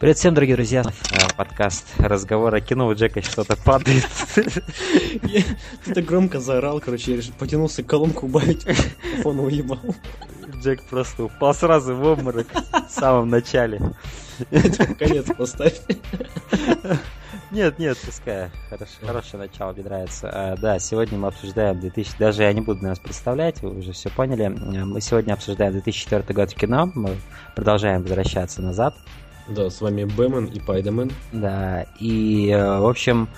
Привет всем, дорогие друзья. Э, подкаст «Разговор о кино». У Джека что-то падает. Я так громко заорал, короче, я решил, потянулся колонку убавить, фон уебал. Джек просто упал сразу в обморок в самом начале. Конец поставь. Нет, нет, пускай. Хорош, хорошее начало, мне нравится. А, да, сегодня мы обсуждаем 2000... Даже я не буду нас представлять, вы уже все поняли. Мы сегодня обсуждаем 2004 год в кино. Мы продолжаем возвращаться назад. Да, с вами Бэмен и Пайдамен. Да, и, э, в общем,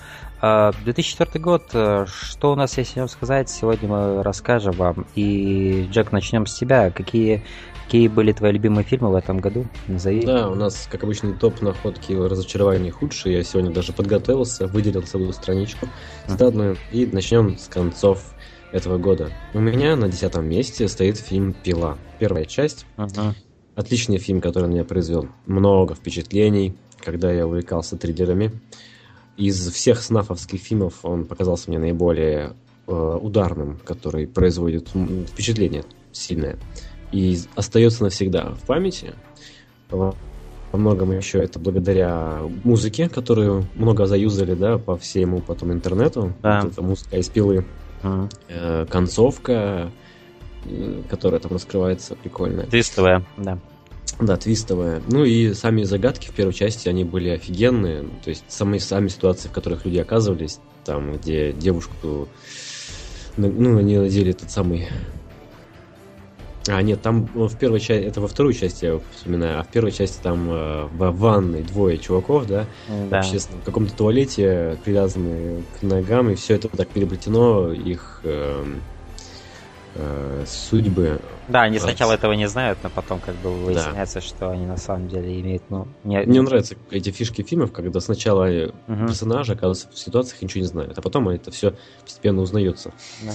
2004 э, год, э, что у нас есть о нем сказать, сегодня мы расскажем вам. И, Джек, начнем с тебя. Какие, какие были твои любимые фильмы в этом году? Назови. Да, у нас, как обычно, топ находки разочарования худшие. Я сегодня даже подготовился, выделил целую страничку стадную. И начнем с концов этого года. У меня на десятом месте стоит фильм «Пила». Первая часть. Uh-huh. Отличный фильм, который на меня произвел много впечатлений, когда я увлекался триллерами. Из всех снафовских фильмов он показался мне наиболее э, ударным, который производит впечатление сильное. И остается навсегда в памяти. Во многом еще это благодаря музыке, которую много заюзали, да, по всему потом интернету. Да. Вот эта музыка из пилы. Uh-huh. Э, концовка, которая там раскрывается прикольная. Твистовая, да. Да, твистовая. Ну и сами загадки в первой части, они были офигенные. То есть сами, сами ситуации, в которых люди оказывались, там, где девушку, ну, они надели этот самый... А, нет, там в первой части, это во второй части я вспоминаю, а в первой части там э, в ванной двое чуваков, да, да. в каком-то туалете, привязанные к ногам, и все это так переплетено, их... Э, э, судьбы. Да, они сначала этого не знают, но потом как бы выясняется, да. что они на самом деле имеют, ну... Не... Мне нравятся эти фишки фильмов, когда сначала угу. персонажи оказываются в ситуациях и ничего не знают, а потом это все постепенно узнается. Да.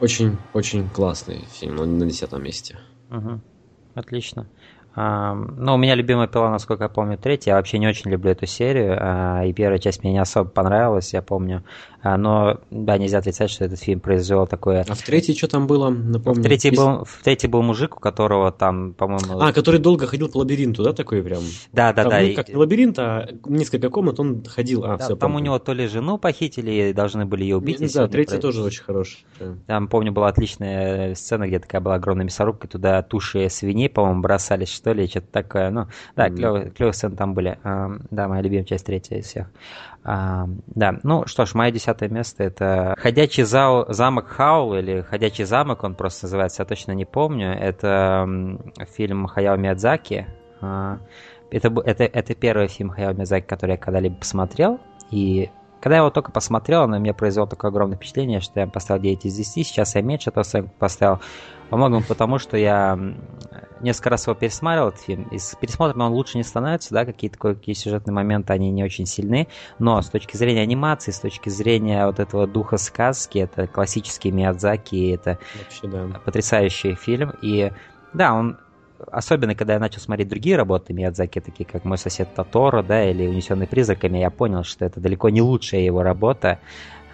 Очень, очень классный фильм, он на десятом месте. Угу. Отлично. Ну, у меня любимая пила, насколько я помню, третья. Я вообще не очень люблю эту серию. А, и первая часть мне не особо понравилась, я помню. А, но, да, нельзя отрицать, что этот фильм произвел такое... А в третьей что там было, напомню? В третьей, был, в третьей был мужик, у которого там, по-моему... А, который долго ходил по лабиринту, да, такой прям? Да, да, там, да. Ну, как не лабиринт, а несколько комнат он ходил. А, да, все, там помню. у него то ли жену похитили, и должны были ее убить. Да, третья тоже очень хорошая. Там, помню, была отличная сцена, где такая была огромная мясорубка, туда туши свиней, по-моему, бросались, что ли, что-то такое. Ну, да, mm-hmm. клевые, клевые сцены там были. Да, моя любимая часть третья из всех. А, да, ну что ж, мое десятое место это «Ходячий зал, замок Хаул» или «Ходячий замок», он просто называется, я точно не помню. Это фильм Хаяо Миядзаки. А, это, это, это первый фильм Хаяо Миядзаки, который я когда-либо посмотрел. И когда я его только посмотрел, он на меня произвел такое огромное впечатление, что я поставил 9 из 10, сейчас я меньше оценку поставил. Во многом потому, что я несколько раз его пересматривал, этот фильм, и с пересмотром он лучше не становится, да, какие-то какие сюжетные моменты, они не очень сильны, но с точки зрения анимации, с точки зрения вот этого духа сказки, это классический Миядзаки, это Вообще, да. потрясающий фильм, и да, он особенно когда я начал смотреть другие работы Миядзаки, такие как «Мой сосед Тоторо», да, или «Унесенный призраками», я понял, что это далеко не лучшая его работа,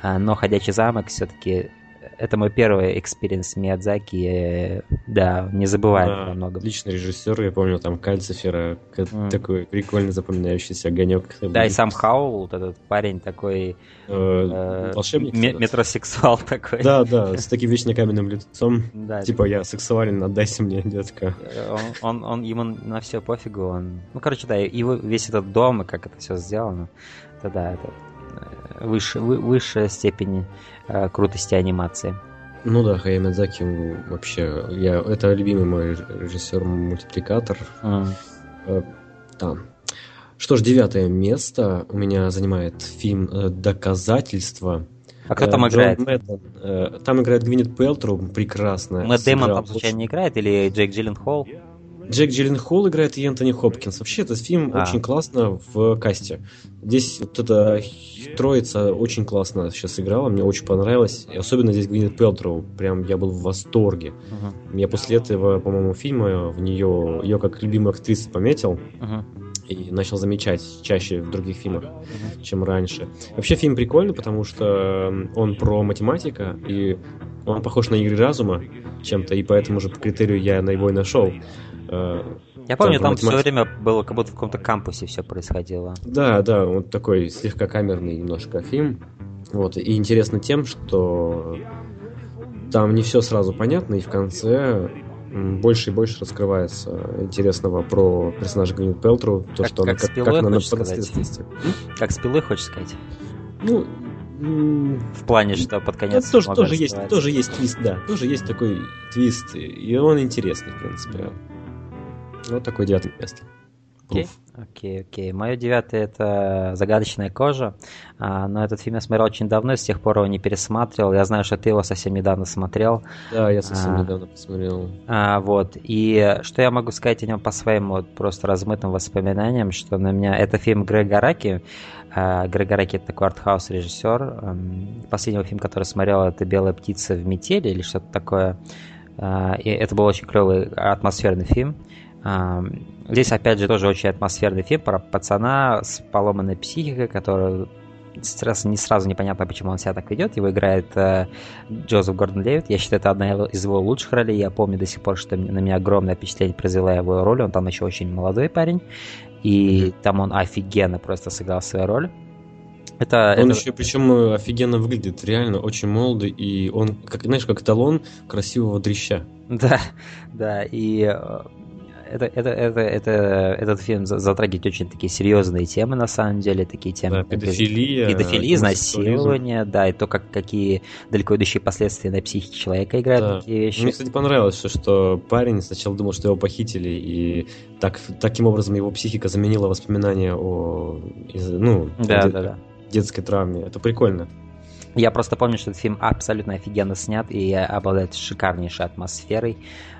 а, но «Ходячий замок» все-таки это мой первый experience Миядзаки, да, не забываю да, много. Отличный режиссер, я помню, там Кальцифера, mm. такой прикольно запоминающийся огонек. Да, и сам Хаул, вот этот парень такой, э, э волшебник. метросексуал такой. Да, да, с таким вечно каменным лицом, да, типа я сексуален, отдайся мне, детка. Он, он, он, ему на все пофигу, он, ну, короче, да, его весь этот дом и как это все сделано, это да, это выше, вы, высшая степень э, крутости анимации. Ну да, Хаяо Мидзаки вообще, я, это любимый мой режиссер-мультипликатор. Mm. Э, да. Что ж, девятое место у меня занимает фильм э, «Доказательство». А кто там э, играет? Мэдден. Э, там играет Гвинет Пелтру, прекрасно. Мэтт Дэймон там случайно не играет или Джейк Джилленхол? Джек Джилленхол играет и Энтони Хопкинс. Вообще, этот фильм а. очень классно в касте. Здесь вот эта троица очень классно сейчас играла, мне очень понравилось. И особенно здесь Гвинет Пелтроу. Прям я был в восторге. Uh-huh. Я после этого, по-моему, фильма в нее, ее как любимую актрису пометил. Uh-huh и начал замечать чаще в других фильмах, uh-huh. чем раньше. Вообще фильм прикольный, потому что он про математика, и он похож на игры разума чем-то, и поэтому же по критерию я на его и нашел. Я помню, там, все время было как будто в каком-то кампусе все происходило. Да, да, вот такой слегка камерный немножко фильм. Вот, и интересно тем, что там не все сразу понятно, и в конце больше и больше раскрывается интересного про персонажа Гвинет Пелтру, то, как, что как она как, как она на подследственности. Как спилы, хочешь сказать? Ну, в плане, что под конец... Это тоже, тоже, есть, тоже есть твист, да. Тоже есть такой твист, и он интересный, в принципе. Вот такое девятое место. Окей, окей, окей. Мое девятое это «Загадочная кожа». А, но этот фильм я смотрел очень давно, с тех пор его не пересматривал. Я знаю, что ты его совсем недавно смотрел. Да, я совсем а, недавно посмотрел. А, вот. И что я могу сказать о нем по своим вот просто размытым воспоминаниям, что на меня... Это фильм Грега Раки. А, Грега Раки это такой артхаус режиссер. Последний фильм, который смотрел, это «Белая птица в метели» или что-то такое. А, и это был очень клевый атмосферный фильм. Здесь, опять же, тоже очень атмосферный фильм про пацана с поломанной психикой, который сразу, не сразу непонятно, почему он себя так ведет. Его играет э, Джозеф Гордон Левит. Я считаю, это одна из его лучших ролей. Я помню до сих пор, что на меня огромное впечатление произвела его роль. Он там еще очень молодой парень. И mm-hmm. там он офигенно просто сыграл свою роль. Это, он это... еще, причем, офигенно выглядит, реально очень молодый, и он, как, знаешь, как эталон красивого дрища. Да, да, и э, это, это, это, это, этот фильм затрагивает очень такие серьезные темы, на самом деле, такие темы. Да, педофилия. Педофилия, изнасилование, да, и то, как, какие далеко идущие последствия на психике человека играют да. такие вещи. Мне, кстати, понравилось, что, что парень сначала думал, что его похитили, и так, таким образом его психика заменила воспоминания о, ну, да, о да, да. детской травме. Это прикольно. Я просто помню, что этот фильм абсолютно офигенно снят и обладает шикарнейшей атмосферой.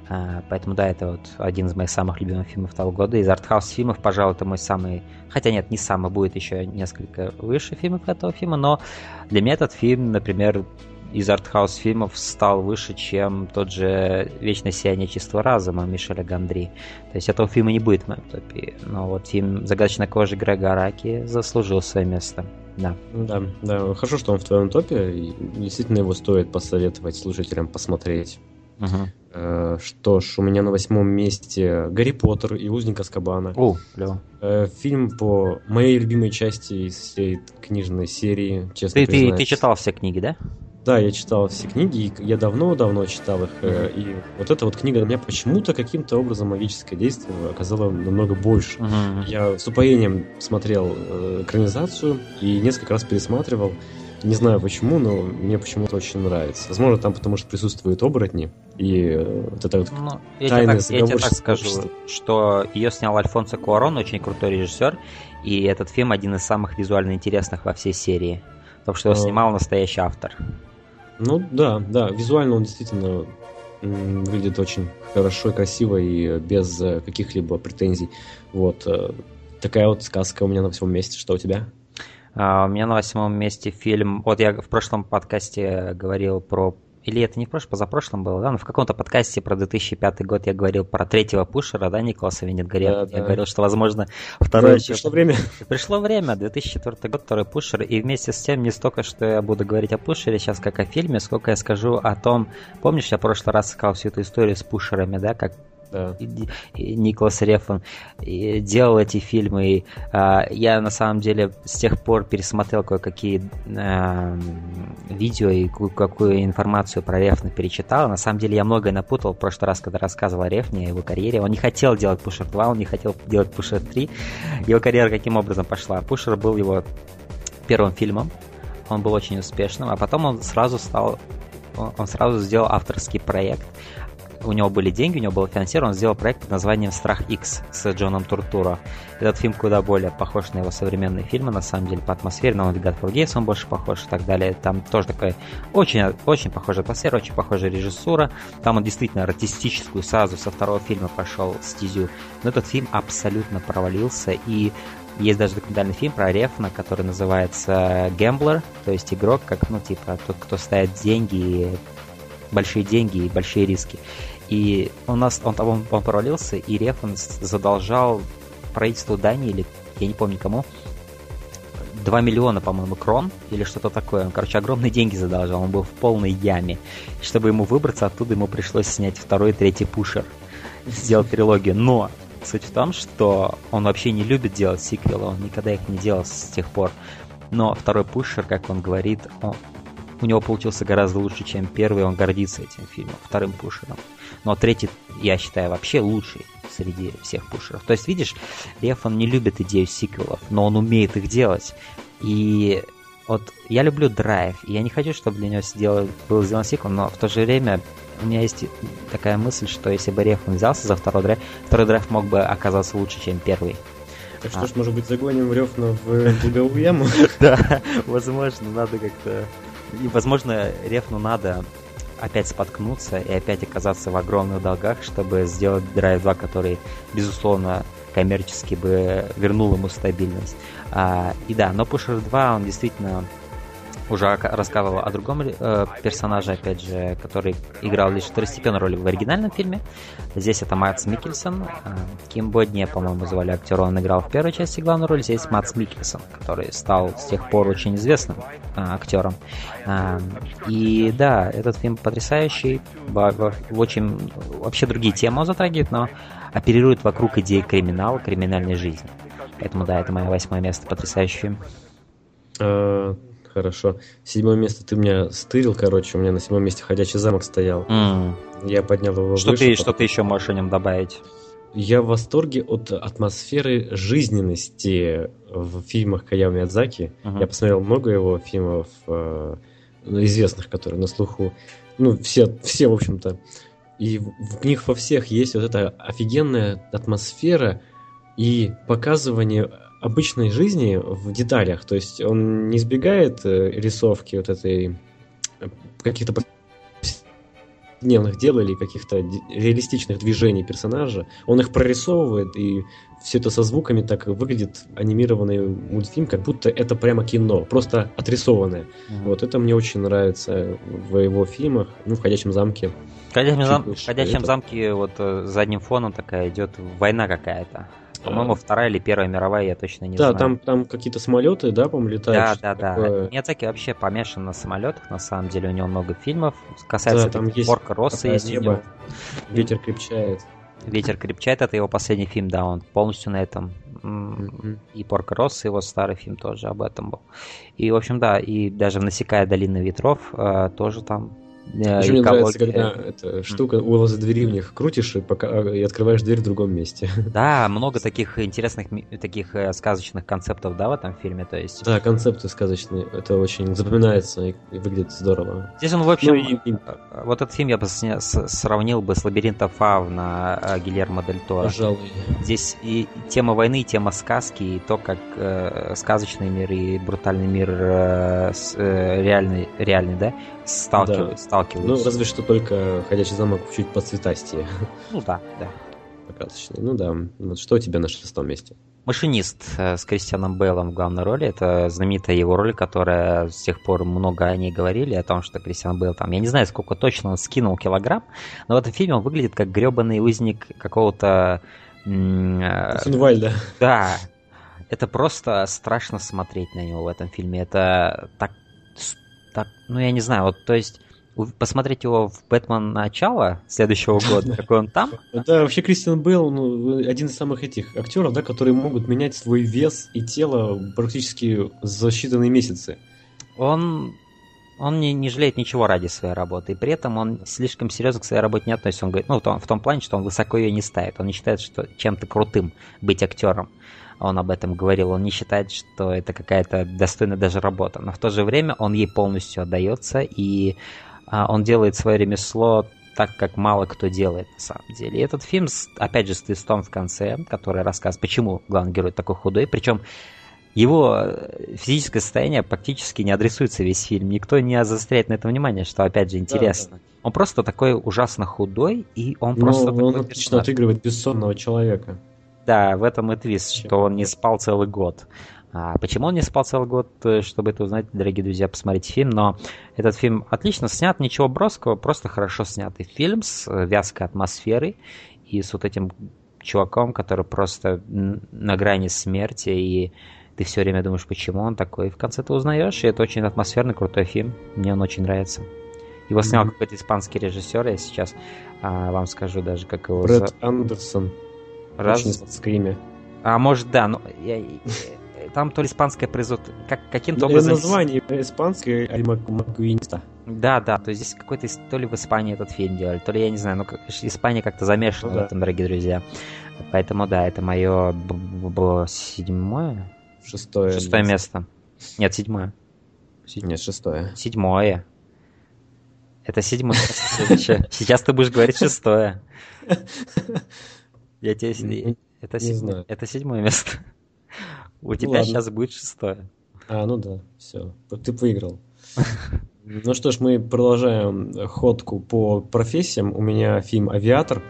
А, поэтому, да, это вот один из моих самых любимых фильмов того года. Из артхаус фильмов, пожалуй, это мой самый... Хотя нет, не самый, будет еще несколько выше фильмов этого фильма, но для меня этот фильм, например, из артхаус фильмов стал выше, чем тот же «Вечное сияние чистого разума» Мишеля Гандри. То есть этого фильма не будет в моем топе. Но вот фильм «Загадочная кожа» Грега Араки заслужил свое место. Да. Да, да. Хорошо, что он в твоем топе. И действительно его стоит посоветовать слушателям посмотреть. Угу. Что ж, у меня на восьмом месте Гарри Поттер и Узник Аскабана. О, клево. Э, фильм по моей любимой части из всей книжной серии, честно ты, ты, ты читал все книги, да? Да, я читал все книги, и я давно-давно читал их, mm-hmm. и вот эта вот книга на меня почему-то каким-то образом магическое действие оказало намного больше. Mm-hmm. Я с упоением смотрел экранизацию и несколько раз пересматривал. Не знаю почему, но мне почему-то очень нравится. Возможно, там потому что присутствуют оборотни, и э, вот это вот ну, я тайное так, я тебе так скажу, что ее снял Альфонсо Куарон, очень крутой режиссер, и этот фильм один из самых визуально интересных во всей серии. Потому что его снимал настоящий автор. Ну да, да, визуально он действительно выглядит очень хорошо и красиво и без э, каких-либо претензий. Вот э, такая вот сказка у меня на всем месте. Что у тебя? А, у меня на восьмом месте фильм. Вот я в прошлом подкасте говорил про или это не в прошлом, позапрошлом было, да, но в каком-то подкасте про 2005 год я говорил про третьего пушера, да, Николаса Венедгорела. Да, я да. говорил, что, возможно, второе... Да, пришло время. Пришло время, 2004 год, второй пушер, и вместе с тем не столько, что я буду говорить о пушере сейчас, как о фильме, сколько я скажу о том... Помнишь, я в прошлый раз сказал всю эту историю с пушерами, да, как да. Николас Рефан делал эти фильмы. И, а, я на самом деле с тех пор пересмотрел кое-какие а, видео и какую информацию про Рефна перечитал. На самом деле я многое напутал в прошлый раз, когда рассказывал о Рефне, о его карьере. Он не хотел делать Пушер 2, он не хотел делать Пушер 3. Его карьера каким образом пошла? Пушер был его первым фильмом, он был очень успешным, а потом он сразу стал он сразу сделал авторский проект у него были деньги, у него было финансирование, он сделал проект под названием «Страх X» с Джоном Туртуро. Этот фильм куда более похож на его современные фильмы, на самом деле, по атмосфере, на «God Forgives» он больше похож и так далее. Там тоже такая очень, очень похожая атмосфера, очень похожая режиссура. Там он действительно артистическую сразу со второго фильма пошел стезю. Но этот фильм абсолютно провалился, и есть даже документальный фильм про Рефна, который называется «Гэмблер», то есть игрок, как, ну, типа, тот, кто ставит деньги большие деньги и большие риски. И у нас он, он, он провалился, и Рефан задолжал правительству Дании, или я не помню кому, 2 миллиона, по-моему, крон или что-то такое. Он, короче, огромные деньги задолжал. Он был в полной яме. И чтобы ему выбраться оттуда, ему пришлось снять второй третий пушер. сделать трилогию, но суть в том, что он вообще не любит делать сиквелы, он никогда их не делал с тех пор. Но второй пушер, как он говорит, он, у него получился гораздо лучше, чем первый, он гордится этим фильмом, вторым пушером. Но третий, я считаю, вообще лучший среди всех пушеров. То есть, видишь, Лев, он не любит идею сиквелов, но он умеет их делать. И вот я люблю драйв, и я не хочу, чтобы для него сделал, был сделан сиквел, но в то же время у меня есть такая мысль, что если бы Реф взялся за второй драйв, второй драйв мог бы оказаться лучше, чем первый. Так что а. ж, может быть, загоним Рефна в долговую яму? Да, возможно, надо как-то... И, возможно, Рефну надо опять споткнуться и опять оказаться в огромных долгах, чтобы сделать Drive 2, который, безусловно, коммерчески бы вернул ему стабильность. А, и да, но Pusher 2, он действительно уже рассказывал о другом э, персонаже, опять же, который играл лишь второстепенную роль в оригинальном фильме. Здесь это Матс Микельсон. Э, Ким Бодни, по-моему, звали актера, он играл в первой части главную роль. Здесь Матс Микельсон, который стал с тех пор очень известным э, актером. Э, и да, этот фильм потрясающий, в, в, в очень вообще другие темы он затрагивает, но оперирует вокруг идеи криминала, криминальной жизни. Поэтому да, это мое восьмое место, потрясающий фильм. Хорошо. Седьмое место ты меня стырил, короче, у меня на седьмом месте ходячий замок стоял. Mm. Я поднял его что выше. Ты, потом... Что ты еще можешь о нем добавить? Я в восторге от атмосферы жизненности в фильмах Каяо Миядзаки. Uh-huh. Я посмотрел много его фильмов э, известных, которые на слуху. Ну, все, все в общем-то. И в них во всех есть вот эта офигенная атмосфера и показывание обычной жизни в деталях. То есть он не избегает э, рисовки вот этой э, каких-то дневных дел или каких-то реалистичных движений персонажа. Он их прорисовывает, и все это со звуками так выглядит анимированный мультфильм, как будто это прямо кино, просто отрисованное. Mm-hmm. Вот это мне очень нравится в его фильмах, ну, в «Ходячем замке». В «Ходячем, зам... в «Ходячем замке» вот э, задним фоном такая идет война какая-то. По-моему, вторая или первая мировая, я точно не да, знаю. Да, там, там какие-то самолеты, да, по-моему, летают. Да, да, такое... да. Миядзаки вообще помешан на самолетах, на самом деле, у него много фильмов. Касается да, там есть Порка Росса есть небо, у него. Ветер крепчает. Ветер крепчает, это его последний фильм, да, он полностью на этом. Mm-hmm. И Порка Росса, его старый фильм тоже об этом был. И, в общем, да, и даже в «Насекая долины ветров» э, тоже там еще мне нравится, когда эта штука у вас двери в них крутишь и, пока, и открываешь дверь в другом месте. Да, много таких интересных, таких э, сказочных концептов, да, в этом фильме, то есть... Да, концепты сказочные, это очень запоминается и, выглядит здорово. Здесь он, в общем, ну, и. Э, вот этот фильм я бы сравнил бы с «Лабиринтом Фавна» э, Гильермо Дель Торо. Пожалуй. Здесь и тема войны, и тема сказки, и то, как э, сказочный мир и брутальный мир э, э, реальный, реальный, да, сталкиваются. Да. Сталкиваются. Ну, разве что только «Ходячий замок» чуть поцветастее. Ну да, да. Покрасочный. Ну да. Вот что у тебя на шестом месте? Машинист э, с Кристианом Бейлом в главной роли. Это знаменитая его роль, которая с тех пор много о ней говорили, о том, что Кристиан Бейл там, я не знаю, сколько точно он скинул килограмм, но в этом фильме он выглядит как гребаный узник какого-то... Хинвальда. Да. Это просто страшно смотреть на него в этом фильме. Это так так, ну я не знаю, вот то есть посмотреть его в Бэтмен начало следующего года, какой он там. Да, вообще Кристиан Бейл ну, один из самых этих актеров, да, которые могут менять свой вес и тело практически за считанные месяцы. Он он не, не жалеет ничего ради своей работы, и при этом он слишком серьезно к своей работе не относится. Он говорит, ну, в том, в том плане, что он высоко ее не ставит. Он не считает, что чем-то крутым быть актером он об этом говорил, он не считает, что это какая-то достойная даже работа, но в то же время он ей полностью отдается, и он делает свое ремесло так, как мало кто делает на самом деле. И этот фильм, опять же, с твистом в конце, который рассказывает, почему главный герой такой худой, причем его э, физическое состояние практически не адресуется весь фильм. Никто не заостряет на это внимание, что, опять же, интересно. Да, да. Он просто такой ужасно худой, и он Но просто... Он отлично отыгрывает бессонного человека. Да, в этом и твист, что он не спал целый год. А почему он не спал целый год, э, чтобы это узнать, дорогие друзья, посмотрите фильм. Но этот фильм отлично снят, ничего броского, просто хорошо снятый фильм с э, вязкой атмосферой и с вот этим чуваком, который просто на грани смерти, и ты все время думаешь, почему он такой. И в конце ты узнаешь, и это очень атмосферный, крутой фильм. Мне он очень нравится. Его снял mm-hmm. какой-то испанский режиссер, я сейчас а, вам скажу даже, как его... Брэд Андерсон. Раз... Очень имя. А может, да, но я, там то ли испанское производство, как, каким-то ну, образом... Название испанское, а Маквинста. Да, да, то есть здесь какой-то, то ли в Испании этот фильм делали, то ли я не знаю, но как, Испания как-то замешана ну, в этом, дорогие друзья. Поэтому да, это мое было седьмое? Шестое. Шестое место. Нет, седьмое. Нет, шестое. Седьмое. Это седьмое. Сейчас ты будешь говорить шестое. Я тебе... Это седьмое, это седьмое место. У тебя сейчас будет шестое. А, ну да, все. Ты выиграл. Ну что ж, мы продолжаем ходку по профессиям. У меня фильм «Авиатор».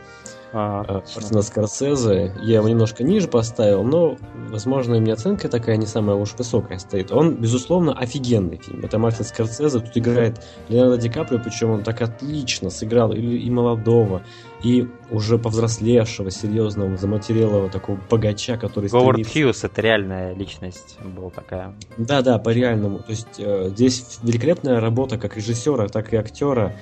А, Мартина Скорсезе. Я его немножко ниже поставил, но, возможно, у меня оценка такая не самая уж высокая стоит. Он, безусловно, офигенный фильм. Это Мартин Скорсезе, тут играет Леонардо Ди Каприо, причем он так отлично сыграл и, и молодого, и уже повзрослевшего, серьезного, заматерелого такого богача, который Говард стремится... Хьюз, это реальная личность была такая. Да-да, по-реальному. То есть э, здесь великолепная работа как режиссера, так и актера.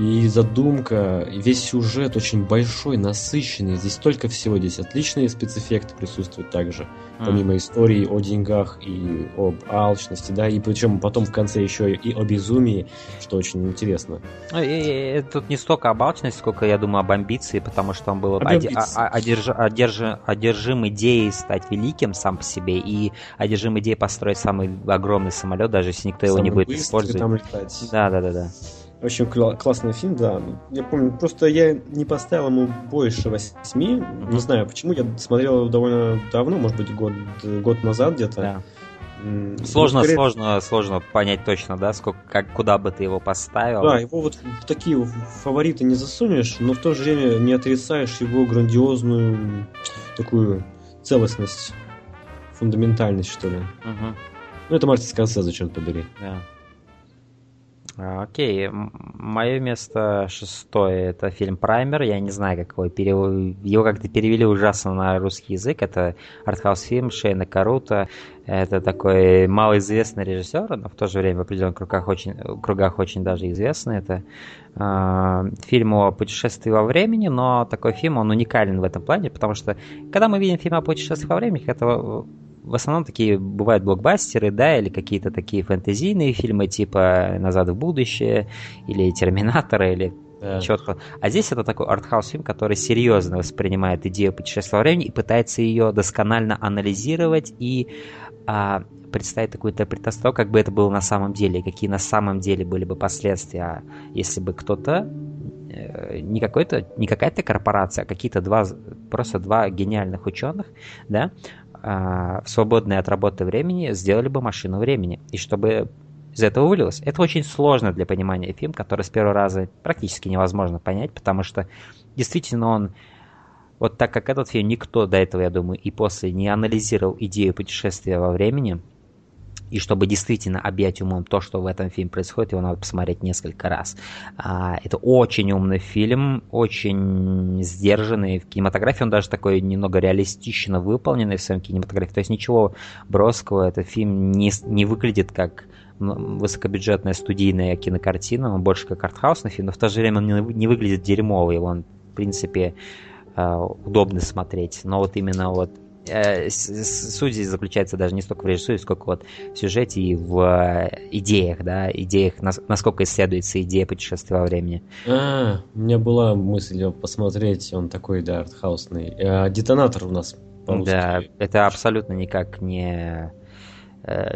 И задумка, и весь сюжет очень большой, насыщенный. Здесь столько всего. Здесь отличные спецэффекты присутствуют также. Mm. Помимо истории о деньгах и об алчности, да, и причем потом в конце еще и о безумии, что очень интересно. Ну, и, тут не столько об алчности, сколько, я думаю, об амбиции, потому что он был оди, одерж, одерж, одержим идеей стать великим сам по себе и одержим идеей построить самый огромный самолет, даже если никто самый его не будет использовать. Там летать. Да, да, да, да. Очень классный фильм, да. Я помню, просто я не поставил ему больше восьми. Не знаю почему. Я смотрел его довольно давно, может быть, год, год назад где-то. Да. Сложно, скорее... сложно, сложно понять точно, да, сколько, как, куда бы ты его поставил. Да, его вот в такие фавориты не засунешь, но в то же время не отрицаешь его грандиозную такую целостность, фундаментальность, что ли. Угу. Ну, это Мартин Скорсезе, зачем побери. Да. Окей, мое место шестое это фильм Праймер. Я не знаю, как его перевели. Его как-то перевели ужасно на русский язык. Это артхаус фильм Шейна Карута. Это такой малоизвестный режиссер, но в то же время в определенных кругах очень, кругах очень даже известный. Это э, фильм о путешествии во времени, но такой фильм, он уникален в этом плане, потому что когда мы видим фильм о путешествии во времени, это в основном такие бывают блокбастеры, да, или какие-то такие фэнтезийные фильмы типа «Назад в будущее» или «Терминаторы», или да. четко. А здесь это такой артхаус фильм, который серьезно воспринимает идею путешествия во времени и пытается ее досконально анализировать и а, представить такую интерпретацию того, как бы это было на самом деле, какие на самом деле были бы последствия, если бы кто-то э, не какой-то не какая-то корпорация, а какие-то два просто два гениальных ученых, да, а, в свободное от работы времени сделали бы машину времени. И чтобы из этого вылилось. Это очень сложно для понимания фильм, который с первого раза практически невозможно понять, потому что действительно он вот так как этот фильм никто до этого, я думаю, и после не анализировал идею путешествия во времени, и чтобы действительно объять умом то, что в этом фильме происходит, его надо посмотреть несколько раз. А, это очень умный фильм, очень сдержанный. В кинематографии он даже такой немного реалистично выполненный в своем кинематографе. То есть ничего броского. Этот фильм не, не выглядит как высокобюджетная студийная кинокартина, он больше как артхаусный фильм, но в то же время он не, не выглядит дерьмовый, он, в принципе, э, удобно смотреть. Но вот именно вот суть здесь заключается даже не столько в режиссуре, сколько вот в сюжете и в э, идеях, да, идеях, насколько исследуется идея путешествия во времени. А, у меня была мысль посмотреть, он такой, да, артхаусный. А, детонатор у нас Да, это абсолютно никак не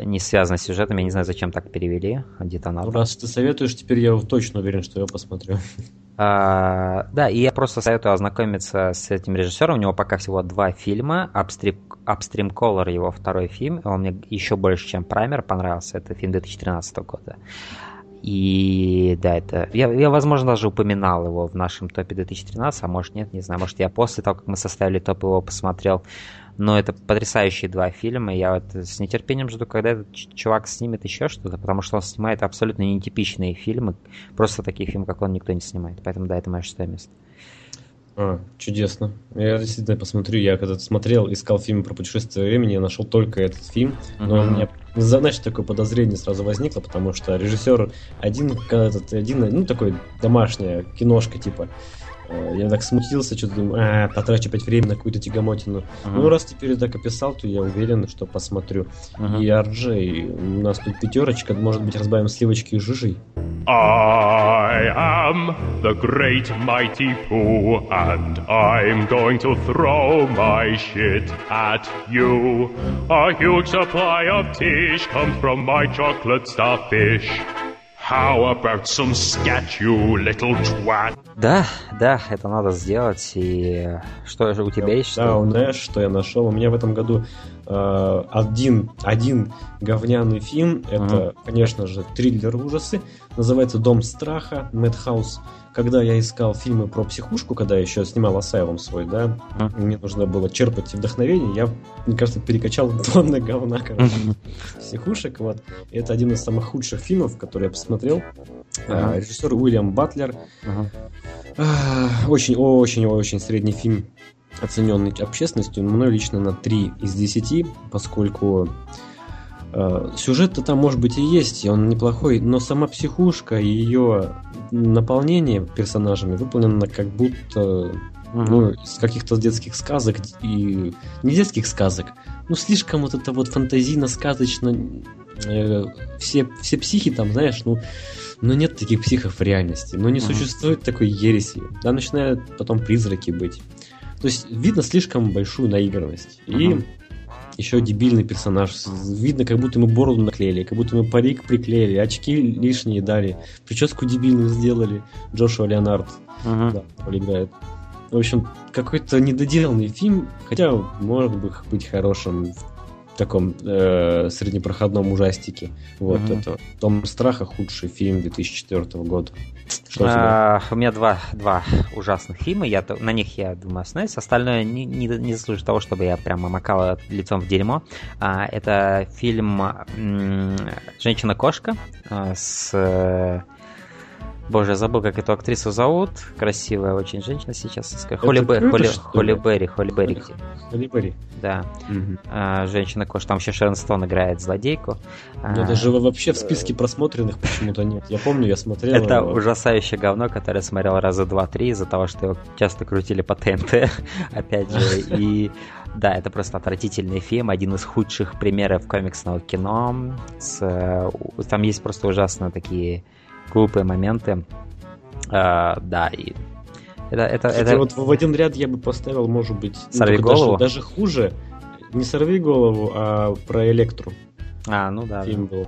не связано с сюжетом. Я не знаю, зачем так перевели детонатор. Раз ты советуешь, теперь я точно уверен, что я посмотрю. А, да, и я просто советую ознакомиться с этим режиссером. У него пока всего два фильма. Upstream, Upstream Color его второй фильм. Он мне еще больше, чем Праймер понравился. Это фильм 2013 года. И да, это... Я, я, возможно, даже упоминал его в нашем топе 2013, а может нет, не знаю. Может, я после того, как мы составили топ, его посмотрел. Но это потрясающие два фильма. Я вот с нетерпением жду, когда этот чувак снимет еще что-то, потому что он снимает абсолютно нетипичные фильмы. Просто такие фильмы, как он, никто не снимает. Поэтому да, это мое шестое место. А, чудесно. Я действительно посмотрю. Я когда-то смотрел, искал фильм про путешествие времени, я нашел только этот фильм, но uh-huh. он меня знаешь, такое подозрение сразу возникло, потому что режиссер один, этот, один, ну, такой домашняя киношка, типа, я так смутился, что-то думаю, а, потрачу опять время на какую-то тягомотину. Uh-huh. Ну, раз теперь так описал, то я уверен, что посмотрю. Uh-huh. И RJ, у нас тут пятерочка, может быть, разбавим сливочки и жижи. I am the great mighty Pooh, and I'm going to throw my shit at you. A huge supply of tish comes from my chocolate starfish. How about some scat, you little twat? Да, да, это надо сделать. И что же у тебя есть? Да, у Нэш, что я нашел. У меня в этом году э, один, один говняный фильм. Это, uh-huh. конечно же, триллер ужасы. Называется «Дом страха», Мэтхаус когда я искал фильмы про психушку, когда я еще снимал Асайлум свой, да, mm-hmm. мне нужно было черпать вдохновение, я, мне кажется, перекачал тонны говна, короче, mm-hmm. психушек, вот. Это один из самых худших фильмов, которые я посмотрел. Mm-hmm. Режиссер Уильям Батлер. Очень-очень-очень средний фильм, оцененный общественностью, мной лично на 3 из 10, поскольку Э, сюжет-то там, может быть, и есть, и он неплохой, но сама психушка и ее наполнение персонажами выполнено как будто ну, из каких-то детских сказок и не детских сказок, ну слишком вот это вот фантазийно-сказочно. Э, все, все психи там, знаешь, ну, ну, нет таких психов в реальности, но ну, не существует такой ереси. Да, начинают потом призраки быть. То есть видно слишком большую наигранность. Uh-huh. И еще дебильный персонаж. Видно, как будто ему бороду наклеили, как будто ему парик приклеили, очки лишние дали, прическу дебильную сделали. Джошуа Леонард uh-huh. да, играет. В общем, какой-то недоделанный фильм, хотя может быть хорошим в таком э, среднепроходном ужастике. Вот mm-hmm. это Том страха худший фильм 2004 года. Что а, у меня два, два ужасных фильма, я, на них я думаю остановиться. Остальное не, не, не заслужит того, чтобы я прямо макал лицом в дерьмо. А, это фильм «Женщина-кошка» а, с Боже, я забыл, как эту актрису зовут. Красивая очень женщина сейчас. Холли, Б... Холли... Холли Берри. Холли Берри. Холли Берри. Да. Угу. А, женщина кош. Там еще Шерон Стоун играет злодейку. Ну, а... даже вообще в списке просмотренных почему-то нет. Я помню, я смотрел. Это его. ужасающее говно, которое я смотрел раза два-три из-за того, что его часто крутили по ТНТ. Опять же. И да, это просто отвратительный фильм, один из худших примеров комиксного кино. С... Там есть просто ужасно такие глупые моменты. А, да, и это, это, Кстати, это... вот в один ряд я бы поставил, может быть, ну, сорви ну, голову. Даже, даже хуже. Не сорви голову, а про электру. А, ну да. Фильм да. был.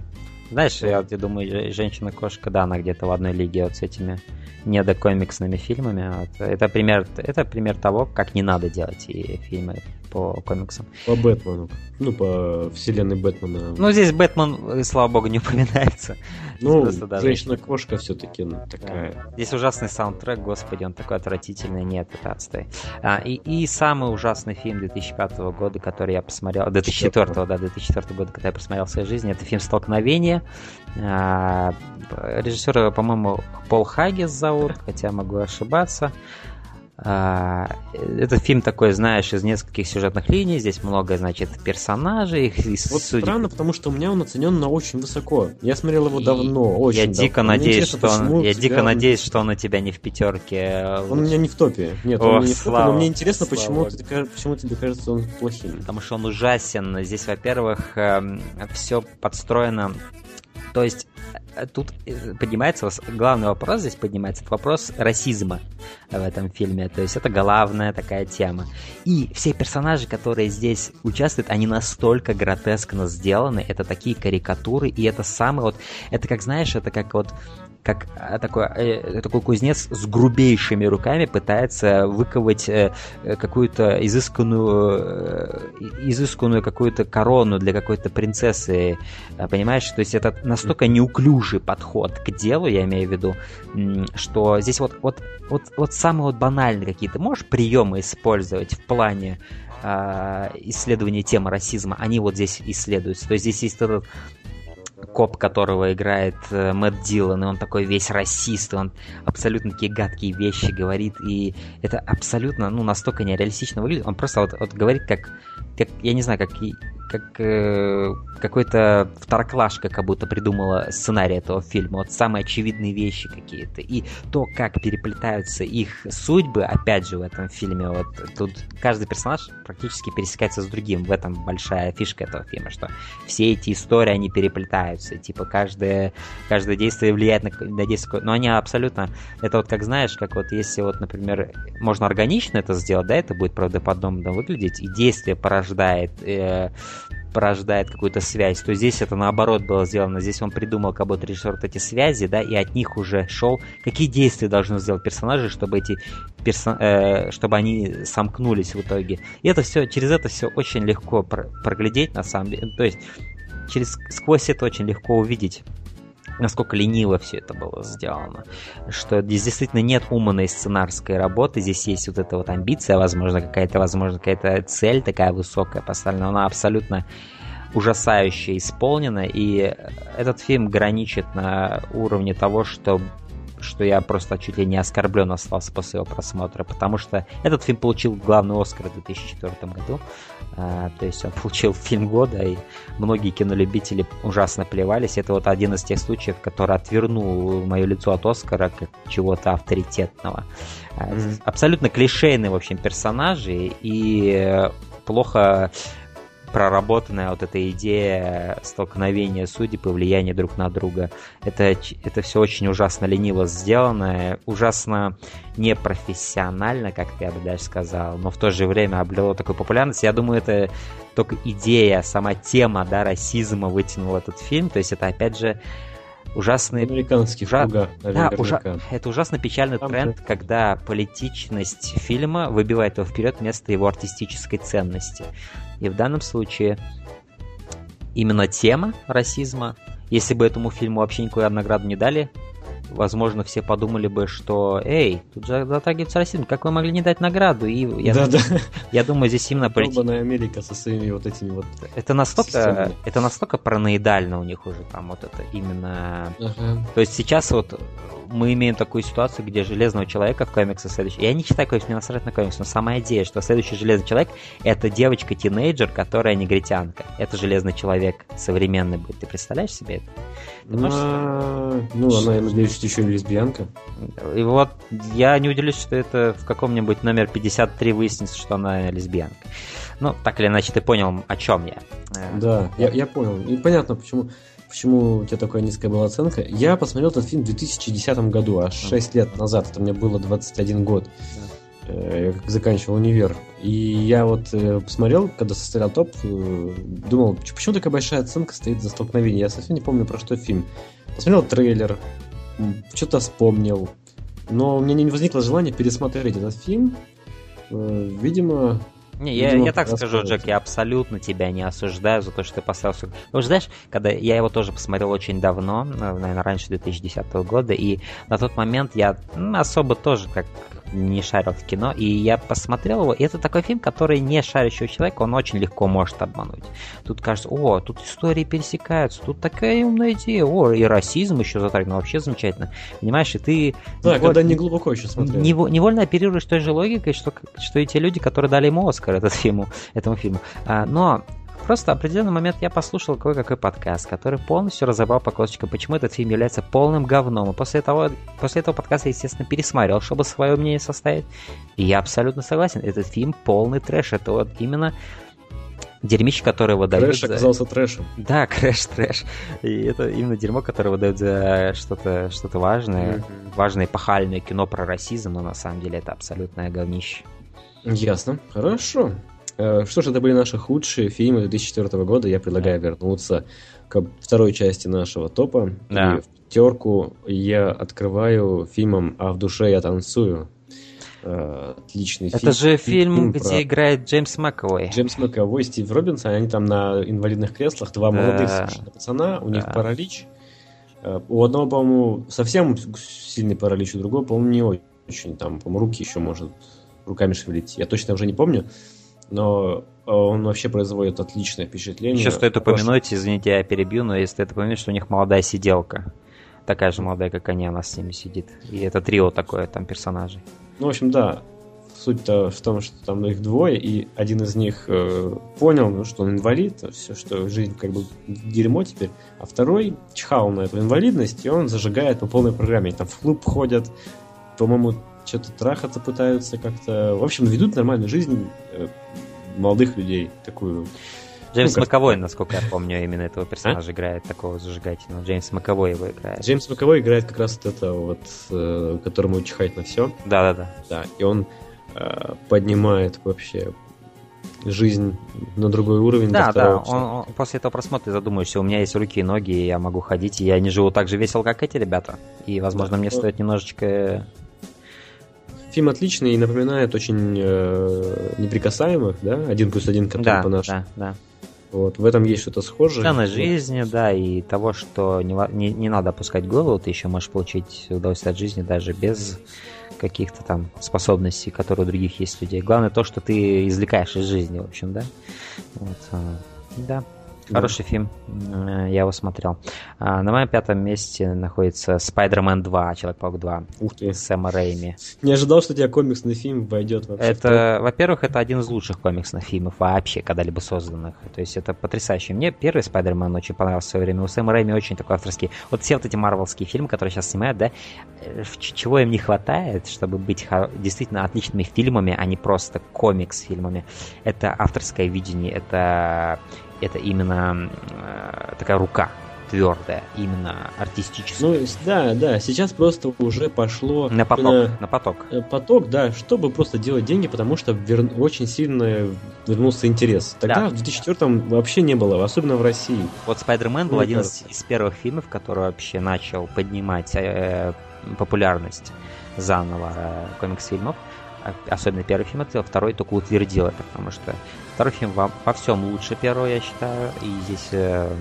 Знаешь, я, я думаю, женщина-кошка, да, она где-то в одной лиге вот с этими недокомиксными фильмами. Вот. Это пример, это пример того, как не надо делать и фильмы по комиксам. По Бэтмену. Ну, по вселенной Бэтмена. Ну, здесь Бэтмен, слава богу, не упоминается. Ну, женщина-кошка все-таки ну, такая. Да. Здесь ужасный саундтрек, господи, он такой отвратительный. Нет, это отстой. А, и, и самый ужасный фильм 2005 года, который я посмотрел, 2004, да, 2004 года, который я посмотрел в своей жизни, это фильм «Столкновение». А, режиссера, по-моему, Пол Хаггис зовут, хотя могу ошибаться. А, этот фильм такой, знаешь, из нескольких сюжетных линий. Здесь много, значит, персонажей. Их вот судеб... странно, потому что у меня он оценен на очень высоко. Я смотрел его давно, очень Я дико давно. надеюсь, что он, я дико надеюсь, что он у тебя не в пятерке. Он у меня не в топе. Нет, Ох, он не в топе, но мне интересно, почему, ты, почему тебе кажется он плохим. Потому что он ужасен. Здесь, во-первых, эм, все подстроено то есть тут э, поднимается, главный вопрос здесь поднимается, вопрос расизма в этом фильме. То есть это главная такая тема. И все персонажи, которые здесь участвуют, они настолько гротескно сделаны. Это такие карикатуры, и это самый вот... Это как, знаешь, это как вот как э, такой, э, такой кузнец с грубейшими руками пытается выковать какую-то изысканную, изысканную какую-то корону для какой-то принцессы, понимаешь? То есть это настолько неуклюжий подход к делу, я имею в виду, что здесь вот, вот, вот, вот самые вот банальные какие-то можешь приемы использовать в плане исследования темы расизма, они вот здесь исследуются. То есть здесь есть этот коп, которого играет э, Мэтт Дилан, и он такой весь расист, и он абсолютно такие гадкие вещи говорит, и это абсолютно, ну, настолько нереалистично выглядит. Он просто вот, вот говорит как как, я не знаю, как, как э, какой-то второклашка как будто придумала сценарий этого фильма. Вот самые очевидные вещи какие-то. И то, как переплетаются их судьбы, опять же, в этом фильме. Вот тут каждый персонаж практически пересекается с другим. В этом большая фишка этого фильма, что все эти истории, они переплетаются. Типа, каждое, каждое действие влияет на, на действие. Но они абсолютно... Это вот как знаешь, как вот если вот, например, можно органично это сделать, да, это будет правдоподобно выглядеть, и действие порождает э, порождает какую-то связь, то здесь это наоборот было сделано. Здесь он придумал как будто режиссер вот эти связи, да, и от них уже шел, какие действия должны сделать персонажи, чтобы эти персон... э, чтобы они сомкнулись в итоге. И это все, через это все очень легко про- проглядеть, на самом деле. То есть через сквозь это очень легко увидеть насколько лениво все это было сделано. Что здесь действительно нет умной сценарской работы, здесь есть вот эта вот амбиция, возможно, какая-то, возможно, какая-то цель такая высокая поставлена, она абсолютно ужасающе исполнена, и этот фильм граничит на уровне того, что что я просто чуть ли не оскорблен остался после его просмотра, потому что этот фильм получил главный Оскар в 2004 году, то есть он получил фильм года, и многие кинолюбители ужасно плевались. Это вот один из тех случаев, который отвернул мое лицо от Оскара как чего-то авторитетного. Mm-hmm. Абсолютно клишейные, в общем, персонажи, и плохо проработанная вот эта идея столкновения судеб и влияния друг на друга. Это, это все очень ужасно лениво сделано, ужасно непрофессионально, как я бы даже сказал, но в то же время обрело такую популярность. Я думаю, это только идея, сама тема да, расизма вытянула этот фильм. То есть это опять же ужасный... Американский ужа... фуга, да, ужа... Это ужасно печальный Там тренд, же. когда политичность фильма выбивает его вперед вместо его артистической ценности. И в данном случае именно тема расизма, если бы этому фильму вообще никакую награду не дали, возможно, все подумали бы, что «Эй, тут же затрагивается расизм, как вы могли не дать награду?» И я, да, да. я думаю, здесь именно... Долбаная Америка со своими вот этими вот... Это настолько, это настолько параноидально у них уже там вот это именно... Ага. То есть сейчас вот мы имеем такую ситуацию, где Железного Человека в комиксах следующий... Я не читаю комиксы, мне насрать на комикс, но сама идея, что следующий Железный Человек — это девочка-тинейджер, которая негритянка. Это Железный Человек современный будет. Ты представляешь себе это? Ты можешь... а, ну, она, я надеюсь, еще и лесбиянка. И вот я не удивлюсь, что это в каком-нибудь номер 53 выяснится, что она лесбиянка. Ну, так или иначе, ты понял, о чем я. Э, да, я, я понял. И понятно, почему почему у тебя такая низкая была оценка. Я посмотрел этот фильм в 2010 году, аж 6 лет назад. Это мне было 21 год. Э, я заканчивал универ. И я вот э, посмотрел, когда составлял топ, э, думал, почему такая большая оценка стоит за столкновение. Я совсем не помню, про что фильм. Посмотрел трейлер, что-то вспомнил. Но у меня не возникло желания пересмотреть этот фильм. Видимо, не, я, я так скажу, Джек, я абсолютно тебя не осуждаю за то, что ты поставил... Потому что, знаешь, когда я его тоже посмотрел очень давно, наверное, раньше 2010 года, и на тот момент я особо тоже как не шарил в кино, и я посмотрел его, и это такой фильм, который не шарящего человека, он очень легко может обмануть. Тут кажется, о, тут истории пересекаются, тут такая умная идея, о, и расизм еще затрагивает, ну вообще замечательно. Понимаешь, и ты... Да, неволь... когда не глубоко еще смотрел. Невольно оперируешь той же логикой, что, что и те люди, которые дали ему Оскар этот фильму, этому фильму. А, но Просто в определенный момент я послушал кое-какой подкаст, который полностью разобрал по косточкам, почему этот фильм является полным говном. И после, того, после этого подкаста, естественно, пересмотрел, чтобы свое мнение составить. И я абсолютно согласен. Этот фильм полный трэш. Это вот именно дерьмище, которое выдают... Crash оказался за... трэшем. Да, Crash, трэш. И это именно дерьмо, которое выдают за что-то что важное, mm-hmm. важное эпохальное кино про расизм, но на самом деле это абсолютное говнище. Ясно. Хорошо. Э, что ж, это были наши худшие фильмы 2004 года. Я предлагаю вернуться к второй части нашего топа. Да. И в пятерку я открываю фильмом «А в душе я танцую». Э, отличный это фильм. Это же фильм, фильм где про... играет Джеймс Маковой. Джеймс Маковой, Стив Робинсон. Они там на инвалидных креслах. Два да. молодых совершенно пацана. У да. них паралич. Э, у одного, по-моему, совсем сильный паралич, у другого, по-моему, не очень. Там, по-моему, руки еще может руками шевелить. Я точно уже не помню но э, он вообще производит отличное впечатление. Еще стоит упомянуть, извините, я перебью, но если это упомянуть, что у них молодая сиделка. Такая же молодая, как они, она с ними сидит. И это трио такое там персонажей. Ну, в общем, да. суть-то в том, что там их двое, и один из них э, понял, ну, что он инвалид, все, что жизнь как бы дерьмо теперь, а второй чихал на эту инвалидность, и он зажигает по полной программе. Там в клуб ходят, по-моему, что-то трахаться пытаются как-то. В общем, ведут нормальную жизнь э, молодых людей, такую Джеймс ну, Маковой, насколько я помню, именно этого персонажа а? играет, такого зажигательного. Джеймс Маковой его играет. Джеймс Маковой играет как раз вот это вот, э, которому чихать на все. Да-да-да. Да, и он э, поднимает вообще жизнь на другой уровень. Да, да. Он, он, после этого просмотра задумаешься, у меня есть руки и ноги, и я могу ходить, и я не живу так же весело, как эти ребята. И, возможно, да, мне но... стоит немножечко фильм отличный и напоминает очень э, неприкасаемых, да, один плюс один, который да, по нашему. Да, да. Вот, в этом есть что-то схожее. Цены жизни, да, и того, что не, не, не надо опускать голову, ты еще можешь получить удовольствие от жизни даже без каких-то там способностей, которые у других есть людей. Главное то, что ты извлекаешь из жизни, в общем, да. Вот, а, да. Хороший да. фильм, э, я его смотрел. А, на моем пятом месте находится Spider-Man 2, Человек-паук 2. Ух ты. Сэма Рэйми. Не ожидал, что у тебя комиксный фильм войдет вообще. Это, во-первых, это один из лучших комиксных фильмов вообще когда-либо созданных. То есть это потрясающе. Мне первый Spider-Man очень понравился в свое время. У Сэма Рэйми очень такой авторский. Вот все вот эти марвелские фильмы, которые сейчас снимают, да, э, чего им не хватает, чтобы быть действительно отличными фильмами, а не просто комикс-фильмами. Это авторское видение, это это именно э, такая рука твердая, именно артистическая. Ну, да, да, сейчас просто уже пошло... На поток, на, на поток. Э, поток, да, чтобы просто делать деньги, потому что вер... очень сильно вернулся интерес. Тогда да. в 2004-м вообще не было, особенно в России. Вот Spider-Man был один из, из первых фильмов, который вообще начал поднимать э, популярность заново э, комикс-фильмов особенно первый фильм это, второй только утвердил это, потому что второй фильм во, во всем лучше первого, я считаю, и здесь, э,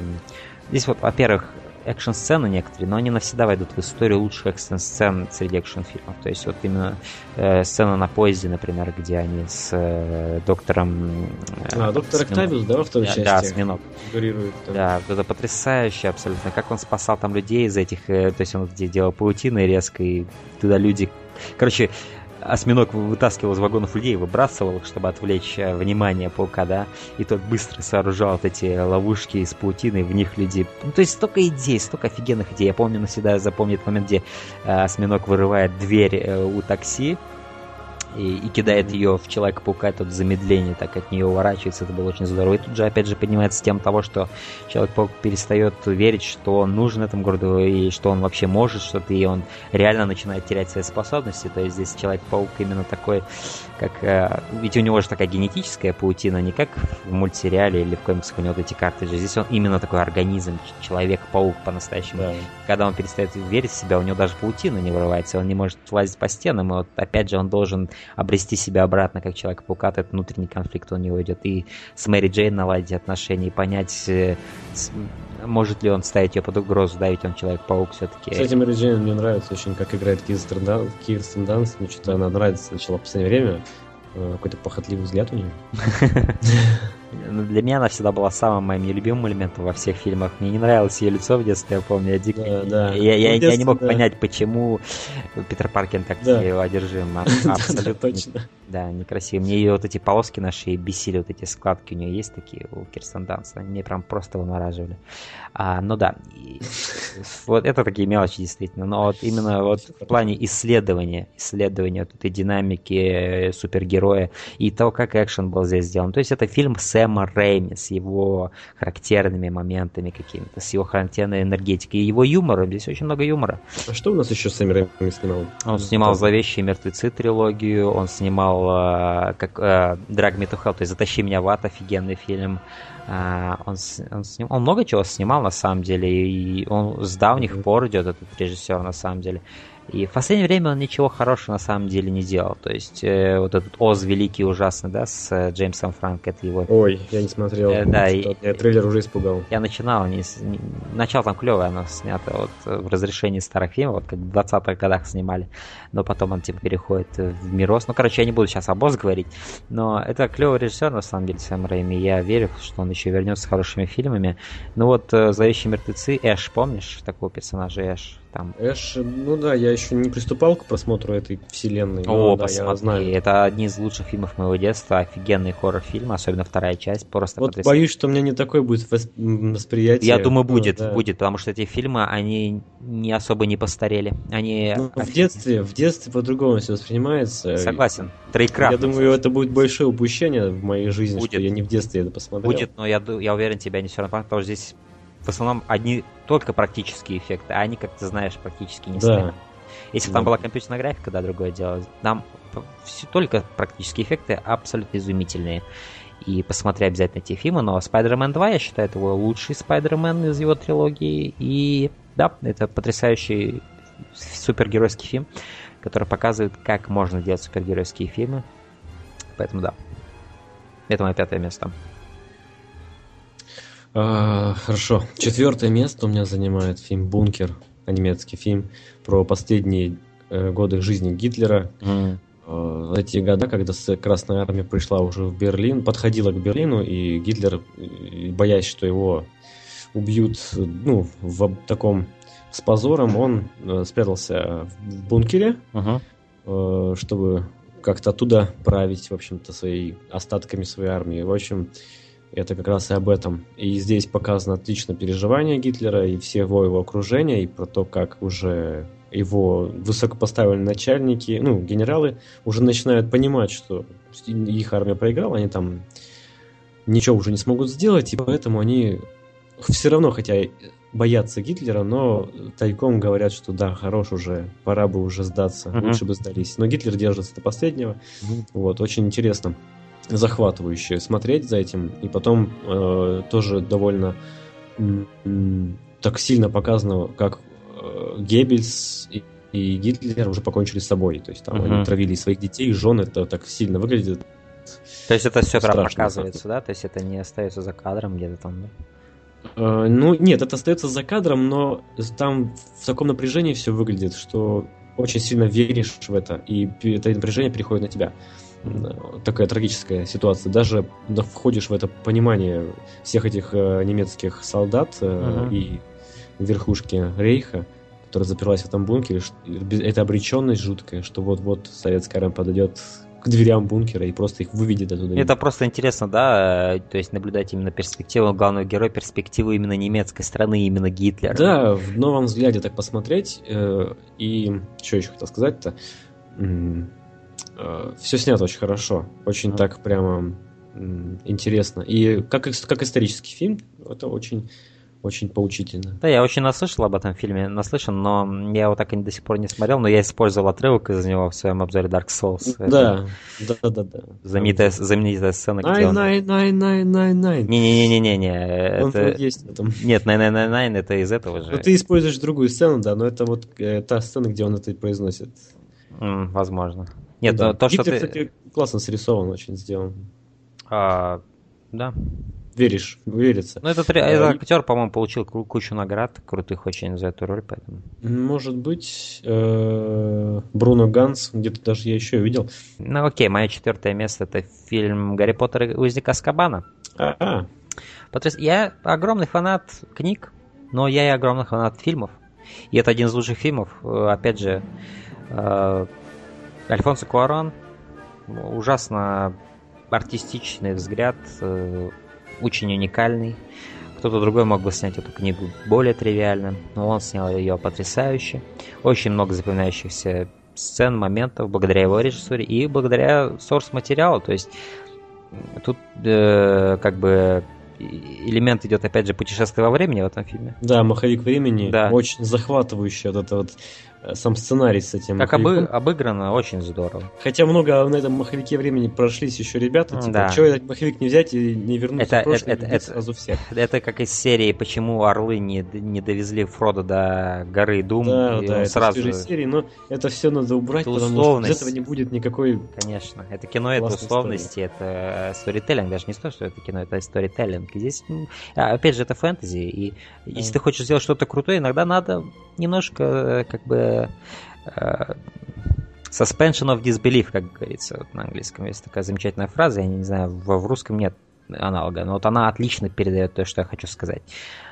здесь вот, во-первых, экшн-сцены некоторые, но они навсегда войдут в историю лучших экшн-сцен среди экшн-фильмов. То есть вот именно э, сцена на поезде, например, где они с э, доктором... Э, а, доктор Октавиус, да, во второй да, части? Да, Осьминог. Да, это потрясающе абсолютно. Как он спасал там людей из этих... Э, то есть он где делал паутины резко, и туда люди... Короче, осьминог вытаскивал из вагонов людей, выбрасывал их, чтобы отвлечь э, внимание паука, да, и тот быстро сооружал вот эти ловушки из паутины, в них люди... Ну, то есть столько идей, столько офигенных идей. Я помню, навсегда запомню этот момент, где э, осьминог вырывает дверь э, у такси, и, и кидает ее в Человека-паука, тот замедление так от нее уворачивается, это было очень здорово. И тут же опять же поднимается тема того, что Человек-паук перестает верить, что он нужен этому городу, и что он вообще может что-то, и он реально начинает терять свои способности. То есть здесь Человек-паук именно такой, как... Э, ведь у него же такая генетическая паутина, не как в мультсериале или в комиксах у него вот эти картриджи. Здесь он именно такой организм, Человек-паук по-настоящему. Да. Когда он перестает верить в себя, у него даже паутина не вырывается, он не может лазить по стенам, и вот опять же он должен обрести себя обратно как Человека-паука, этот внутренний конфликт у него идет. И с Мэри Джейн наладить отношения, и понять, э, может ли он ставить ее под угрозу, да, ведь он Человек-паук все-таки. Кстати, Мэри Джейн мне нравится очень, как играет Кирстен Данс, мне что-то она нравится сначала в последнее время, э, какой-то похотливый взгляд у нее. Ну, для меня она всегда была самым моим любимым элементом во всех фильмах. Мне не нравилось ее лицо в детстве, я помню. Я, дико... да, да. я, я, детстве, я не мог да. понять, почему Питер Паркер так да. его одержим. Абсолютно. точно. Да, некрасиво. Мне ее вот эти полоски на шее бесили, вот эти складки у нее есть такие у Кирстен Данс. Они мне прям просто вымораживали. А, ну да, и, вот это такие мелочи действительно. Но вот именно вот в плане исследования, исследования вот этой динамики супергероя и того, как экшен был здесь сделан. То есть это фильм Сэма Рэйми с его характерными моментами какими-то, с его характерной энергетикой. И его юмором, здесь очень много юмора. А что у нас еще Сэм Рэйми снимал? Он снимал «Зловещие мертвецы» трилогию, он снимал э, как э, «Drag Me to Hell», то есть «Затащи меня в ад», офигенный фильм. Uh, он, он, сним, он много чего снимал на самом деле, и он с давних mm-hmm. пор идет этот режиссер на самом деле. И в последнее время он ничего хорошего на самом деле не делал. То есть э, вот этот Оз великий ужасный, да, с э, Джеймсом Франко, это его. Ой, я не смотрел. Э, да, и, я трейлер уже испугал. Я начинал, не, не, начало там клевое, оно снято вот в разрешении старых фильмов, вот как в 20-х годах снимали, но потом он типа переходит в Мирос. Ну, короче, я не буду сейчас об Оз говорить, но это клевый режиссер на самом деле Сэм Рэйми. Я верю, что он еще вернется с хорошими фильмами. Ну вот э, «Зловещие мертвецы», Эш, помнишь такого персонажа Эш? Там. Эш, ну да, я еще не приступал к просмотру этой вселенной. О, да, посмотри, я знаю. это одни из лучших фильмов моего детства, офигенный хоррор-фильм, особенно вторая часть, просто Вот боюсь, что у меня не такое будет восприятие. Я думаю, будет, да. будет, потому что эти фильмы, они не особо не постарели. Они... Ну, в детстве, в детстве по-другому все воспринимается. Согласен. Троекратно. Я думаю, это будет большое упущение в моей жизни, Будет. что я не в детстве это посмотрел. Будет, но я, я уверен, тебя не все равно, потому что здесь в основном одни только практические эффекты, а они, как ты знаешь, практически не Да. стоят. Если бы там была компьютерная графика, да, другое дело. Нам п- все только практические эффекты абсолютно изумительные. И посмотри обязательно эти фильмы, но Spider-Man 2, я считаю, это его лучший Spider-Man из его трилогии. И да, это потрясающий супергеройский фильм, который показывает, как можно делать супергеройские фильмы. Поэтому да. Это мое пятое место. А, хорошо. Четвертое место у меня занимает фильм «Бункер», а немецкий фильм про последние э, годы жизни Гитлера. Э, эти года, когда Красная Армия пришла уже в Берлин, подходила к Берлину, и Гитлер, боясь, что его убьют, ну, в таком с позором, он э, спрятался в бункере, Мгм. э, чтобы как-то оттуда править, в общем-то, своей остатками своей армии. В общем, это как раз и об этом. И здесь показано отлично переживание Гитлера и всего его окружения, и про то, как уже его высокопоставленные начальники, ну, генералы, уже начинают понимать, что их армия проиграла, они там ничего уже не смогут сделать, и поэтому они все равно, хотя боятся Гитлера, но тайком говорят, что да, хорош уже, пора бы уже сдаться, Мгм. лучше бы сдались. Но Гитлер держится до последнего. Мгм. Вот, очень интересно, захватывающе смотреть за этим. И потом э, тоже довольно так сильно показано, как э, Геббельс и, и Гитлер уже покончили с собой. То есть там Мгм. они травили своих детей, жен, это так сильно выглядит. То есть это все прям показывается, да? То есть это не остается за кадром где-то там, да? Э, ну, нет, это остается за кадром, но там в таком напряжении все выглядит, что очень сильно веришь в это, и это напряжение переходит на тебя. М, Такая трагическая ситуация. Даже да, входишь в это понимание всех этих э, немецких солдат э, Мгм. и верхушки Рейха, которая заперлась в этом бункере. Это обреченность жуткая, что вот-вот советская армия подойдет к дверям бункера и просто их выведет оттуда. Это просто интересно, да, э, то есть наблюдать именно перспективу главного героя, перспективу именно немецкой страны, именно Гитлера. Да, в новом взгляде так посмотреть. э, и что еще хотел сказать-то? Все снято очень хорошо. Очень Мгм. так прямо м, интересно. И как, как исторический фильм, это очень, очень поучительно. Да, я очень наслышал об этом фильме, наслышан, но я его так и до сих пор не смотрел, но я использовал отрывок из него в своем обзоре Dark Souls. Это Да, да, да, да, да. Знаменитая, знаменитая сцена, где Найн, он... найн, найн, найн, найн, найн. Не-не-не-не-не, это... есть в этом. Нет, 999 это из этого же. Ну, ты используешь другую сцену, да, но это вот э, та сцена, где он это произносит. М, возможно. Нет, Да. то, что Гитлер, ты... кстати, классно срисован, очень сделан. А, да. Веришь, верится. Ну, этот, А, актер, по-моему, получил ку- кучу наград, крутых очень за эту роль, поэтому... Может быть, э, Бруно Ганс, где-то даже я еще видел. Ну, окей, мое четвертое место это фильм «Гарри Поттер и узник Аскабана». А, а, Потряс- Я огромный фанат книг, но я и огромный фанат фильмов. И это один из лучших фильмов. Э, Опять же, э, Альфонсо Куарон, ужасно артистичный взгляд, э, очень уникальный. Кто-то другой мог бы снять эту книгу более тривиально, но он снял ее потрясающе. Очень много запоминающихся сцен, моментов, благодаря его режиссуре и благодаря сорс-материалу. То есть тут э, как бы элемент идет, опять же, путешествие во времени в этом фильме. да, «Маховик времени». Да. Очень захватывающий вот это вот сам сценарий с этим Как обы- обыграно, очень здорово. Хотя много на этом маховике времени прошлись еще ребята. Типа, Да. чего этот маховик не взять и не вернуться Это- в прошлое это- это- сразу всех. Это как из серии «Почему орлы не, не довезли Фрода до горы Дум?» Да, и да, это сразу же... серии, но это все надо убрать, Это потому что условность. из этого не будет никакой... Конечно, это кино, это условности, это сторителлинг, даже не то, что это кино, это сторителлинг. Здесь, а, опять же, это фэнтези, и если Да. ты хочешь сделать что-то крутое, иногда надо немножко, э, как бы, э, suspension of disbelief, как говорится вот на английском. Есть такая замечательная фраза, я не знаю, в, в русском нет аналога, но вот она отлично передает то, что я хочу сказать.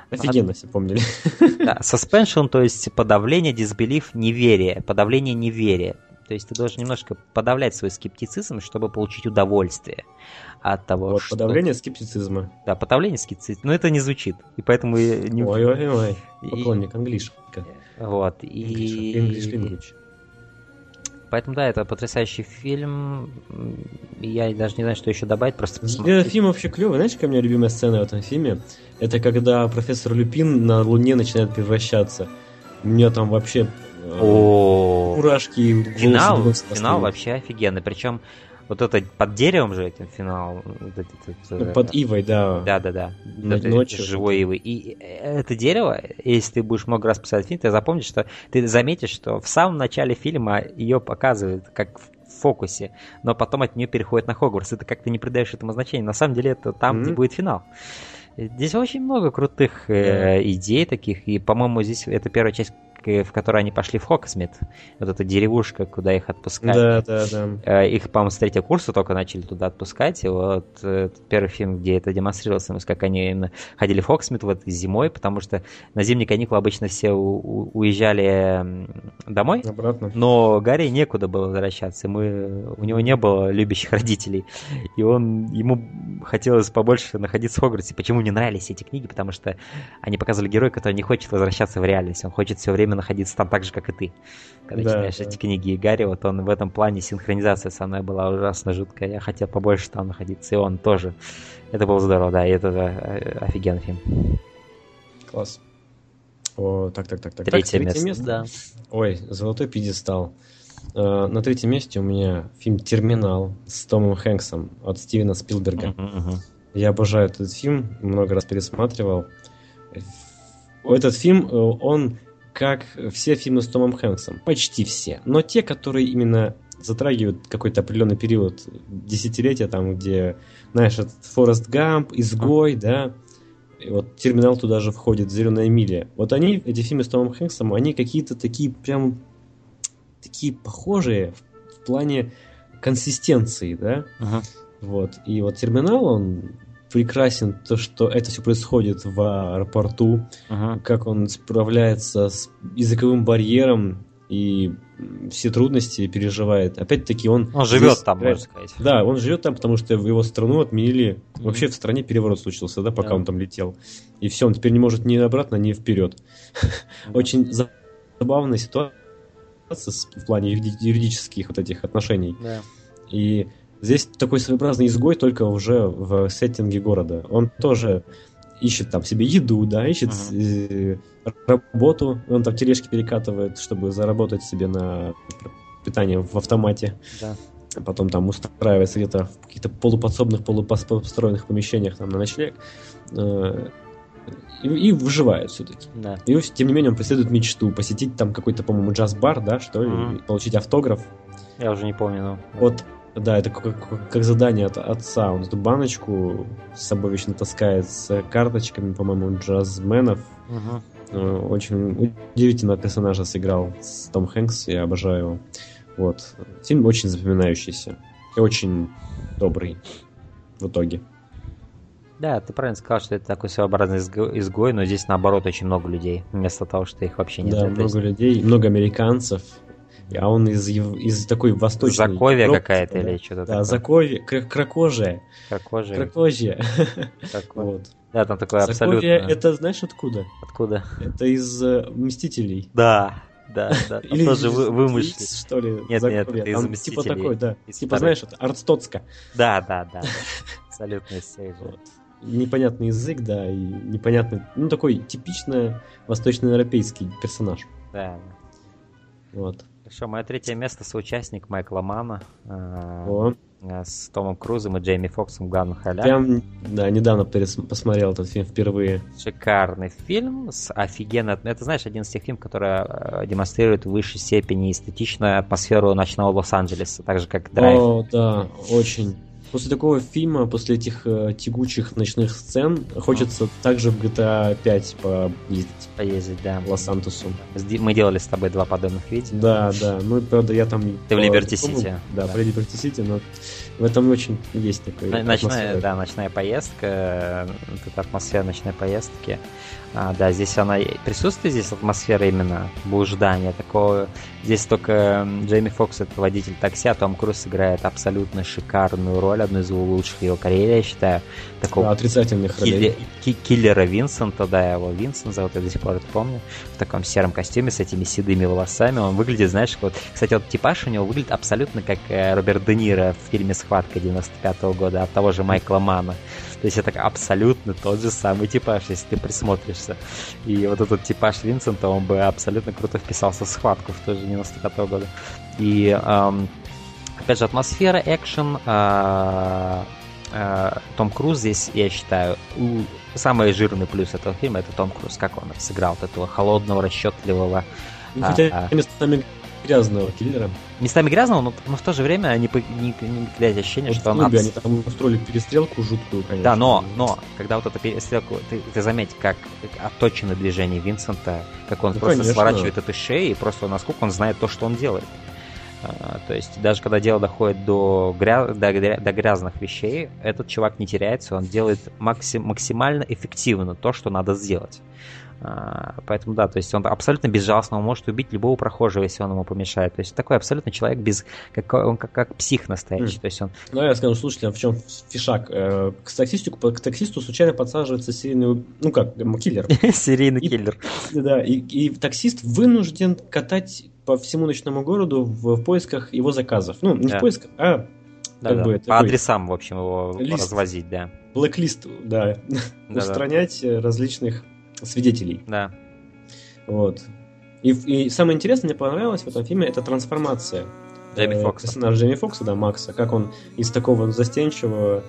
Офигенно все помнили. Да, suspension, то есть подавление, дисбелив, неверие. Подавление неверия. То есть ты должен немножко подавлять свой скептицизм, чтобы получить удовольствие от того, вот, что... подавление скептицизма. Да, подавление скептицизма. Но это не звучит. И поэтому... Не... Ой-ой-ой, поклонник английского. Вот, и... English language. Поэтому, да, это потрясающий фильм. Я даже не знаю, что еще добавить, просто посмотреть. Фильм вообще клевый. Знаете, какая у меня любимая сцена в этом фильме? Это когда профессор Люпин на Луне начинает превращаться. У меня там вообще э, О, мурашки. Финал, финал вообще офигенный. Причем вот это под деревом же этим финал. Вот этот, ну, под ивой, да. Да, да, да. Ночью. Живой ивы. И это дерево, если ты будешь много раз посмотреть фильм, ты запомнишь, что ты заметишь, что в самом начале фильма ее показывают как в фокусе, но потом от нее переходит на Хогвартс, и ты как-то не придаешь этому значения. На самом деле это там, mm-hmm. где будет финал. Здесь очень много крутых э, идей таких, и, по-моему, здесь это первая часть в которой они пошли в Хогсмид. Вот эта деревушка, куда их отпускали. Да, да, да. Э, их, по-моему, с третьего курса только начали туда отпускать. И вот э, первый фильм, где это демонстрировалось, как они именно ходили в Хогсмид вот зимой, потому что на зимние каникулы обычно все уезжали домой. Обратно. Но Гарри некуда было возвращаться. Мы, у него не было любящих родителей. И он, ему хотелось побольше находиться в Хогвартсе. Почему мне нравились эти книги? Потому что они показывали героя, который не хочет возвращаться в реальность. Он хочет все время время находиться там так же, как и ты. Когда да, читаешь да. эти книги и Гарри, вот он в этом плане синхронизация со мной была ужасно жуткая. Я хотел побольше там находиться, и он тоже. Это было здорово, да, и это э, офигенный фильм. Класс. О, так, так, так, так. Третье, так, третье место. место. Да. Ой, золотой пьедестал. Uh, на третьем месте у меня фильм «Терминал» с Томом Хэнксом от Стивена Спилберга. Uh-huh, uh-huh. Я обожаю этот фильм, много раз пересматривал. Этот фильм, э, он как все фильмы с Томом Хэнксом. Почти все. Но те, которые именно затрагивают какой-то определенный период десятилетия, там, где, знаешь, этот Форест Гамп, Изгой, да, и вот Терминал туда же входит, Зеленая миля. Вот они, эти фильмы с Томом Хэнксом, они какие-то такие прям такие похожие в, в плане консистенции, да. Uh-huh. Вот. И вот Терминал, он прекрасен то, что это все происходит в аэропорту, ага. как он справляется с языковым барьером и все трудности переживает. Опять-таки он... Он живет там, можно сказать. Да, он живет там, потому что в его страну отменили... Mm-hmm. Вообще в стране переворот случился, да, пока yeah. он там летел. И все, он теперь не может ни обратно, ни вперед. Mm-hmm. Очень забавная ситуация в плане юридических вот этих отношений. Yeah. И Здесь такой своеобразный изгой только уже в сеттинге города. Он тоже ищет там себе еду, да, ищет uh-huh. работу, он там тележки перекатывает, чтобы заработать себе на питание в автомате. Да. Потом там устраивается где-то в каких-то полуподсобных, полупостроенных помещениях там на ночлег. Э, и, и выживает все-таки. Да. И тем не менее он преследует мечту посетить там какой-то, по-моему, джаз-бар, да, что ли, mm-hmm. получить автограф. Я уже не помню, но... Вот да, это как, как, задание от отца. Он эту баночку с собой вечно таскает с карточками, по-моему, джазменов. Угу. Очень удивительного персонажа сыграл с Том Хэнкс, я обожаю его. Вот. Фильм очень запоминающийся и очень добрый в итоге. Да, ты правильно сказал, что это такой своеобразный изгой, но здесь наоборот очень много людей, вместо того, что их вообще нет. Да, много людей, много американцев, а он из, из такой восточной... Заковья какая-то или что-то Да, такое. Заковья, кракожия. Кракожия. Кракожия. Вот. Да, там такое абсолютно... Заковья, это знаешь откуда? Откуда? Это из uh, Мстителей. Да, да, да. Или тоже вы, что ли? Нет, нет, это из Мстителей. Типа такой, да. Из типа, знаешь, это Арстоцка. Да, да, да. Абсолютно из же. Непонятный язык, да, и непонятный, ну, такой типично восточноевропейский персонаж. Да. Вот. Хорошо, мое третье место соучастник Майкла Мана э. Э, с Томом Крузом и Джейми Фоксом в главных ролях. Прям, да, недавно посмотрел этот фильм впервые. Шикарный фильм с офигенно... Это, знаешь, один из тех фильмов, который э, демонстрирует в высшей степени эстетичную атмосферу ночного Лос-Анджелеса, так же, как Драйв. О, да, очень. После такого фильма, после этих э, тягучих ночных сцен, хочется также в GTA 5 поездить. Поездить, да. Лос-Сантосу. Мы делали с тобой два подобных видео. Да, да. Ну, правда, я там... Ты в Либерти-Сити. Да, да, в Либерти-Сити, но в этом очень есть такой... Ночная, да, ночная поездка, это атмосфера ночной поездки. А, да, здесь она присутствует, здесь атмосфера именно блуждания такого. Здесь только Джейми Фокс это водитель такси, а Том Круз играет абсолютно шикарную роль, одну из лучших его карьеры, я считаю. Такого да, отрицательных килли, ролей. Киллера Винсента, да, его Винсент зовут, я до сих пор это помню. В таком сером костюме с этими седыми волосами. Он выглядит, знаешь, вот, кстати, вот типаж у него выглядит абсолютно как э, Роберт Де Ниро в фильме «Схватка» 95 -го года от того же Майкла Мана. То есть это абсолютно тот же самый типаж, если ты присмотришься. И вот этот типаж Винсента, он бы абсолютно круто вписался в схватку в той же 95 -го года. И эм, опять же, атмосфера, экшен, э, э, том Круз здесь, я считаю, самый жирный плюс этого фильма это Том Круз, как он сыграл вот этого холодного, расчетливого. Ну, хотя а, местами грязного киллера. Местами грязного, но, но в то же время не, не, не кидать ощущение, вот что он... Они там устроили перестрелку жуткую, конечно. Да, но, но, когда вот эта перестрелку, ты, ты заметь, как отточено движение Винсента, как он ну, просто конечно. сворачивает эту шею, и просто насколько он знает то, что он делает. А, то есть даже когда дело доходит до, гряз, до, до грязных вещей, этот чувак не теряется, он делает максим, максимально эффективно то, что надо сделать. А, поэтому да, то есть он абсолютно безжалостно он может убить любого прохожего, если он ему помешает. То есть такой абсолютно человек без, как, он как, как псих настоящий. Mm. То есть он... Ну, я скажу слушателям, в чем фишак. Э, к таксисту, к таксисту случайно подсаживается серийный, ну как, киллер. Серийный киллер. Да, и, таксист вынужден катать по всему ночному городу в, поисках его заказов. Ну, не да. в поисках, а да, как да. бы, по адресам, в общем, его лист. развозить, да. Блэк-лист, да. да Устранять да. различных свидетелей. Да. Вот. И, и самое интересное, мне понравилось в этом фильме, это трансформация. Джейми э, Фокса. Персонаж Джейми Фокса, да, Макса, как он из такого застенчивого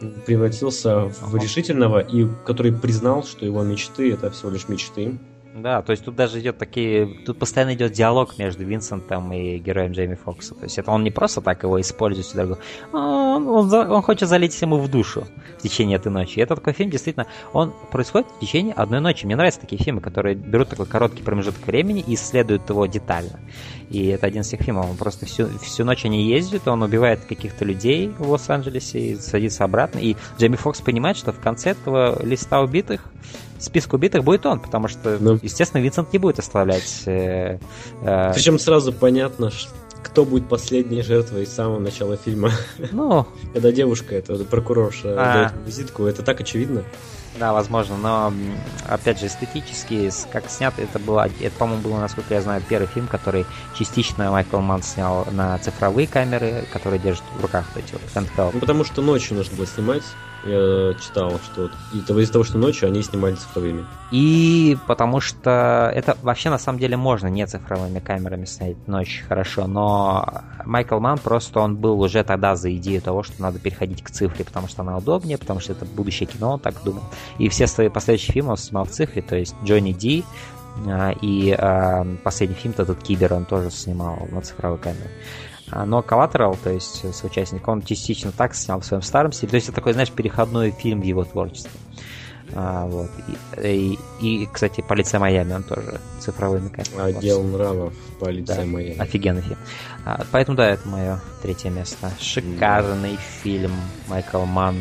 uh-huh. превратился в uh-huh. решительного, и который признал, что его мечты это всего лишь мечты. Да, то есть тут даже идет такие... Тут постоянно идет диалог между Винсентом и героем Джейми Фокса. То есть это он не просто так его использует сюда, он, он, он хочет залить ему в душу в течение этой ночи. И этот такой фильм действительно, он происходит в течение одной ночи. Мне нравятся такие фильмы, которые берут такой короткий промежуток времени и исследуют его детально. И это один из тех фильмов. Он просто всю, всю ночь они ездят, он убивает каких-то людей в Лос-Анджелесе и садится обратно. И Джейми Фокс понимает, что в конце этого листа убитых список убитых будет он, потому что, ну. естественно, Винсент не будет оставлять... Э, э... Причем сразу понятно, кто будет последней жертвой с самого начала фильма. Ну... Когда девушка, это прокурорша, а... дает визитку, это так очевидно. Да, возможно, но опять же эстетически, как снято, это было, это, по-моему, было, насколько я знаю, первый фильм, который частично Майкл Манн снял на цифровые камеры, которые держат в руках эти вот handheld. Ну, потому что ночью нужно было снимать, я читал, что из-за того, что ночью они снимали цифровыми. И потому что это вообще на самом деле можно не цифровыми камерами снять ночью хорошо, но Майкл Ман просто он был уже тогда за идею того, что надо переходить к цифре, потому что она удобнее, потому что это будущее кино, он так думал. И все свои последующие фильмы он снимал в цифре, то есть Джонни Ди, а, и э, последний фильм этот Кибер он тоже снимал на цифровой камере. А, но Collateral, то есть соучастник, он частично так снял в своем старом стиле. То есть это такой, знаешь, переходной фильм в его творчестве. А, вот. И, и, и, кстати, «Полиция Майами» он тоже цифровыми камерами. Отдел вот. нравов «Полиция да, Майами». Офигенный фильм. А, поэтому, да, это мое третье место. Шикарный да. фильм Майкл Манн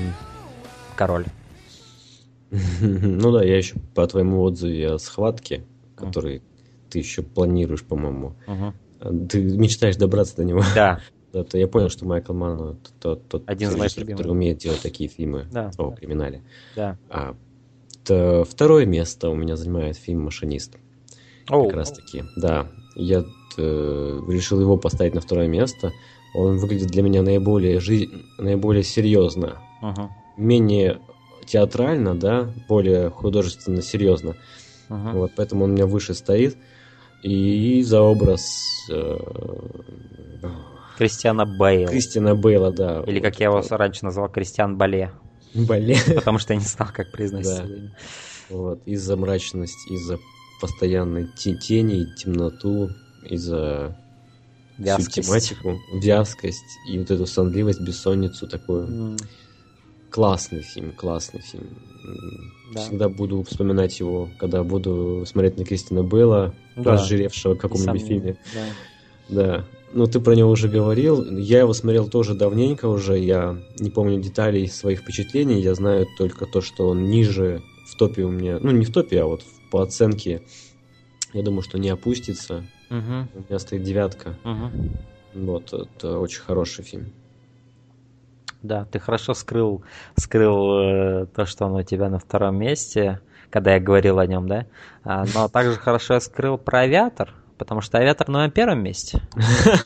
«Король». Ну да, я еще по твоему отзыве о схватке, который ты еще планируешь, по-моему. Ты мечтаешь добраться до него. Да. Да, то я понял, что Майкл Манн тот, тот один из моих любимых, который умеет делать такие фильмы да, о да. криминале. Да. А, то, второе место у меня занимает фильм «Машинист». Оу. Как раз таки, да. Я э, решил его поставить на второе место. Он выглядит для меня наиболее, жи... наиболее серьезно. Uh-huh. Менее театрально, да, более художественно серьезно. Uh-huh. Вот, поэтому он у меня выше стоит. И за образ э, Кристиана Бейла. Кристиана Бейла, да. Или как я его раньше назвал, Кристиан Бале. Бале. Потому что я не знал, как произносить. Да. Вот, из-за мрачности, из-за постоянной тени, темноту, из-за вязкость. всю тематику, вязкость и вот эту сонливость, бессонницу такую. Mm. Классный фильм, классный фильм. Да. Всегда буду вспоминать его, когда буду смотреть на Кристина Бейла, да. разжиревшего в каком-нибудь фильме. Да. да. Ну, ты про него уже говорил. Я его смотрел тоже давненько уже. Я не помню деталей своих впечатлений. Я знаю только то, что он ниже в топе у меня. Ну, не в топе, а вот по оценке. Я думаю, что не опустится. Угу. У меня стоит девятка. Угу. Вот, это очень хороший фильм. Да, ты хорошо скрыл, скрыл э, то, что он у тебя на втором месте, когда я говорил о нем, да? А, но также хорошо я скрыл про авиатор, потому что авиатор на первом месте.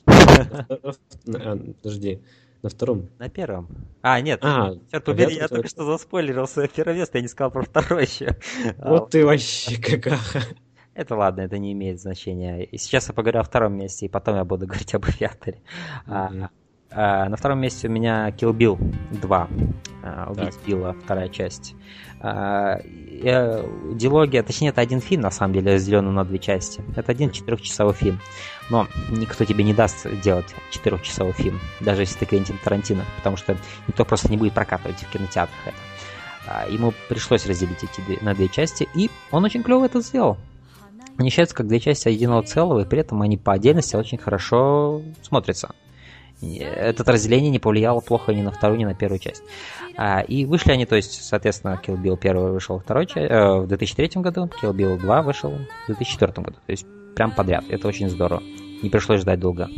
А, подожди, на втором? На первом. А, нет, а, черт побери, я только что заспойлерил свое первое место, я не сказал про второе еще. Вот ты вообще какаха. Это ладно, это не имеет значения. И сейчас я поговорю о втором месте, и потом я буду говорить об авиаторе. Mm-hmm. А, на втором месте у меня Kill Bill 2. А, Убить так. Билла, вторая часть. А, дилогия, точнее, это один фильм, на самом деле, разделенный на две части. Это один четырехчасовой фильм. Но никто тебе не даст делать четырехчасовой фильм, даже если ты Квентин Тарантино, потому что никто просто не будет прокатывать в кинотеатрах это. Ему пришлось разделить эти на две части, и он очень клево это сделал. Они считаются как две части единого целого, и при этом они по отдельности очень хорошо смотрятся это разделение не повлияло плохо ни на вторую, ни на первую часть. А, и вышли они, то есть, соответственно, Kill Bill 1 вышел второй, э, в 2003 году, Kill Bill 2 вышел в 2004 году. То есть, прям подряд. Это очень здорово. Не пришлось ждать долго.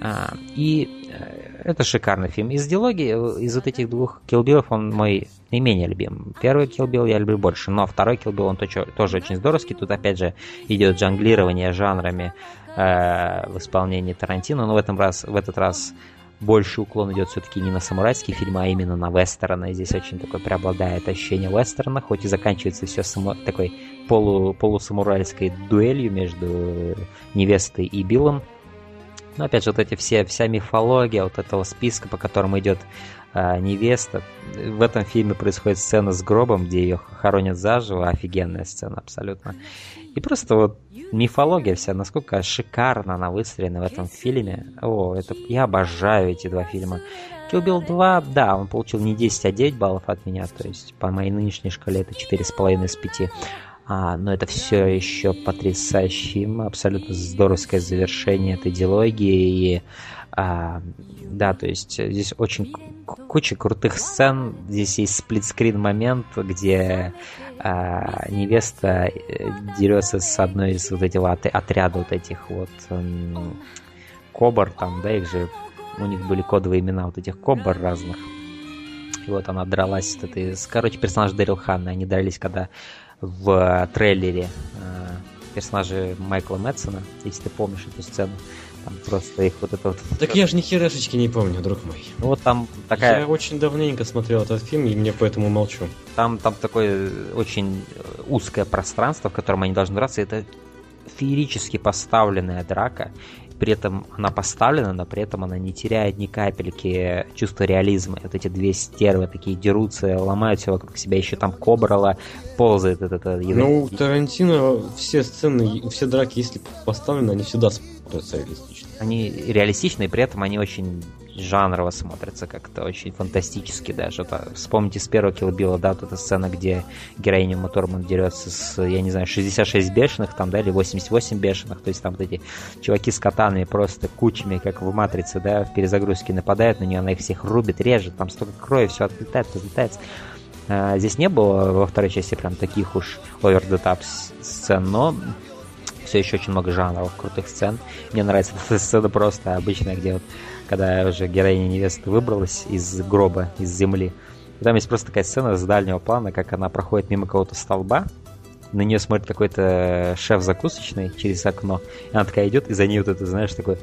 А, и э, это шикарный фильм. Из диалоги, э, из вот этих двух Kill Bill он мой наименее любим. Первый Kill Bill я люблю больше, но второй Kill Bill он тоже очень здоровский. Тут опять же идет жонглирование жанрами э, в исполнении Тарантино, но в, этом раз, в этот раз больше уклон идет все-таки не на самурайские фильмы, а именно на вестерны. Здесь очень такое преобладает ощущение вестерна, хоть и заканчивается все само... такой полу... полусамурайской дуэлью между невестой и Биллом. Но опять же, вот эти все, вся мифология вот этого списка, по которому идет э, невеста. В этом фильме происходит сцена с гробом, где ее хоронят заживо. Офигенная сцена абсолютно. И просто вот мифология вся, насколько шикарно она выстроена в этом фильме. О, это я обожаю эти два фильма. Kill Bill 2, да, он получил не 10, а 9 баллов от меня, то есть по моей нынешней шкале это 4,5 из 5. А, но это все еще потрясающий фильм, абсолютно здоровское завершение этой диалогии. И, а, да, то есть здесь очень куча крутых сцен. Здесь есть сплитскрин момент, где а, невеста э, дерется с одной из вот этих от, отряда вот этих вот м, кобр, там, да, их же, у них были кодовые имена вот этих кобр разных. И вот она дралась с этой, короче, персонаж Дэрил Ханна, они дрались, когда в трейлере э, персонажи Майкла Мэтсона, если ты помнишь эту сцену, там просто их вот это вот... Так я же ни херашечки не помню, друг мой. Ну вот там такая... Я очень давненько смотрел этот фильм, и мне поэтому молчу. Там, там такое очень узкое пространство, в котором они должны драться, это феерически поставленная драка, при этом она поставлена, но при этом она не теряет ни капельки чувства реализма. Вот эти две стервы такие дерутся, ломают все вокруг себя, еще там кобрала ползает. Это, это, ну, Тарантино все сцены, все драки, если поставлены, они всегда смотрятся реалистично. Они реалистичны, и при этом они очень жанрово смотрится как-то очень фантастически даже. Вспомните с первого Bill, да, вот эта сцена, где героиня Моторман дерется с, я не знаю, 66 бешеных там, да, или 88 бешеных, то есть там вот эти чуваки с катанами просто кучами, как в Матрице, да, в перезагрузке нападают на нее, она их всех рубит, режет, там столько крови, все отлетает, разлетается. А, здесь не было во второй части прям таких уж over the top сцен, но все еще очень много жанров, крутых сцен. Мне нравится эта сцена просто обычная, где вот когда уже героиня невесты выбралась из гроба, из земли. И там есть просто такая сцена с дальнего плана, как она проходит мимо какого-то столба, на нее смотрит какой-то шеф закусочный через окно, и она такая идет, и за ней вот это, знаешь, такой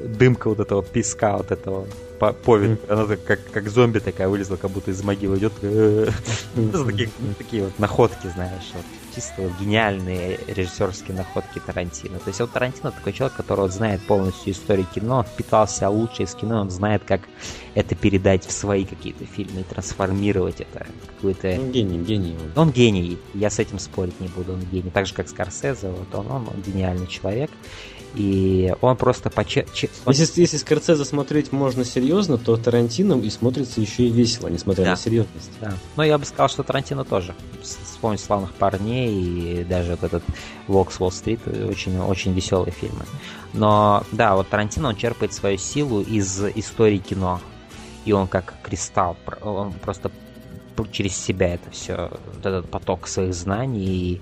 дымка вот этого песка, вот этого по повид. Она так, как, как зомби такая вылезла, как будто из могилы идет. Такие, такие вот находки, знаешь, вот, чисто вот гениальные режиссерские находки Тарантино. То есть вот Тарантино такой человек, который вот знает полностью историю кино, он впитался лучше из кино, он знает, как это передать в свои какие-то фильмы и трансформировать это в какую-то... Он гений, гений. Он гений, я с этим спорить не буду, он гений. Так же, как Скорсезе, вот он, он, он гениальный человек. И он просто поче... Если, если Скорсезе смотреть можно серьезно, то Тарантино и смотрится еще и весело, несмотря да. на серьезность. Да. Но я бы сказал, что Тарантино тоже. Вспомнить славных парней и даже вот этот Вокс Уолл-стрит очень, очень веселые фильмы. Но да, вот Тарантино он черпает свою силу из истории кино. И он как кристалл, он просто через себя это все, вот этот поток своих знаний и,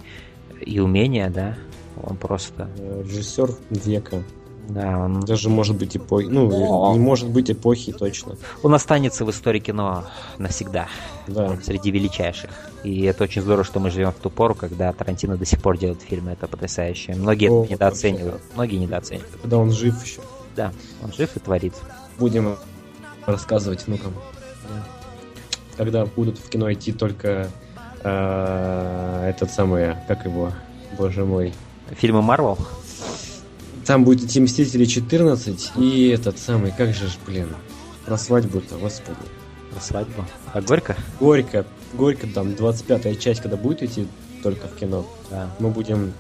и умения, да, он просто... Режиссер века. Да, он... Даже может быть эпохи. Ну, не может быть эпохи точно. Он останется в истории кино навсегда. Да. Среди величайших. И это очень здорово, что мы живем в ту пору, когда Тарантино до сих пор делает фильмы. Это потрясающе. Многие О, это недооценивают. Вообще. Многие недооценивают. Когда он жив еще. Да, он жив и творит. Будем рассказывать внукам. Да. Когда будут в кино идти только э, этот самый, как его, боже мой, фильмы Марвел? Там будет идти Мстители 14 и этот самый, как же, блин, про свадьбу-то, господи. Про свадьбу? А Горько? Горько. Горько там 25-я часть, когда будет идти только в кино. Да. Мы будем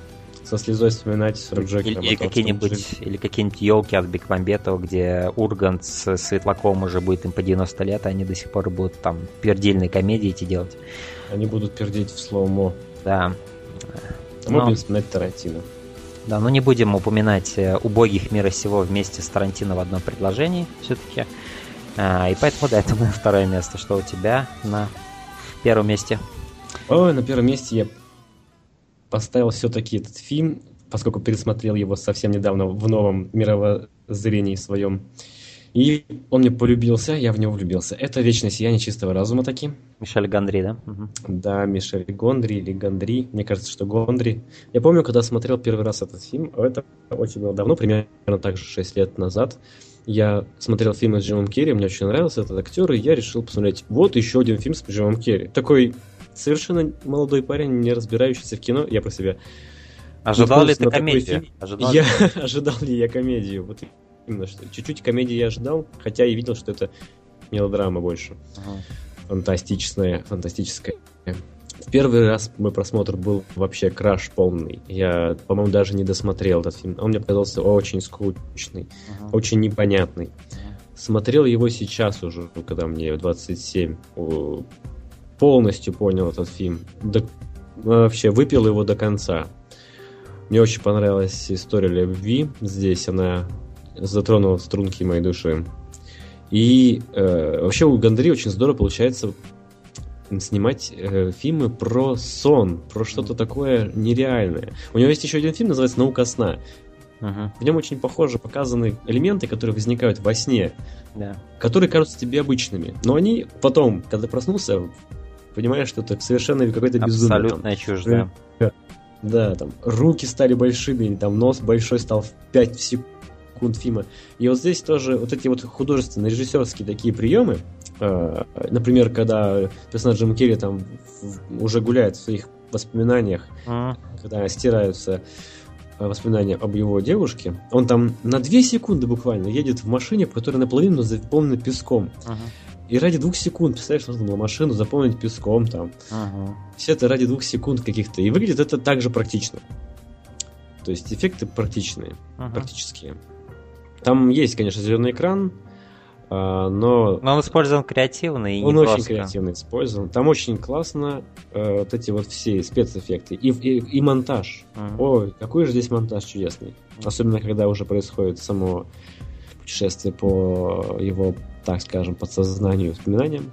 со слезой вспоминать 40 Джокером. Или, или какие-нибудь или какие-нибудь елки от Бекмамбетова, где Ургант с Светлаком уже будет им по 90 лет, а они до сих пор будут там пердельные комедии эти делать. Они будут пердеть в слоумо. Да. Мы но... будем вспоминать Тарантино. Да, но не будем упоминать э, убогих мира сего вместе с Тарантино в одном предложении все-таки. А, и поэтому, да, это мое второе место. Что у тебя на первом месте? Ой, на первом месте я поставил все-таки этот фильм, поскольку пересмотрел его совсем недавно в новом мировоззрении своем. И он мне полюбился, я в него влюбился. Это «Вечное сияние чистого разума» таки. Мишель Гондри, да? Угу. Да, Мишель Гондри или Гондри. Мне кажется, что Гондри. Я помню, когда смотрел первый раз этот фильм, это очень было давно, примерно так же 6 лет назад. Я смотрел фильмы с Джимом Керри, мне очень нравился этот актер, и я решил посмотреть вот еще один фильм с Джимом Керри. Такой совершенно молодой парень, не разбирающийся в кино, я про себя. Ожидал ли ты комедию? Ожидал я ожидал ли я комедию? Вот Именно что чуть-чуть комедии я ожидал, хотя и видел, что это мелодрама больше. Ага. Фантастичная, фантастическая. В первый раз мой просмотр был вообще краш полный. Я, по-моему, даже не досмотрел этот фильм. Он мне показался очень скучный, ага. очень непонятный. Смотрел его сейчас уже, когда мне 27. Полностью понял этот фильм. До... Вообще выпил его до конца. Мне очень понравилась история любви. Здесь она затронул струнки моей души. И э, вообще у Гандри очень здорово получается снимать э, фильмы про сон, про что-то такое нереальное. У него есть еще один фильм, называется «Наука сна». Uh-huh. В нем очень похоже показаны элементы, которые возникают во сне, yeah. которые кажутся тебе обычными. Но они потом, когда проснулся, понимаешь, что это совершенно какой-то безумие. Абсолютная чушь, да. Да, там руки стали большими, там нос большой стал в 5 секунд фильма. И вот здесь тоже вот эти вот художественные, режиссерские такие приемы, э, например, когда персонаж Джим Керри там уже гуляет в своих воспоминаниях, mm. когда стираются э, воспоминания об его девушке, он там на две секунды буквально едет в машине, которая наполовину заполнена песком. Uh-huh. И ради двух секунд, представляешь, нужно было машину заполнить песком там. Uh-huh. Все это ради двух секунд каких-то. И выглядит это также практично. То есть эффекты практичные, uh-huh. практические. Там есть, конечно, зеленый экран, а, но... Но он использован креативно и Он очень просто. креативно использован. Там очень классно э, вот эти вот все спецэффекты. И, и, и монтаж. Uh-huh. Ой, какой же здесь монтаж чудесный. Особенно, когда уже происходит само путешествие по его, так скажем, подсознанию, воспоминаниям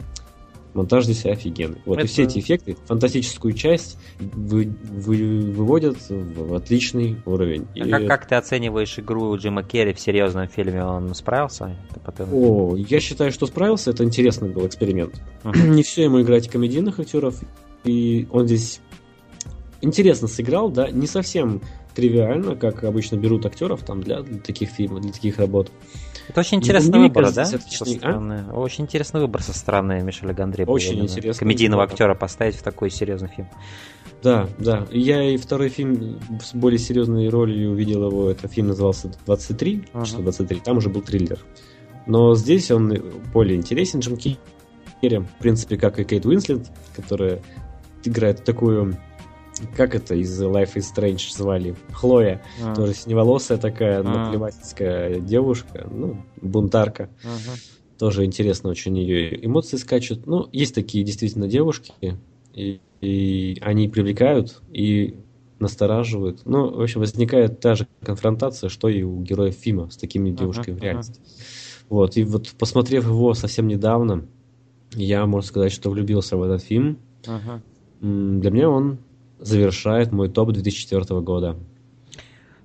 монтаж здесь офигенный. Вот Это... и все эти эффекты, фантастическую часть вы, вы, выводят в отличный уровень. А и... как, как ты оцениваешь игру Джима Керри в серьезном фильме? Он справился? потом... О, я считаю, что справился. Это интересный был эксперимент. Uh-huh. Не все ему играть комедийных актеров, и он здесь интересно сыграл, да, не совсем тривиально, как обычно берут актеров там для, для таких фильмов, для таких работ. Это очень интересный выбор, да? Со стороны... а? Очень интересный выбор со стороны Мишеля Гандре. Очень интересный. Комедийного выбор. актера поставить в такой серьезный фильм. Да, да. Я и второй фильм с более серьезной ролью увидел его. Это фильм назывался 23, ага. что 23. Там уже был триллер. Но здесь он более интересен, чем Кири. В принципе, как и Кейт Уинслет, которая играет такую как это из Life is Strange звали? Хлоя. А. Тоже синеволосая такая, а. наплевательская девушка, ну, бунтарка. Ага. Тоже интересно очень ее эмоции скачут. Ну, есть такие действительно девушки, и, и они привлекают и настораживают. Ну, в общем, возникает та же конфронтация, что и у героев Фима с такими девушками ага, в реальности. Ага. Вот, и вот посмотрев его совсем недавно, я, можно сказать, что влюбился в этот фильм. Ага. Для меня он завершает мой топ 2004 года.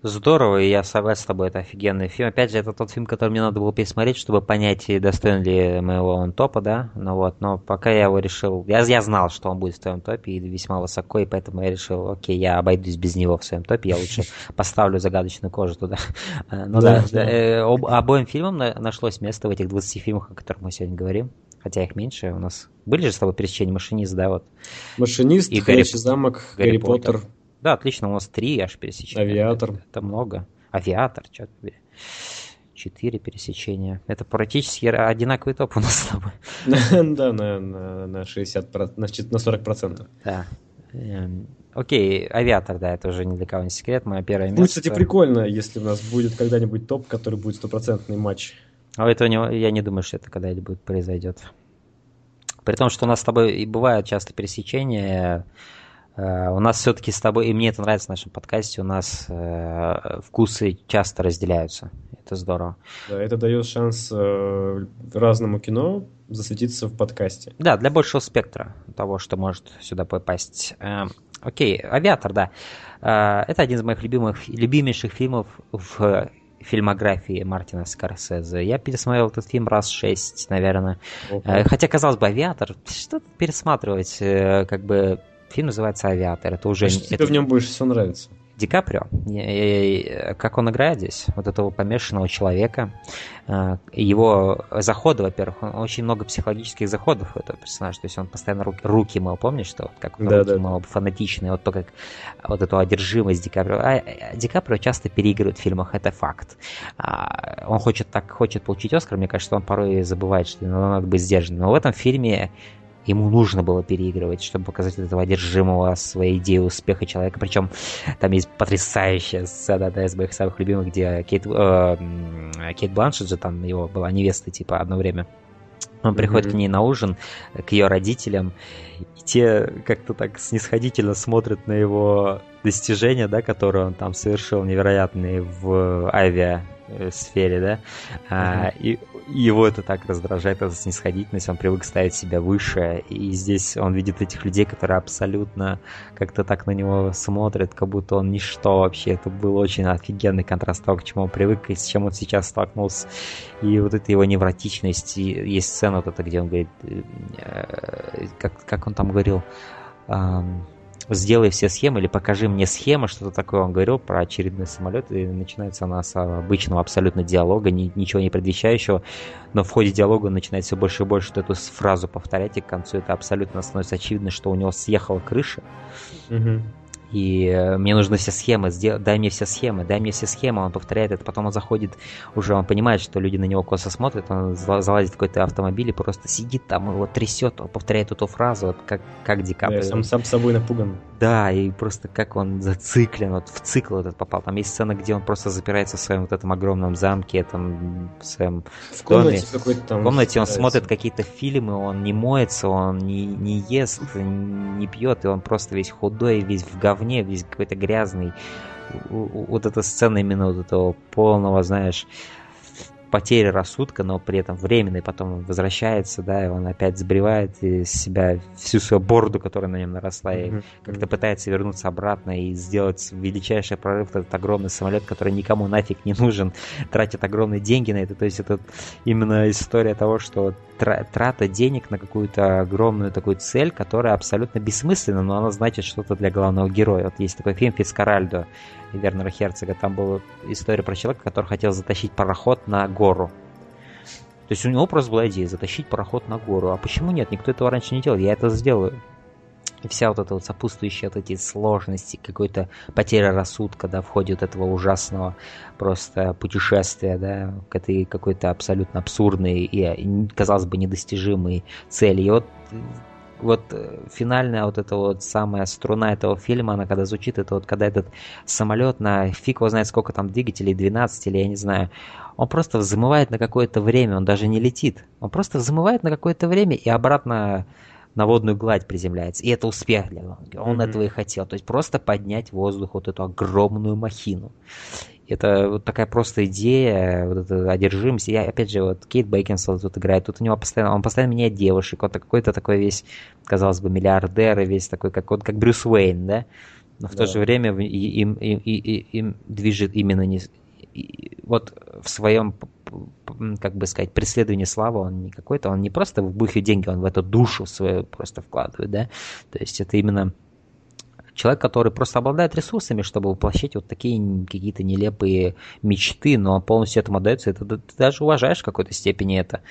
Здорово, и я согласен с тобой, это офигенный фильм. Опять же, это тот фильм, который мне надо было пересмотреть, чтобы понять, достоин ли моего он топа, да. Ну вот, но пока я его решил... Я, я знал, что он будет в твоем топе, и весьма высоко, и поэтому я решил, окей, я обойдусь без него в своем топе, я лучше поставлю загадочную кожу туда. Ну да, э, обоим фильмам нашлось место в этих 20 фильмах, о которых мы сегодня говорим хотя их меньше. У нас были же с тобой пересечения машинист, да, вот. Машинист, и Гарри замок, Гарри, Гарри Поттер. Поттер. Да, отлично, у нас три аж пересечения. Авиатор. Это, это много. Авиатор, что побери. Четыре пересечения. Это практически одинаковый топ у нас с тобой. Да, на, на, на 60%, на 40%. Да. Эм, окей, авиатор, да, это уже ни для кого не секрет, мое первое место. Будет, кстати, прикольно, если у нас будет когда-нибудь топ, который будет стопроцентный матч а этого не, я не думаю, что это когда-нибудь произойдет. При том, что у нас с тобой и бывают часто пересечения, э, у нас все-таки с тобой, и мне это нравится в нашем подкасте, у нас э, вкусы часто разделяются. Это здорово. Да, это дает шанс э, разному кино засветиться в подкасте. Да, для большего спектра того, что может сюда попасть. Окей, «Авиатор», да. Это один из моих любимых, любимейших фильмов в фильмографии Мартина Скорсезе. Я пересмотрел этот фильм раз шесть, наверное. Okay. Хотя, казалось бы, «Авиатор», что пересматривать, э, как бы, фильм называется «Авиатор». Это уже... Что тебе в нем больше всего нравится? Ди Каприо, как он играет здесь, вот этого помешанного человека, э, его заходы, во-первых, очень много психологических заходов у этого персонажа, то есть он постоянно руки, руки мыл, помнишь, что вот как да, руки да. мыл, фанатичный, вот то, как вот эту одержимость Ди Каприо. А, а Ди Каприо часто переигрывает в фильмах, это факт. А, он хочет так, хочет получить Оскар, мне кажется, он порой забывает, что надо быть сдержанным. Но в этом фильме ему нужно было переигрывать, чтобы показать этого одержимого своей идеи успеха человека. Причем там есть потрясающая сцена, одна из моих самых любимых, где Кейт, э, Кейт Бланшет же там его была невеста, типа, одно время. Он приходит mm-hmm. к ней на ужин, к ее родителям, и те как-то так снисходительно смотрят на его достижения, да, которые он там совершил невероятные в авиа сфере, да, uh-huh. а, и его это так раздражает, эта снисходительность, он привык ставить себя выше, и здесь он видит этих людей, которые абсолютно как-то так на него смотрят, как будто он ничто вообще, это был очень офигенный контраст того, к чему он привык, и с чем он сейчас столкнулся, и вот эта его невротичность, и есть сцена вот эта, где он говорит, э, как, как он там говорил, сделай все схемы или покажи мне схемы, что-то такое он говорил про очередной самолет, и начинается она с обычного абсолютно диалога, ни, ничего не предвещающего, но в ходе диалога он начинает все больше и больше эту фразу повторять, и к концу это абсолютно становится очевидно, что у него съехала крыша. Угу и э, мне нужны все схемы, сдел... дай мне все схемы, дай мне все схемы, он повторяет это, потом он заходит, уже он понимает, что люди на него косо смотрят, он залазит в какой-то автомобиль и просто сидит там, его трясет, он повторяет эту фразу, вот как, как Ди Каприо. Да, сам, сам собой напуган. Да, и просто как он зациклен, вот в цикл этот попал. Там есть сцена, где он просто запирается в своем вот этом огромном замке, там, в своем в комнате доме. там. В комнате он смотрит какие-то фильмы, он не моется, он не, не ест, не пьет, и он просто весь худой, весь в говне говне, весь какой-то грязный. Вот эта сцена именно вот этого полного, знаешь, потере рассудка, но при этом временный, потом он возвращается, да, и он опять сбривает из себя всю свою бороду, которая на нем наросла, и mm-hmm. как-то пытается вернуться обратно и сделать величайший прорыв этот огромный самолет, который никому нафиг не нужен, тратит огромные деньги на это. То есть это именно история того, что трата денег на какую-то огромную такую цель, которая абсолютно бессмысленна, но она значит что-то для главного героя. Вот есть такой фильм «Фицкаральдо» Вернера Херцога, там была история про человека, который хотел затащить пароход на гору. То есть у него просто была идея затащить пароход на гору. А почему нет? Никто этого раньше не делал. Я это сделаю. И вся вот эта вот сопутствующая вот эти сложности, какой-то потеря рассудка, да, в ходе вот этого ужасного просто путешествия, да, к этой какой-то абсолютно абсурдной и, казалось бы, недостижимой цели. И вот вот финальная вот эта вот самая струна этого фильма, она когда звучит, это вот когда этот самолет на фиг его знает сколько там двигателей, 12 или я не знаю, он просто взмывает на какое-то время, он даже не летит. Он просто взмывает на какое-то время и обратно на водную гладь приземляется. И это успех для Лонги. Он mm-hmm. этого и хотел. То есть просто поднять в воздух вот эту огромную махину. Это вот такая просто идея, вот эта одержимость. И опять же, вот Кейт Бейкинсел тут играет, тут у него постоянно, он постоянно меняет девушек, он какой-то такой весь, казалось бы, миллиардер, и весь такой, как, вот, как Брюс Уэйн, да? Но в да. то же время им, им, им, им движет именно не, вот в своем как бы сказать, преследование славы, он не какой-то, он не просто в бухе деньги, он в эту душу свою просто вкладывает, да, то есть это именно человек, который просто обладает ресурсами, чтобы воплощать вот такие какие-то нелепые мечты, но полностью этому отдается, это ты даже уважаешь в какой-то степени это.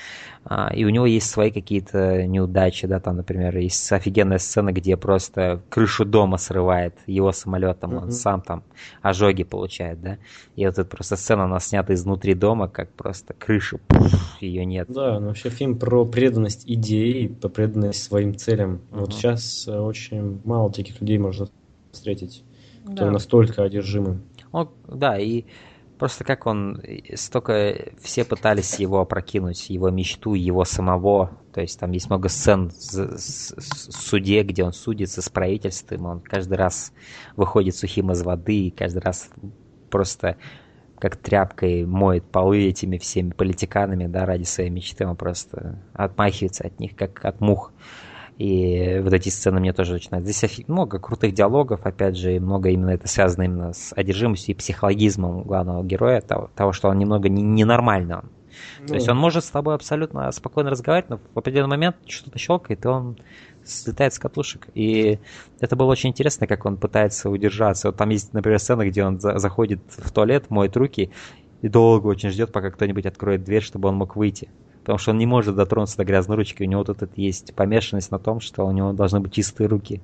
А, и у него есть свои какие-то неудачи, да, там, например, есть офигенная сцена, где просто крышу дома срывает его самолетом, он mm-hmm. сам там ожоги получает, да. И вот эта просто сцена, она снята изнутри дома, как просто крыша, пуф, ее нет. Да, но вообще фильм про преданность идеи, про преданность своим целям. Mm-hmm. Вот сейчас э, очень мало таких людей можно встретить, кто да. настолько одержимы. Он, да, и просто как он, столько все пытались его опрокинуть, его мечту, его самого. То есть там есть много сцен в суде, где он судится с правительством, он каждый раз выходит сухим из воды, и каждый раз просто как тряпкой моет полы этими всеми политиканами, да, ради своей мечты, он просто отмахивается от них, как от мух. И вот эти сцены мне тоже очень нравятся. Здесь много крутых диалогов, опять же, и много именно это связано именно с одержимостью и психологизмом главного героя, того, того что он немного ненормальный. Он. Ну. То есть он может с тобой абсолютно спокойно разговаривать, но в определенный момент что-то щелкает, и он слетает с катушек. И это было очень интересно, как он пытается удержаться. Вот там есть, например, сцена, где он за заходит в туалет, моет руки, и долго очень ждет, пока кто-нибудь откроет дверь, чтобы он мог выйти потому что он не может дотронуться до грязной ручки, у него тут это есть помешанность на том, что у него должны быть чистые руки.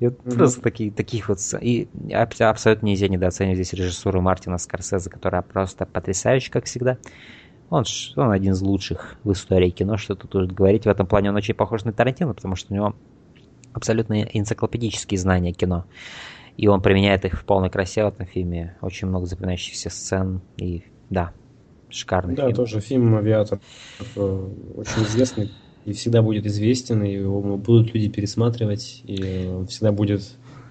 И вот mm-hmm. просто такие, таких вот... И абсолютно нельзя недооценивать здесь режиссуру Мартина Скорсезе, которая просто потрясающая, как всегда. Он, он один из лучших в истории кино, что тут уже говорить. В этом плане он очень похож на Тарантино, потому что у него абсолютно энциклопедические знания кино. И он применяет их в полной красе в этом фильме. Очень много запоминающихся сцен. И да, Шикарный да, фильм. тоже фильм «Авиатор». Э, очень известный и всегда будет известен, и его будут люди пересматривать, и он всегда будет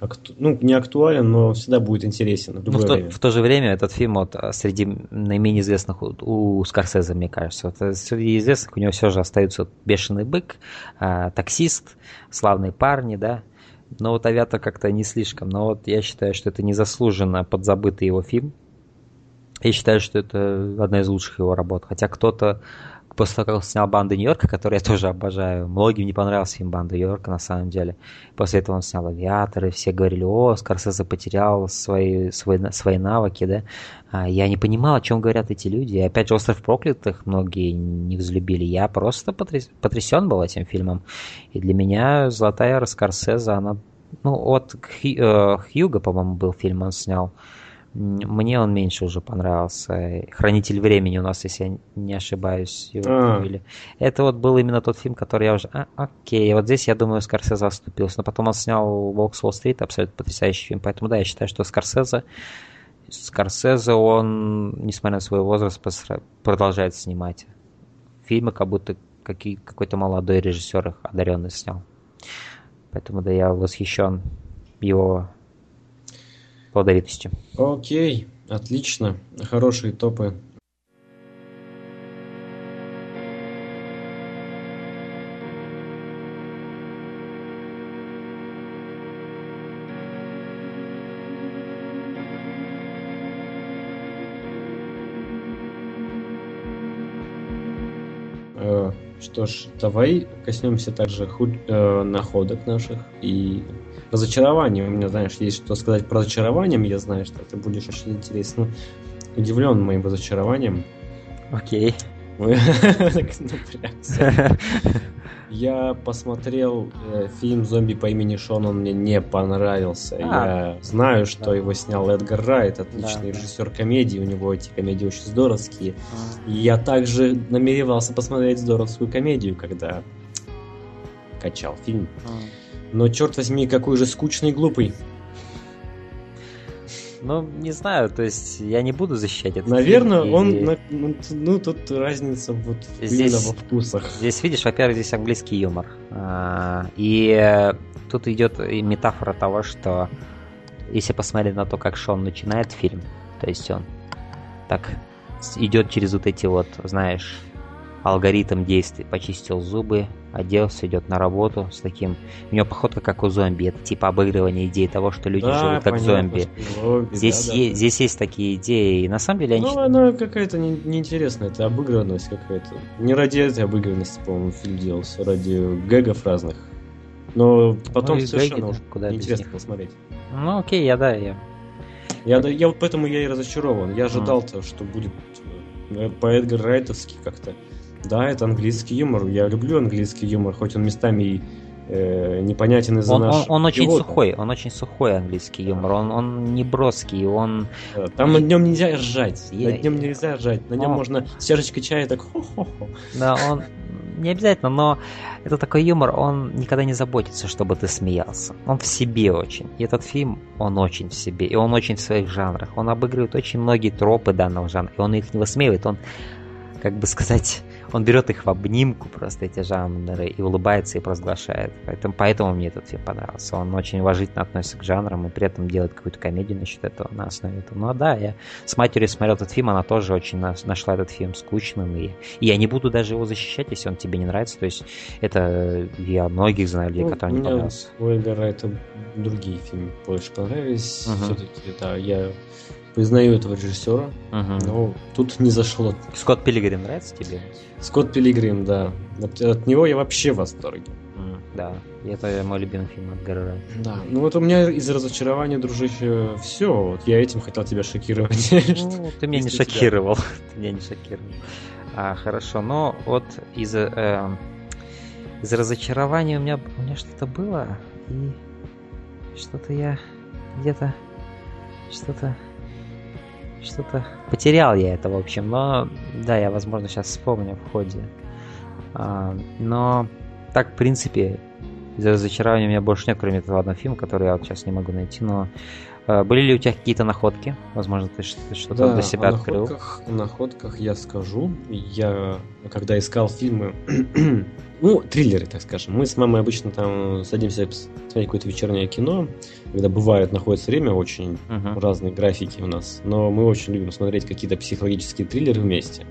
акту... ну, не актуален, но всегда будет интересен в любое в, то, время. в то же время этот фильм вот, а, среди наименее известных у, у Скорсезе, мне кажется. Вот, э, среди известных у него все же остаются вот, «Бешеный бык», а, «Таксист», «Славные парни», да, но вот «Авиатор» как-то не слишком. Но вот я считаю, что это незаслуженно подзабытый его фильм. Я считаю, что это одна из лучших его работ. Хотя кто-то после того, как он снял «Банду Нью-Йорка», которую я тоже обожаю, многим не понравился фильм «Банда Нью-Йорка» на самом деле. После этого он снял «Авиатор», и все говорили, о, Скорсезе потерял свои, свои, свои навыки, да. А я не понимал, о чем говорят эти люди. И опять же, «Остров проклятых» многие не взлюбили. Я просто потряс, потрясен был этим фильмом. И для меня «Золотая эра Скорсезе», она... Ну, от э, Хьюга, по-моему, был фильм, он снял. Мне он меньше уже понравился. Хранитель времени у нас, если я не ошибаюсь, его а. Это вот был именно тот фильм, который я уже... А, окей, вот здесь, я думаю, Скорсезе оступился. Но потом он снял «Волк с Уолл-стрит», абсолютно потрясающий фильм. Поэтому, да, я считаю, что Скорсезе... Скорсезе, он, несмотря на свой возраст, продолжает снимать фильмы, как будто какие, какой-то молодой режиссер их одаренный снял. Поэтому, да, я восхищен его плодовитостью. Окей, отлично. Хорошие топы что ж, давай коснемся также худ... э, находок наших и разочарований. У меня, знаешь, есть что сказать про разочарованием. Я знаю, что ты будешь очень интересно удивлен моим разочарованием. Окей. Я посмотрел э, фильм «Зомби по имени Шон», он мне не понравился. А, Я знаю, что да. его снял Эдгар Райт, отличный да, режиссер комедии, у него эти комедии очень здоровские. А. Я также намеревался посмотреть здоровскую комедию, когда качал фильм. А. Но, черт возьми, какой же скучный и глупый. Ну, не знаю, то есть я не буду защищать это. Наверное, фильм, он, и... ну, ну, тут разница вот здесь, во вкусах. Здесь, видишь, во-первых, здесь английский юмор. А, и тут идет метафора того, что если посмотреть на то, как Шон начинает фильм, то есть он так идет через вот эти вот, знаешь, алгоритм действий. Почистил зубы, оделся, идет на работу с таким... У него походка как у зомби. Это типа обыгрывание идеи того, что люди да, живут как понятно, зомби. зомби. Здесь, да, е- да. здесь есть такие идеи. И на самом деле они... Ну, она какая-то не- неинтересная. Это обыгранность какая-то. Не ради этой обыгранности, по-моему, фильм делался. Ради гэгов разных. Но потом ну, совершенно гэги, куда неинтересно посмотреть. Ну, окей, я да, я... Я, я вот поэтому я и разочарован. Я ожидал-то, что будет э, по Эдгар Райтовски как-то. Да, это английский юмор. Я люблю английский юмор, хоть он местами и э, непонятен из-за он, наш... он, он очень сухой, он очень сухой английский юмор, он, он не броский, он... Там на нем нельзя ржать, я... на нем нельзя ржать, на нем он... можно с чашечкой чая так хо-хо-хо. Да, он не обязательно, но это такой юмор, он никогда не заботится, чтобы ты смеялся. Он в себе очень. И этот фильм, он очень в себе, и он очень в своих жанрах. Он обыгрывает очень многие тропы данного жанра, и он их не высмеивает, он, как бы сказать, он берет их в обнимку просто, эти жанры, и улыбается и провозглашает. Поэтому, поэтому мне этот фильм понравился. Он очень уважительно относится к жанрам и при этом делает какую-то комедию насчет этого, на основе этого. Ну да, я с матерью смотрел этот фильм, она тоже очень нашла этот фильм скучным. И, и я не буду даже его защищать, если он тебе не нравится. То есть это я многих знаю людей, ну, которые не понравился. У Эдгара это другие фильмы больше понравились. Угу. Все-таки, да, я признаю этого режиссера, угу. но тут не зашло. Скотт Пилигрим нравится тебе? Скотт Пилигрим, да. От, от него я вообще в восторге. Mm, да, это мой любимый фильм от Гаррера. Да, ну вот у меня из разочарования, дружище, все. Вот я этим хотел тебя шокировать. Ну, ты меня не шокировал. Ты меня не шокировал. А, хорошо, но вот из, э, из разочарования у меня, у меня что-то было, и что-то я где-то что-то что-то потерял я это, в общем. Но да, я, возможно, сейчас вспомню в ходе. А, но так, в принципе, из-за разочарования у меня больше нет, кроме этого одного фильма, который я вот сейчас не могу найти. Но а, были ли у тебя какие-то находки? Возможно, ты что-то да, для себя о открыл. Находках, о находках я скажу. Я, когда искал фильмы ну, триллеры, так скажем. Мы с мамой обычно там садимся смотреть какое-то вечернее кино, когда бывает, находится время, очень uh-huh. разные графики у нас. Но мы очень любим смотреть какие-то психологические триллеры вместе.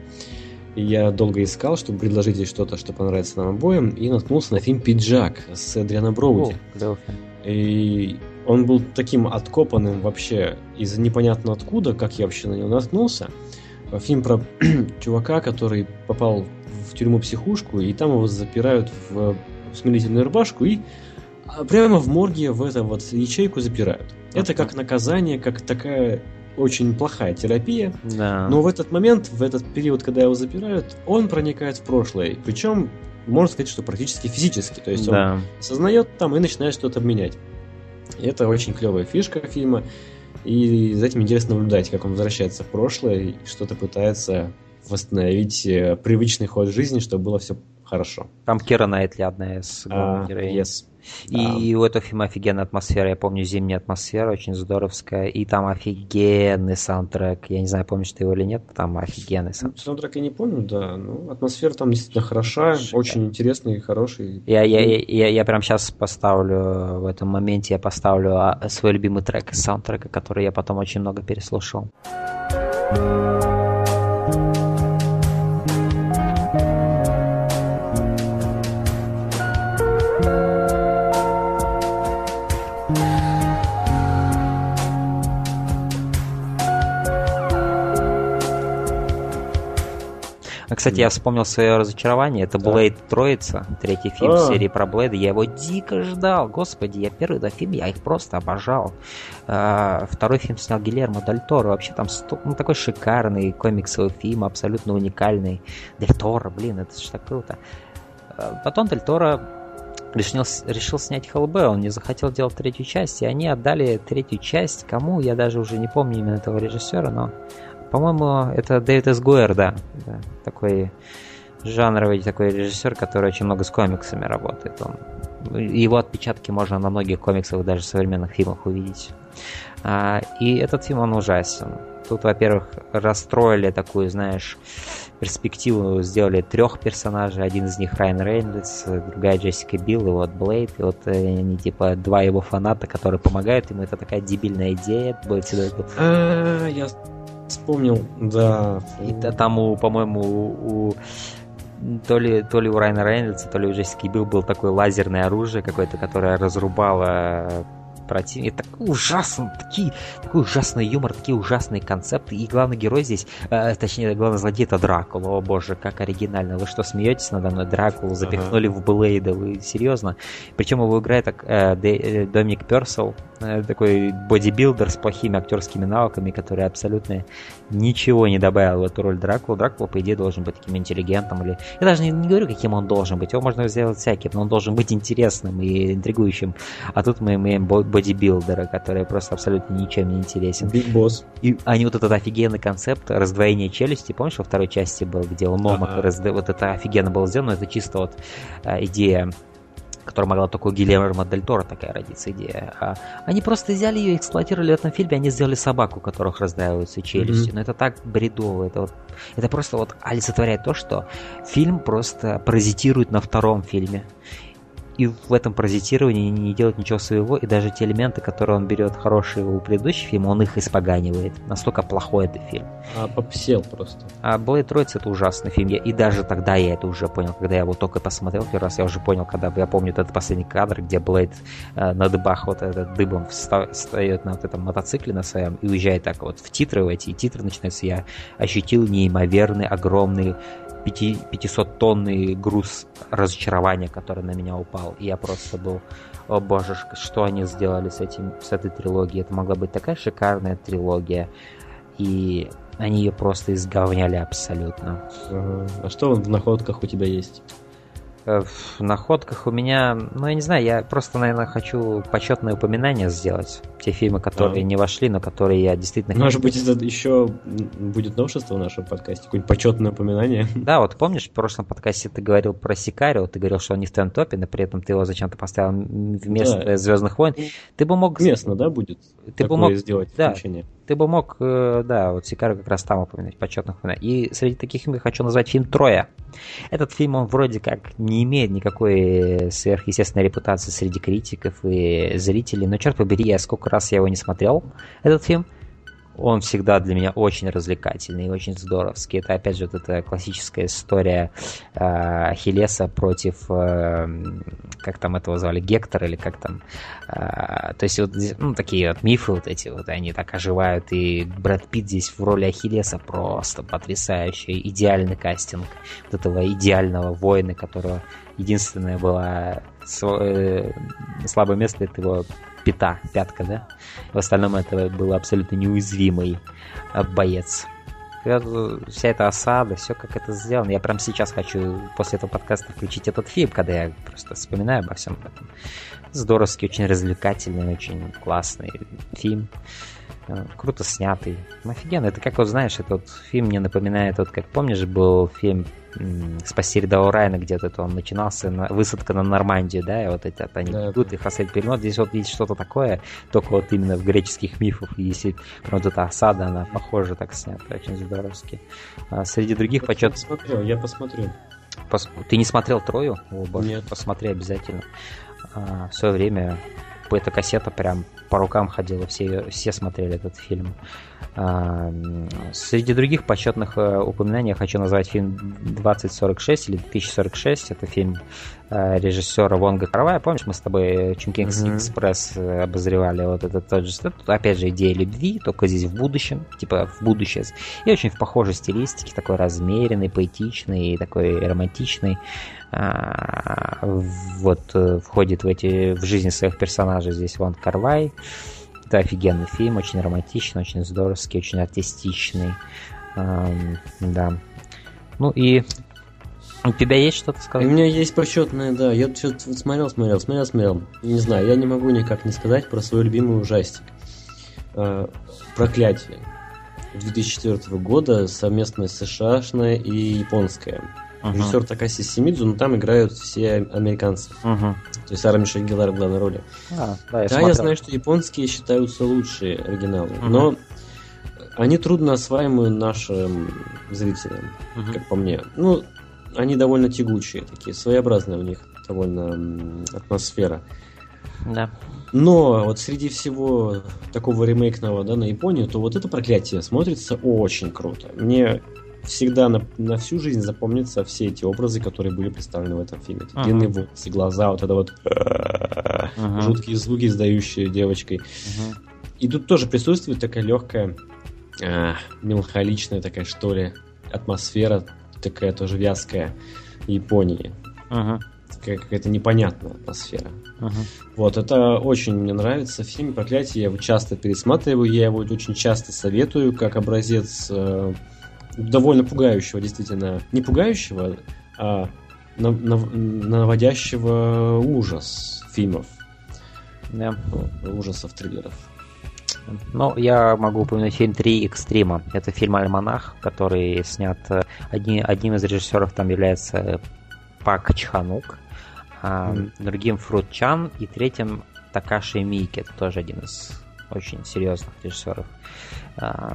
И я долго искал, чтобы предложить ей что-то, что понравится нам обоим, и наткнулся на фильм «Пиджак» с Эдрианом Броуди. Oh, и он был таким откопанным вообще из непонятно откуда, как я вообще на него наткнулся. Фильм про чувака, который попал в тюрьму-психушку, и там его запирают в смирительную рубашку и а, прямо в морге в эту вот ячейку запирают. Это как наказание, как такая очень плохая терапия. Да. Но в этот момент, в этот период, когда его запирают, он проникает в прошлое. Причем, можно сказать, что практически физически. То есть да. он осознает там и начинает что-то менять. Это очень клевая фишка фильма. И за этим интересно наблюдать, как он возвращается в прошлое и что-то пытается восстановить э, привычный ход жизни, чтобы было все хорошо. Там Кира Найтли одна из главных uh, Yes. И um. у этого фильма офигенная атмосфера. Я помню зимняя атмосфера, очень здоровская. И там офигенный саундтрек. Я не знаю, помнишь ты его или нет, там офигенный саундтрек. Саундтрек я не помню, да. Ну, атмосфера там действительно хороша, Шикарно. очень интересный, хороший. Я, я, я, я, я прям сейчас поставлю, в этом моменте я поставлю а, свой любимый трек из саундтрека, который я потом очень много переслушал. А, кстати, я вспомнил свое разочарование. Это Блейд Троица, третий фильм в серии про Блейда. Я его дико ждал. Господи, я первый два фильма, я их просто обожал. А, второй фильм снял Гильермо Дель Торо. Вообще там ну, такой шикарный комиксовый фильм, абсолютно уникальный. Дель Торо, блин, это же так круто. А, потом Дель Торо решил, решил снять ХЛБ, он не захотел делать третью часть, и они отдали третью часть кому, я даже уже не помню именно этого режиссера, но, по-моему, это Дэвид С. Да, да, такой жанровый такой режиссер, который очень много с комиксами работает. Он, его отпечатки можно на многих комиксах, даже современных фильмах увидеть. А, и этот фильм, он ужасен. Тут, во-первых, расстроили такую, знаешь, перспективу, сделали трех персонажей. Один из них Райан Рейнольдс, другая Джессика Билл, и вот Блейд. И вот э, они, типа, два его фаната, которые помогают ему. Это такая дебильная идея. А, я вспомнил, да. И там, по-моему, у то ли, то ли у Райана Рейнольдса, то ли у Джессики Билл был такое лазерное оружие какое-то, которое разрубало противник. Так ужасно, такие, такой ужасный юмор, такие ужасные концепты. И главный герой здесь, э, точнее, главный злодей это Дракула. О боже, как оригинально. Вы что, смеетесь надо мной? Дракулу запихнули ага. в Блейда. Вы серьезно? Причем его играет так, э, э, Доминик Персел, э, такой бодибилдер с плохими актерскими навыками, который абсолютно ничего не добавил в эту роль Дракула. Дракула, по идее, должен быть таким интеллигентом. Или... Я даже не, не говорю, каким он должен быть. Его можно сделать всяким, но он должен быть интересным и интригующим. А тут мы имеем бодибилдера, который просто абсолютно ничем не интересен. Биг Босс. И они вот этот офигенный концепт раздвоения челюсти, помнишь, во второй части был, где он Номак ага. разд... вот это офигенно было сделано, это чисто вот а, идея которая могла только у Гильермо Дель Торо такая родиться идея. А они просто взяли ее, эксплуатировали в этом фильме, они сделали собаку, у которых раздваиваются челюсти. Mm-hmm. Но это так бредово, это вот, это просто вот олицетворяет то, что фильм просто паразитирует на втором фильме и в этом паразитировании не делать ничего своего, и даже те элементы, которые он берет хорошие у предыдущих фильмов, он их испоганивает. Настолько плохой это фильм. А попсел просто. А Блейд Троиц это ужасный фильм. Я, и даже тогда я это уже понял, когда я его только посмотрел первый раз, я уже понял, когда я помню этот последний кадр, где Блейд э, на дыбах вот этот дыбом встает на вот этом мотоцикле на своем и уезжает так вот в титры в эти, и титры начинаются. Я ощутил неимоверный, огромный 500-тонный груз разочарования, который на меня упал. И я просто был, о боже, что они сделали с, этим, с этой трилогией. Это могла быть такая шикарная трилогия. И они ее просто изговняли абсолютно. А что в находках у тебя есть? Э, в находках у меня, ну я не знаю, я просто, наверное, хочу почетное упоминание сделать. Те фильмы, которые а. не вошли, но которые я действительно... Может быть, это еще будет новшество в нашем подкасте, какое-нибудь почетное упоминание. Да, вот помнишь, в прошлом подкасте ты говорил про Сикарио, ты говорил, что он не в топе, но при этом ты его зачем-то поставил вместо да. Звездных войн. Ты бы мог... Местно, да, будет? Ты бы мог сделать да, включение. Ты бы мог, э, да, вот Сикарио как раз там упомянуть, почетных упоминать. И среди таких фильмов хочу назвать фильм «Троя». Этот фильм, он вроде как не имеет никакой сверхъестественной репутации среди критиков и зрителей, но черт побери, я сколько раз я его не смотрел, этот фильм, он всегда для меня очень развлекательный и очень здоровский. Это, опять же, вот эта классическая история э, Ахиллеса против, э, как там этого звали, Гектор или как там. Э, то есть вот ну, такие вот мифы вот эти вот, они так оживают. И Брэд Питт здесь в роли Ахиллеса просто потрясающий, идеальный кастинг вот этого идеального воина, которого единственное было э, слабое место, это его пята, пятка, да? В остальном это был абсолютно неуязвимый э, боец. Вся эта осада, все как это сделано. Я прямо сейчас хочу после этого подкаста включить этот фильм, когда я просто вспоминаю обо всем этом. Здоровский, очень развлекательный, очень классный фильм. Э, круто снятый. Офигенно. Это как вот, знаешь, этот фильм мне напоминает, вот как помнишь, был фильм спасти рядового Райана где-то, то он начинался на, высадка на Нормандию, да, и вот эти вот они да. идут, их осадить перенос. Здесь вот есть что-то такое, только вот именно в греческих мифах, если вот эта осада, она похожа так снята, очень здоровски. А среди других почет... Посмотрел, я посмотрю. Пос... Ты не смотрел Трою? О, боже, Нет. Посмотри обязательно. А, в свое время эта кассета прям по рукам ходила, все, все смотрели этот фильм. А, среди других почетных э, упоминаний я хочу назвать фильм 2046 или 2046. Это фильм э, режиссера Вонга Карвая. Помнишь, мы с тобой Чункингс mm-hmm. Экспресс обозревали вот этот тот же. Тут, опять же, идея любви, только здесь в будущем, типа в будущее. И очень в похожей стилистике, такой размеренный, поэтичный, такой романтичный. А, вот э, входит в эти в жизни своих персонажей здесь Вон Карвай. Это офигенный фильм, очень романтичный, очень здоровский, очень артистичный. Да. Ну и у тебя есть что-то сказать? У меня есть почетное, да. Я что-то смотрел, смотрел, смотрел, смотрел. Не знаю, я не могу никак не сказать про свой любимый ужастик. А, Проклятие. 2004 года совместно США-шное и японское. Uh-huh. Режиссер Такаси Симидзу, но там играют все американцы. Uh-huh. То есть Сара Мишель Геллар в главной роли. А, да, я, да я знаю, что японские считаются лучшие оригиналы, uh-huh. но они трудно осваиваемы нашим зрителям, uh-huh. как по мне. Ну, они довольно тягучие такие, своеобразная у них довольно атмосфера. Да. Но вот среди всего такого ремейкного да, на Японию, то вот это проклятие смотрится очень круто. Мне всегда на, на всю жизнь запомнятся все эти образы, которые были представлены в этом фильме. uh-huh. Длинные волосы, глаза, вот это вот uh-huh. жуткие звуки, издающие девочкой. Uh-huh. И тут тоже присутствует такая легкая, э, меланхоличная такая, что ли, атмосфера, такая тоже вязкая Японии. Uh-huh. Такая какая-то непонятная атмосфера. Uh-huh. Вот, это очень мне нравится. Фильм «Проклятие» я его часто пересматриваю, я его очень часто советую как образец э, довольно пугающего, действительно. Не пугающего, а наводящего ужас фильмов. Да. Ужасов, триллеров. Ну, я могу упомянуть фильм «Три экстрима». Это фильм «Альманах», который снят... Э, одни, одним из режиссеров там является Пак Чханук, а mm-hmm. другим Фрут Чан и третьим Такаши Мики. Это тоже один из очень серьезных режиссеров. Э,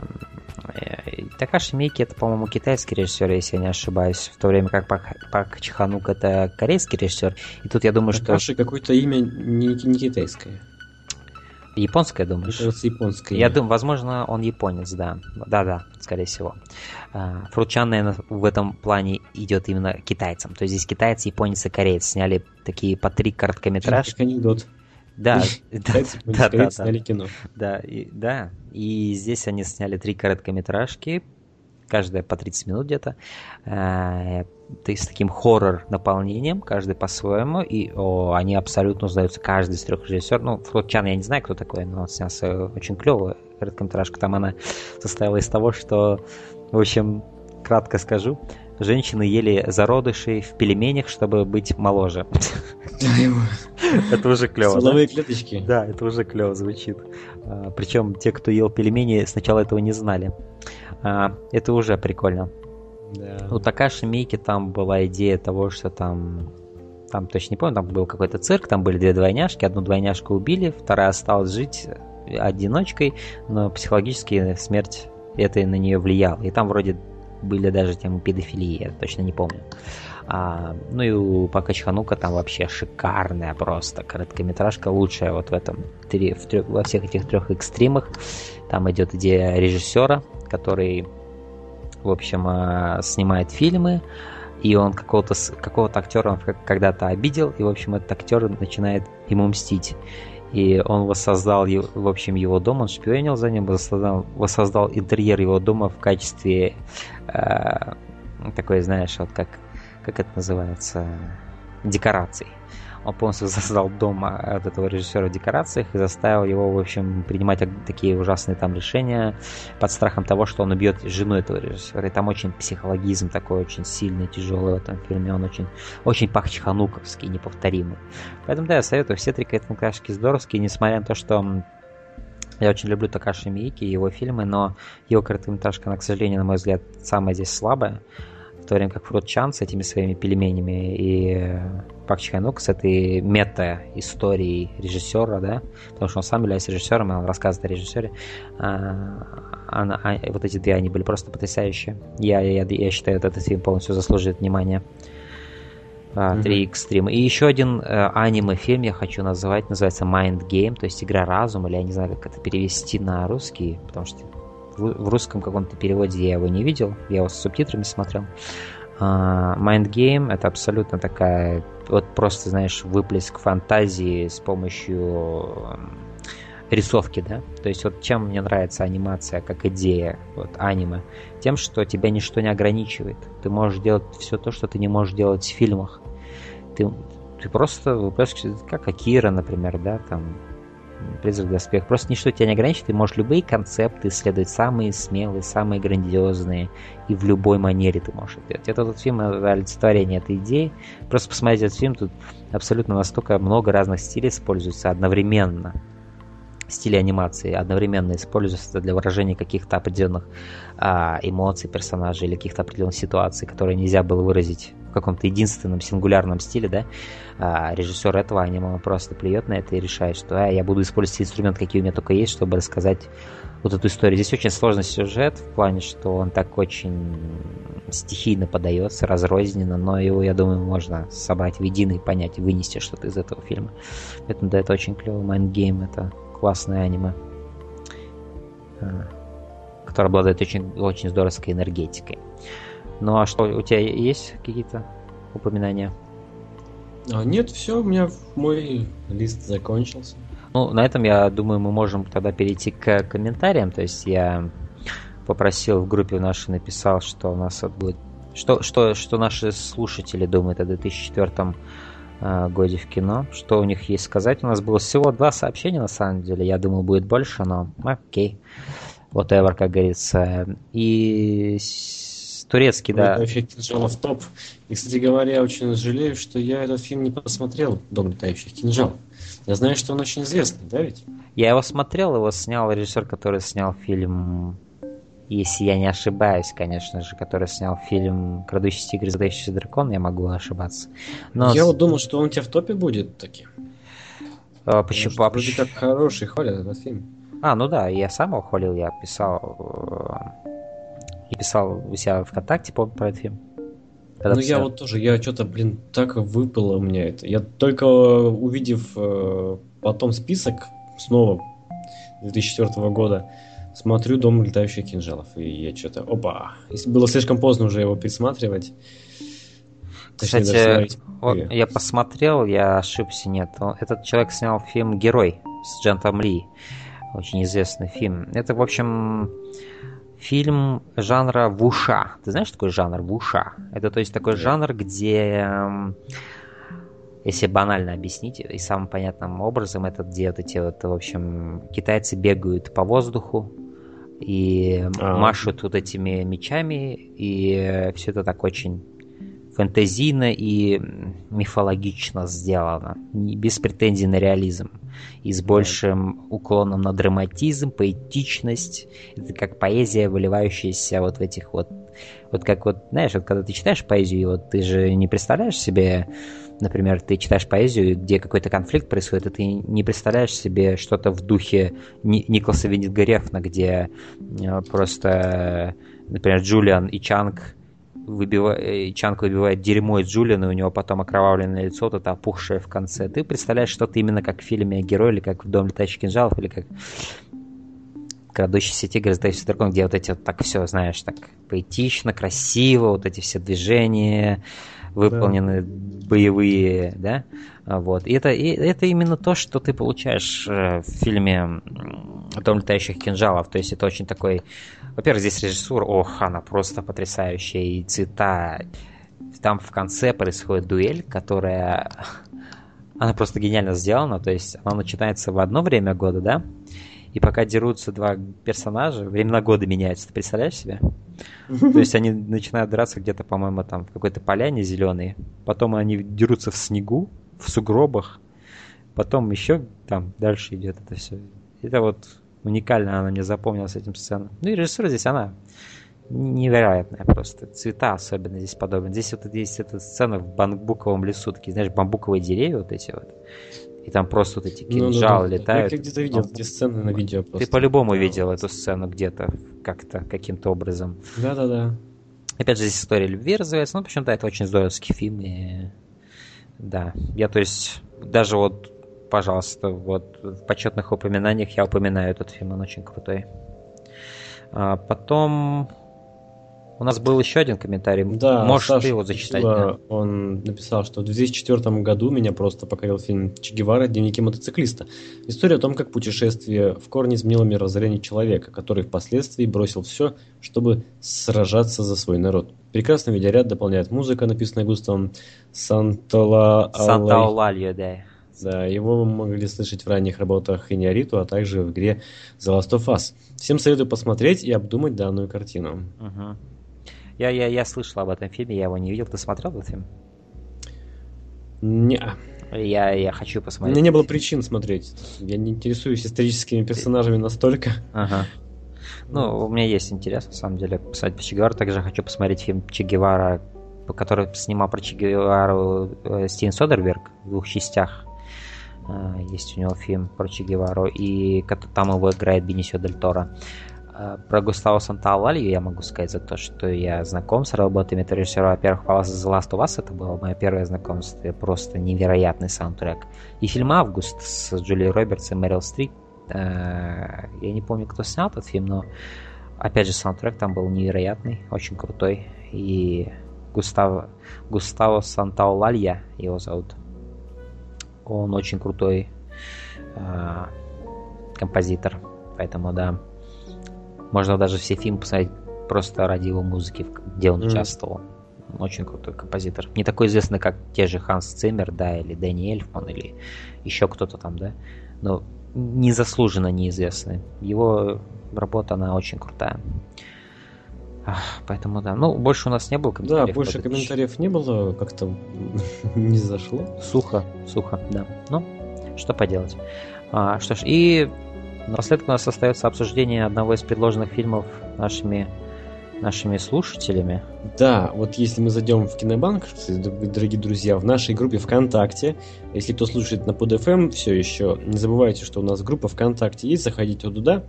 Такаши Мики это, по-моему, китайский режиссер, если я не ошибаюсь, в то время как Пак, Пак Чханук это корейский режиссер. И тут я думаю, Такаши что... Какое-то имя не, не китайское. Японское, думаешь? Кажется, японское. Я думаю, возможно, он японец, да. Да-да, скорее всего. Э, Фручан, наверное, в этом плане идет именно китайцам. То есть здесь китайцы, японец и кореец сняли такие по три короткометражки. Как анекдот. Да, да, да, да, сняли кино. Да, и, да, и здесь они сняли три короткометражки, каждая по 30 минут где-то, э, с таким хоррор-наполнением, каждый по-своему, и о, они абсолютно узнаются, каждый из трех режиссеров. Ну, Флот Чан я не знаю, кто такой, но он снялся очень клево, короткометражка. Там она состояла из того, что, в общем, кратко скажу, женщины ели зародышей в пельменях, чтобы быть моложе. Это уже клево. Силовые клеточки. Да, это уже клево звучит. А, Причем те, кто ел пельмени, сначала этого не знали. А, это уже прикольно. У Такаши Мики там была идея того, что там там точно не помню, там был какой-то цирк, там были две двойняшки, одну двойняшку убили, вторая осталась жить одиночкой, но психологически смерть это на нее влияла. И там вроде были даже темы педофилии, я точно не помню. А, ну и у Пака Чханука там вообще шикарная просто короткометражка, лучшая вот в этом, три, в трех, во всех этих трех экстримах. Там идет идея режиссера, который, в общем, а, снимает фильмы, и он какого-то какого-то актера он когда-то обидел, и, в общем, этот актер начинает ему мстить. И он воссоздал, в общем, его дом, он шпионил за ним, воссоздал, воссоздал интерьер его дома в качестве такой, знаешь, вот как, как это называется, декораций. Он полностью создал дом от этого режиссера декорациях и заставил его, в общем, принимать такие ужасные там решения под страхом того, что он убьет жену этого режиссера. И там очень психологизм такой очень сильный, тяжелый в этом фильме. Он очень, очень пахчхануковский, неповторимый. Поэтому, да, я советую. Все три короткометражки здоровские, несмотря на то, что я очень люблю Такаши Миики и его фильмы, но его короткометражка, она, к сожалению, на мой взгляд, самая здесь слабая в то время как Фрод Чан с этими своими пельменями и Пак Чхайнук с этой мета-историей режиссера, да, потому что он сам является режиссером, и он рассказывает о режиссере. А, она, а, вот эти две, они были просто потрясающие. Я, я, я считаю, этот фильм полностью заслуживает внимания. А, три экстрима. И еще один э, аниме-фильм я хочу назвать, называется Mind Game, то есть игра разума, или я не знаю, как это перевести на русский, потому что в русском каком-то переводе я его не видел, я его с субтитрами смотрел. А, Mind Game это абсолютно такая, вот просто, знаешь, выплеск фантазии с помощью рисовки, да. То есть вот чем мне нравится анимация как идея, вот аниме, тем, что тебя ничто не ограничивает. Ты можешь делать все то, что ты не можешь делать в фильмах. Ты, ты просто выплескиваешь, как Акира, например, да, там призрак доспех. Просто ничто тебя не ограничивает, ты можешь любые концепты исследовать, самые смелые, самые грандиозные, и в любой манере ты можешь это делать. Это этот фильм олицетворение этой идеи. Просто посмотреть этот фильм, тут абсолютно настолько много разных стилей используется одновременно стили анимации одновременно используются для выражения каких-то определенных а, эмоций персонажей или каких-то определенных ситуаций, которые нельзя было выразить каком-то единственном сингулярном стиле, да, а, режиссер этого аниме просто плюет на это и решает, что а, я буду использовать инструмент, какие у меня только есть, чтобы рассказать вот эту историю. Здесь очень сложный сюжет в плане, что он так очень стихийно подается, разрозненно, но его, я думаю, можно собрать в единый, понять, вынести что-то из этого фильма. Поэтому да, это очень клевый Mind Game, это классное аниме, а, которое обладает очень, очень здоровской энергетикой. Ну а что, у тебя есть какие-то упоминания? А, нет, все, у меня мой лист закончился. Ну, на этом, я думаю, мы можем тогда перейти к комментариям. То есть я попросил в группе нашей, написал, что у нас будет... Что, что, что наши слушатели думают о 2004 э, годе в кино. Что у них есть сказать? У нас было всего два сообщения, на самом деле. Я думал, будет больше, но окей. Whatever, как говорится. И турецкий, да. Это эффект в топ. И, кстати говоря, я очень жалею, что я этот фильм не посмотрел, «Дом летающих кинжалов». Я знаю, что он очень известный, да ведь? Я его смотрел, его снял режиссер, который снял фильм если я не ошибаюсь, конечно же, который снял фильм «Крадущийся тигр и задающийся дракон», я могу ошибаться. Но... Я вот думал, что он у тебя в топе будет таким. А, почему? Потому вроде как хороший хвалят этот фильм. А, ну да, я сам его хвалил, я писал... И э, писал у себя ВКонтакте по, про этот фильм. Когда ну я вот тоже, я что-то, блин, так выпало у меня это. Я только увидев э, потом список снова 2004 года, смотрю «Дом летающих кинжалов», и я что-то, опа, было слишком поздно уже его пересматривать. Кстати, вот я посмотрел, я ошибся, нет. Этот человек снял фильм «Герой» с Джентом Ли. Очень известный фильм. Это, в общем, фильм жанра вуша. Ты знаешь, что такое жанр вуша? Это, то есть, такой жанр, где если банально объяснить и самым понятным образом, это где вот эти вот, в общем, китайцы бегают по воздуху, и а. машут вот этими мечами, и все это так очень фэнтезийно и мифологично сделано, без претензий на реализм, и с большим уклоном на драматизм, поэтичность. Это как поэзия, выливающаяся вот в этих вот... Вот как вот, знаешь, вот когда ты читаешь поэзию, вот ты же не представляешь себе например, ты читаешь поэзию, где какой-то конфликт происходит, и ты не представляешь себе что-то в духе Николаса Виннитгарефна, где э, просто, например, Джулиан и Чанг выбивает, э, Чанг выбивает дерьмо из Джулиана, и у него потом окровавленное лицо, вот это опухшее в конце. Ты представляешь что-то именно как в фильме «Герой», или как в «Дом летающих кинжалов», или как крадущийся тигр, сдающийся дракон, где вот эти вот так все, знаешь, так поэтично, красиво, вот эти все движения, выполнены да. боевые, да, вот. И это, и это именно то, что ты получаешь э, в фильме «Дом летающих кинжалов», то есть это очень такой, во-первых, здесь режиссура, ох, она просто потрясающая, и цвета, там в конце происходит дуэль, которая, она просто гениально сделана, то есть она начинается в одно время года, да, и пока дерутся два персонажа, времена года меняются, ты представляешь себе? То есть они начинают драться где-то, по-моему, там в какой-то поляне зеленой, потом они дерутся в снегу, в сугробах, потом еще там дальше идет это все. Это вот уникально она мне запомнилась этим сценой. Ну и режиссура здесь она невероятная просто. Цвета особенно здесь подобны. Здесь вот есть эта сцена в бамбуковом лесу, такие, знаешь, бамбуковые деревья вот эти вот. И там просто вот эти кинжалы ну, да, да. летают. Я где-то видел эти сцены на видео просто. Ты по-любому видел эту сцену где-то, как-то, каким-то образом. Да-да-да. Опять же, здесь история любви развивается. Ну, почему-то это очень здоровский фильм. И... Да, я, то есть, даже вот, пожалуйста, вот в почетных упоминаниях я упоминаю этот фильм, он очень крутой. А потом У нас был еще один комментарий. Да, Можешь Саша ты его зачитать? Пила, Он написал, что в 2004 году меня просто покорил фильм Че Гевара «Дневники мотоциклиста». История о том, как путешествие в корне изменило мировоззрение человека, который впоследствии бросил все, чтобы сражаться за свой народ. Прекрасный видеоряд дополняет музыка, написанная Густавом Сантола... Санта-Олальо, да. Да, его вы могли слышать в ранних работах Иниариту, а также в игре The Last of Us. Всем советую посмотреть и обдумать данную картину. Угу. Я, я, я слышал об этом фильме, я его не видел. Ты смотрел этот фильм? Не. Я, я хочу У посмотреть. меня не было причин смотреть. Я не интересуюсь историческими персонажами настолько. Ага. Ну, у меня есть интерес, на самом деле, писать по Че Гевару. Также хочу посмотреть фильм Че Гевара, который снимал про Че Гевару э, Стивен Содерберг в двух частях. Э, Есть у него фильм про Че Гевару, и там его играет Бенисио Дель Торо. Э, Про Густаво Сантаолалью я могу сказать за то, что я знаком с работами этого режиссера. Во-первых, по The Last of Us это было мое первое знакомство. Просто невероятный саундтрек. И фильм «Август» с Джулией Робертс и Мэрил Стрип. Э, Я не помню, кто снял этот фильм, но опять же саундтрек там был невероятный, очень крутой. И Густаво, Густаво Сантаолалья его зовут. Он очень крутой э, композитор. Поэтому да. Можно даже все фильмы посмотреть просто ради его музыки, где он Мгм. участвовал. Он Очень крутой композитор. Не такой известный, как те же Ханс Циммер, да, или Дэнни Эльфман, или еще кто-то там, да. Но незаслуженно неизвестный. Его работа, она очень крутая. Поэтому да. Ну, больше у нас не было Да, комментариев. больше под этот комментариев не было, как-то не зашло. Сухо, сухо, да. Ну, что поделать. А, что ж, и напоследок у нас остается обсуждение одного из предложенных фильмов нашими, нашими слушателями. Да, вот если мы зайдем в Кинобанк, дорогие друзья, в нашей группе ВКонтакте, если кто слушает на PodFM все еще, не забывайте, что у нас группа ВКонтакте есть, заходите вот туда,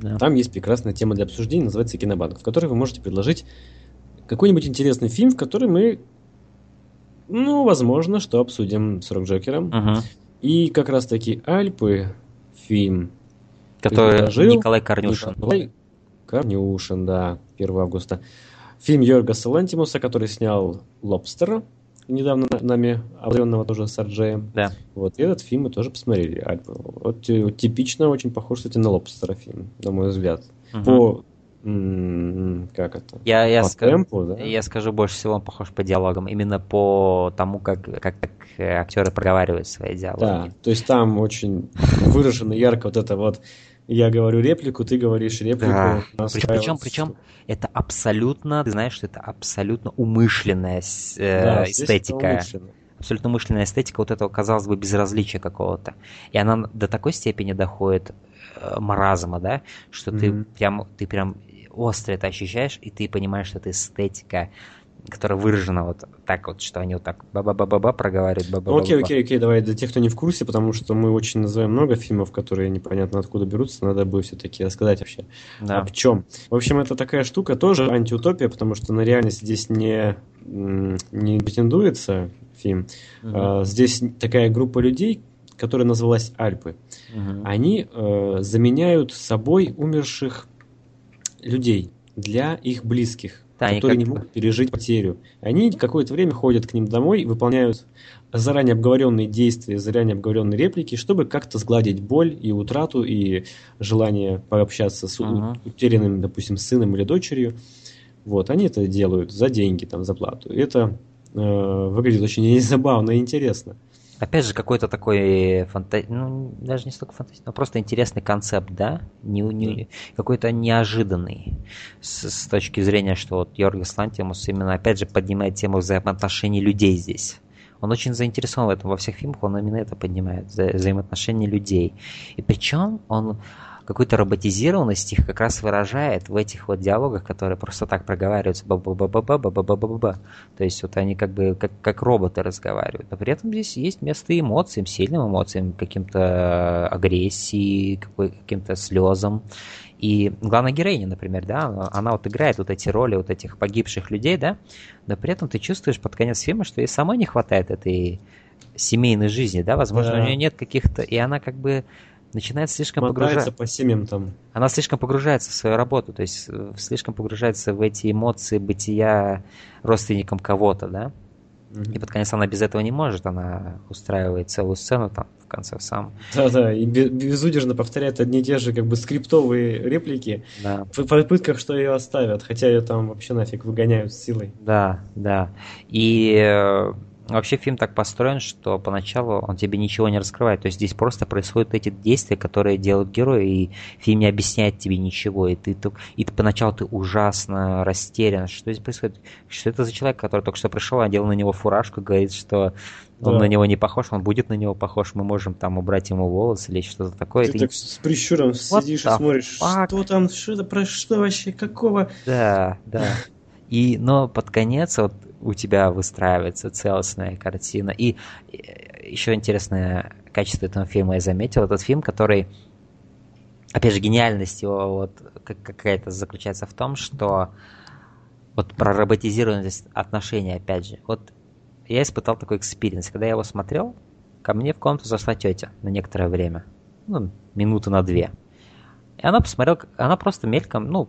Да. там есть прекрасная тема для обсуждения, называется Кинобанк, в которой вы можете предложить какой-нибудь интересный фильм, в который мы, ну, возможно, что обсудим с Рок-Джокером. Мгм. И как раз-таки Альпы фильм Который Николай Корнюшин. Николай Корнюшин, да, 1 августа. Фильм Йоргаса Лантимуса, который снял «Лобстера», недавно на- нами обзоренного тоже с Арджеем. Да. Вот, и этот фильм мы тоже посмотрели. Вот типично очень похож, кстати, на «Лобстера» фильм, на мой взгляд. Мгм. По... м, Как это? Я, я, по скажу, темпу, да? я скажу, больше всего он похож по диалогам. Именно по тому, как, как, как э, актеры проговаривают свои диалоги. Да, то есть там очень выражено ярко вот это вот я говорю реплику, ты говоришь реплику. Да. Причем, устраивает причем это абсолютно, ты знаешь, что это абсолютно умышленная э, Да, здесь это эстетика. умышленно. абсолютно умышленная эстетика вот этого, казалось бы, безразличия какого-то. И она до такой степени доходит э, маразма, да, что ты Мгм. прям, ты прям остро это ощущаешь, и ты понимаешь, что это эстетика, которая выражена вот так вот, что они вот так ба-ба-ба-ба проговаривают, ба ба Ну, окей, окей, окей, давай для тех, кто не в курсе, потому что мы очень называем много фильмов, которые непонятно откуда берутся, надо бы все-таки рассказать вообще. Да. А в чем? В общем, это такая штука, тоже антиутопия, потому что на реальность здесь не, не претендуется фильм. Мгм. А, Здесь такая группа людей, которая называлась Альпы. Мгм. Они э, заменяют собой умерших людей для их близких, Да, которые не могут пережить потерю. Они какое-то время ходят к ним домой, выполняют заранее обговоренные действия, заранее обговоренные реплики, чтобы как-то сгладить боль и утрату, и желание пообщаться с Мгм. утерянным, допустим, сыном или дочерью. Вот, они это делают за деньги, там, за плату. Это э, выглядит очень забавно и интересно. Опять же, какой-то такой фанта... ну, даже не столько фантазия, но просто интересный концепт, да? Не, не... Какой-то неожиданный с, с точки зрения, что вот Йоргас Лантимус именно, опять же, поднимает тему взаимоотношений людей здесь. Он очень заинтересован в этом. Во всех фильмах он именно это поднимает, вза- взаимоотношения людей. И причем он какую-то роботизированность их как раз выражает в этих вот диалогах, которые просто так проговариваются ба ба ба ба ба ба ба ба ба ба То есть вот они как бы как, как роботы разговаривают. Но при этом здесь есть место эмоциям, сильным эмоциям, каким-то агрессии, каким-то слезам. И главная героиня, например, да, она, она вот играет вот эти роли вот этих погибших людей, да, но при этом ты чувствуешь под конец фильма, что ей самой не хватает этой семейной жизни, да, возможно, Да. у нее нет каких-то, и она как бы начинает слишком погружаться по семьям там. Она слишком погружается в свою работу, то есть э, слишком погружается в эти эмоции бытия родственником кого-то, да? Mm-hmm. И под конец она без этого не может, она устраивает целую сцену там в конце сам. Да-да, и безудержно повторяет одни и те же как бы скриптовые реплики да. в попытках, что ее оставят, хотя ее там вообще нафиг выгоняют силой. Да, да. И э, Вообще фильм так построен, что поначалу он тебе ничего не раскрывает. То есть здесь просто происходят эти действия, которые делают герои, и фильм не объясняет тебе ничего. И ты, и ты поначалу ты ужасно растерян. Что здесь происходит? Что это за человек, который только что пришел, одел на него фуражку, говорит, что он да. на него не похож, он будет на него похож, мы можем там убрать ему волосы или что-то такое. Ты, ты так с прищуром What сидишь и смотришь, fuck? что там, что это, про что вообще, какого? Да, да. И, но под конец вот у тебя выстраивается целостная картина. И еще интересное качество этого фильма я заметил. Этот фильм, который, опять же, гениальность его вот какая-то заключается в том, что вот про роботизированность отношений, опять же. Вот я испытал такой experience. Когда я его смотрел, ко мне в комнату зашла тетя на некоторое время. Ну, минуты на две. И она посмотрела, она просто мельком, ну,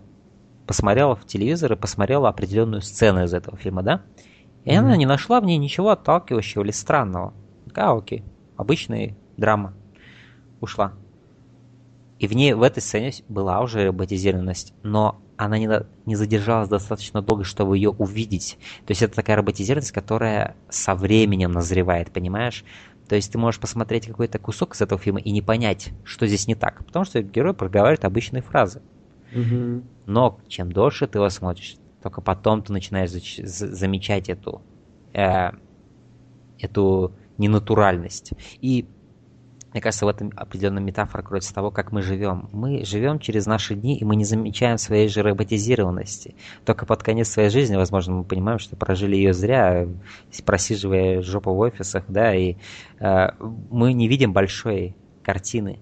посмотрела в телевизор и посмотрела определенную сцену из этого фильма, да? И mm-hmm. она не нашла в ней ничего отталкивающего или странного. А, окей, обычная драма. Ушла. И в ней, в этой сцене была уже роботизированность, но она не, не задержалась достаточно долго, чтобы ее увидеть. То есть это такая роботизированность, которая со временем назревает, понимаешь? То есть ты можешь посмотреть какой-то кусок из этого фильма и не понять, что здесь не так. Потому что герой проговаривает обычные фразы. Угу. Но чем дольше ты его смотришь, только потом ты начинаешь замечать эту, э, эту ненатуральность. И мне кажется, в этом определенная метафора кроется того, как мы живем. Мы живем через наши дни, и мы не замечаем своей же роботизированности. Только под конец своей жизни, возможно, мы понимаем, что прожили ее зря, просиживая жопу в офисах, да, и э, мы не видим большой картины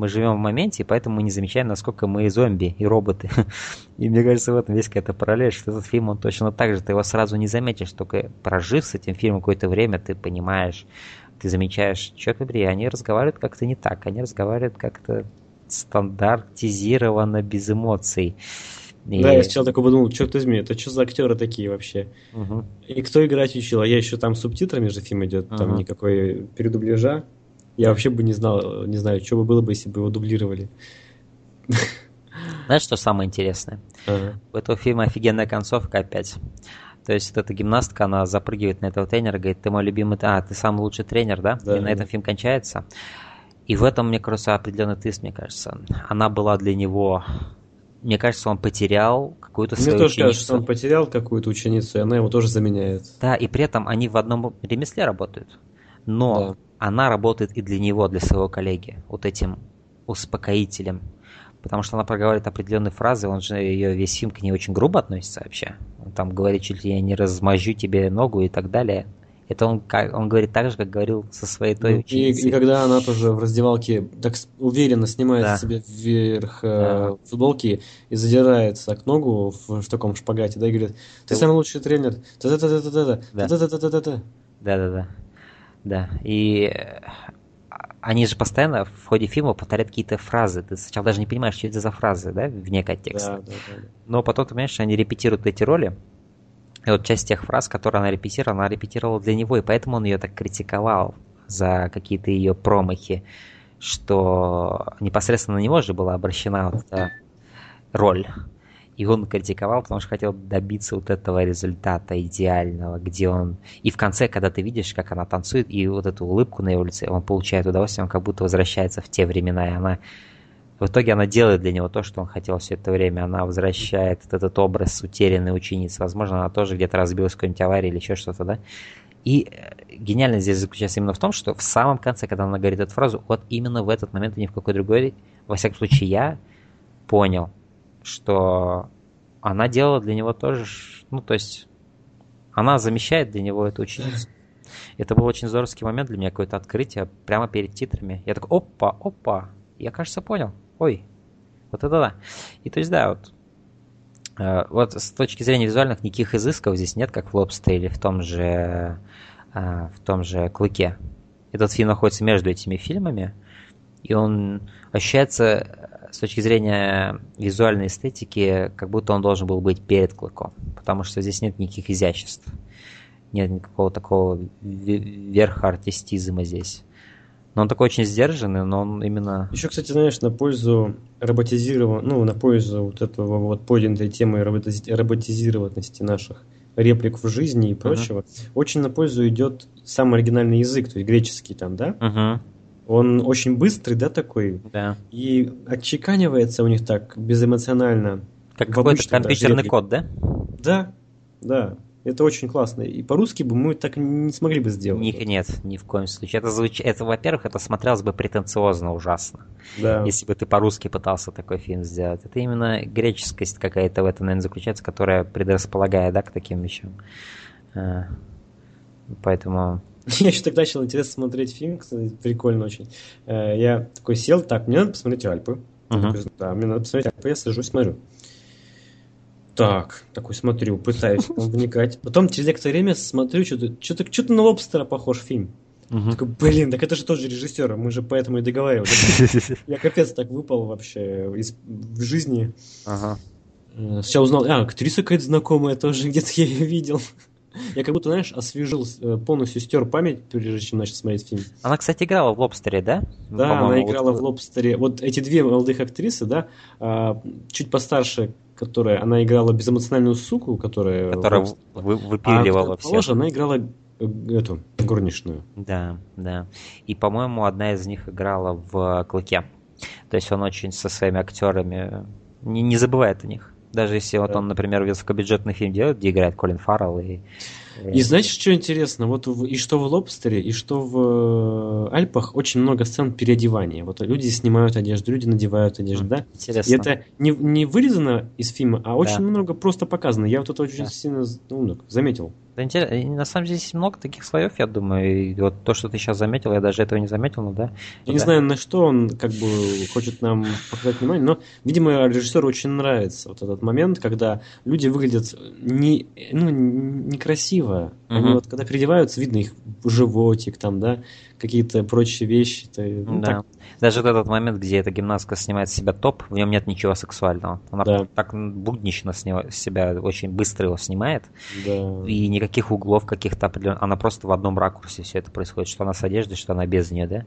мы живем в моменте, и поэтому мы не замечаем, насколько мы зомби и роботы. И мне кажется, в этом весь какая-то параллель, что этот фильм, он точно так же, ты его сразу не заметишь, только прожив с этим фильмом какое-то время, ты понимаешь, ты замечаешь, черт побери, они разговаривают как-то не так, они разговаривают как-то стандартизированно, без эмоций. И... Да, я сначала такой подумал, черт возьми, это что за актеры такие вообще? Угу. И кто играть учил? А я еще там субтитрами же фильм идет, угу. там никакой передубляжа. Я вообще бы не знал, не знаю, что бы было бы, если бы его дублировали. Знаешь, что самое интересное? Ага. У этого фильма офигенная концовка опять. То есть вот эта гимнастка, она запрыгивает на этого тренера, говорит, ты мой любимый, а, ты самый лучший тренер, да? да и на этом фильм кончается. И в этом, мне кажется, определенный твист, мне кажется. Она была для него... Мне кажется, он потерял какую-то свою Мне тоже ученицу. кажется, что он потерял какую-то ученицу, и она его тоже заменяет. Да, и при этом они в одном ремесле работают. Но да она работает и для него, для своего коллеги, вот этим успокоителем. Потому что она проговаривает определенные фразы, он же ее весь фильм к ней очень грубо относится вообще. Он там говорит чуть ли я не размажу тебе ногу и так далее. Это он, он говорит так же, как говорил со своей той ну, ученицей. И, и когда она тоже в раздевалке так уверенно снимает да. себе вверх э, да. футболки и задирается к ногу в, в таком шпагате, да, и говорит, ты, ты... самый лучший тренер. Да-да-да-да-да. Да-да-да-да-да. Да-да-да. Да, и э, они же постоянно в ходе фильма повторяют какие-то фразы. Ты сначала даже не понимаешь, что это за фразы, да, вне контекста. Да, да, да. Но потом ты понимаешь, что они репетируют эти роли. И вот часть тех фраз, которые она репетировала, она репетировала для него, и поэтому он ее так критиковал за какие-то ее промахи, что непосредственно на него же была обращена вот эта роль. И он критиковал, потому что хотел добиться вот этого результата идеального, где он... И в конце, когда ты видишь, как она танцует, и вот эту улыбку на его лице, он получает удовольствие, он как будто возвращается в те времена, и она... В итоге она делает для него то, что он хотел все это время. Она возвращает этот образ утерянной ученицы. Возможно, она тоже где-то разбилась в какой-нибудь аварии или еще что-то, да? И э, гениальность здесь заключается именно в том, что в самом конце, когда она говорит эту фразу, вот именно в этот момент и ни в какой другой, во всяком случае, я понял, что она делала для него тоже, ну, то есть, она замещает для него эту ученицу. Это был очень здоровский момент для меня, какое-то открытие прямо перед титрами. Я такой, опа, опа, я, кажется, понял. Ой, вот это да. И то есть, да, вот, э, вот с точки зрения визуальных никаких изысков здесь нет, как в Лобстере или в том же, э, в том же Клыке. Этот фильм находится между этими фильмами, и он ощущается с точки зрения визуальной эстетики, как будто он должен был быть перед клыком, потому что здесь нет никаких изяществ, нет никакого такого верха артистизма здесь. Но он такой очень сдержанный, но он именно... Еще, кстати, знаешь, на пользу роботизированного, ну, на пользу вот этого вот поднятой темы роботизированности наших реплик в жизни и прочего, uh-huh. очень на пользу идет сам оригинальный язык, то есть греческий там, да? Uh-huh. Он очень быстрый, да, такой? Да. И отчеканивается у них так безэмоционально. Как какой-то компьютерный код, да? Да, да. Это очень классно. И по-русски бы мы так не смогли бы сделать. Ни, нет, ни в коем случае. Это, звуч... это во-первых, это смотрелось бы претенциозно ужасно. Да. Если бы ты по-русски пытался такой фильм сделать. Это именно греческость какая-то в этом, наверное, заключается, которая предрасполагает, да, к таким вещам. А, поэтому... Я еще тогда начал интересно смотреть фильм, кстати, прикольно очень. Э, я такой сел, так, мне надо посмотреть Альпы. Uh-huh. Да, мне надо посмотреть Альпы, я сажусь, смотрю. Так, такой смотрю, пытаюсь вникать. Потом через некоторое время смотрю, что-то, что-то, что-то на лобстера похож фильм. Угу. Такой, блин, так это же тот же режиссер, мы же поэтому и договаривались. Я капец так выпал вообще из, в жизни. Ага. Э, сейчас узнал, а, актриса какая-то знакомая тоже, где-то я ее видел. Я как будто, знаешь, освежил, э, полностью стер память, прежде чем начать смотреть фильм. Она, кстати, играла в «Лобстере», да? Да, она играла в «Лобстере». Вот эти две молодых актрисы, да, а, чуть постарше которая, она играла безэмоциональную суку, которая... Которая вы, выпиливала а, всех. Положа, она играла э, эту, горничную. Да, да. И, по-моему, одна из них играла в «Клыке». То есть он очень со своими актерами не, не забывает о них. Даже если вот он, например, высокобюджетный фильм делает, где играет Колин Фаррелл и и знаешь, что интересно? Вот и что в Лобстере, и что в э, Альпах очень много сцен переодевания. Вот люди снимают одежду, люди надевают одежду, да? Интересно. И это не, не вырезано из фильма, а очень да. много просто показано. Я вот это очень да. сильно ну, заметил. Да, интересно. На самом деле здесь много таких слоев, я думаю. И вот то, что ты сейчас заметил, я даже этого не заметил, но да. Я да. не знаю, на что он как бы хочет нам показать внимание, но, видимо, режиссеру очень нравится вот этот момент, когда люди выглядят не, ну, некрасиво. Угу. Они вот когда переодеваются, видно их животик там, да, какие-то прочие вещи. То, ну, да. Так. Даже вот этот момент, где эта гимнастка снимает с себя топ, в нем нет ничего сексуального. Она да. так буднично с, него, с себя очень быстро его снимает. Да. И никаких углов каких-то определенных. Она просто в одном ракурсе все это происходит, что она с одеждой, что она без нее, да.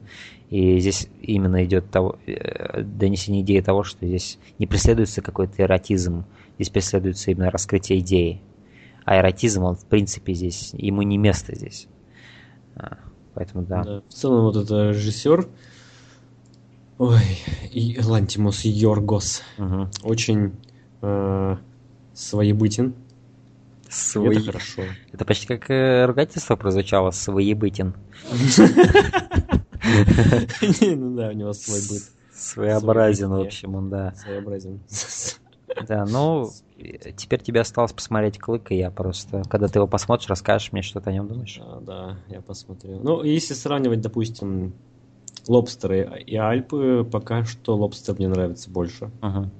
И здесь именно идет того, э, донесение идеи того, что здесь не преследуется какой-то эротизм, здесь преследуется именно раскрытие идеи. А эротизм, он в принципе здесь, ему не место здесь. Поэтому да. да. В целом вот это режиссер, ой, и Лантимус Йоргос, угу. очень э, своебытен. Свой... Это хорошо. Это почти как э, ругательство прозвучало, своебытен. Ну да, у него свой быт. Своеобразен, в общем, он, да. Своеобразен. Да, ну, теперь тебе осталось посмотреть Клык, и я просто, когда ты его посмотришь, расскажешь мне, что ты о нем думаешь. Да, да, я посмотрю. Ну, если сравнивать, допустим, Лобстеры и Альпы, пока что Лобстер мне нравится больше. Угу.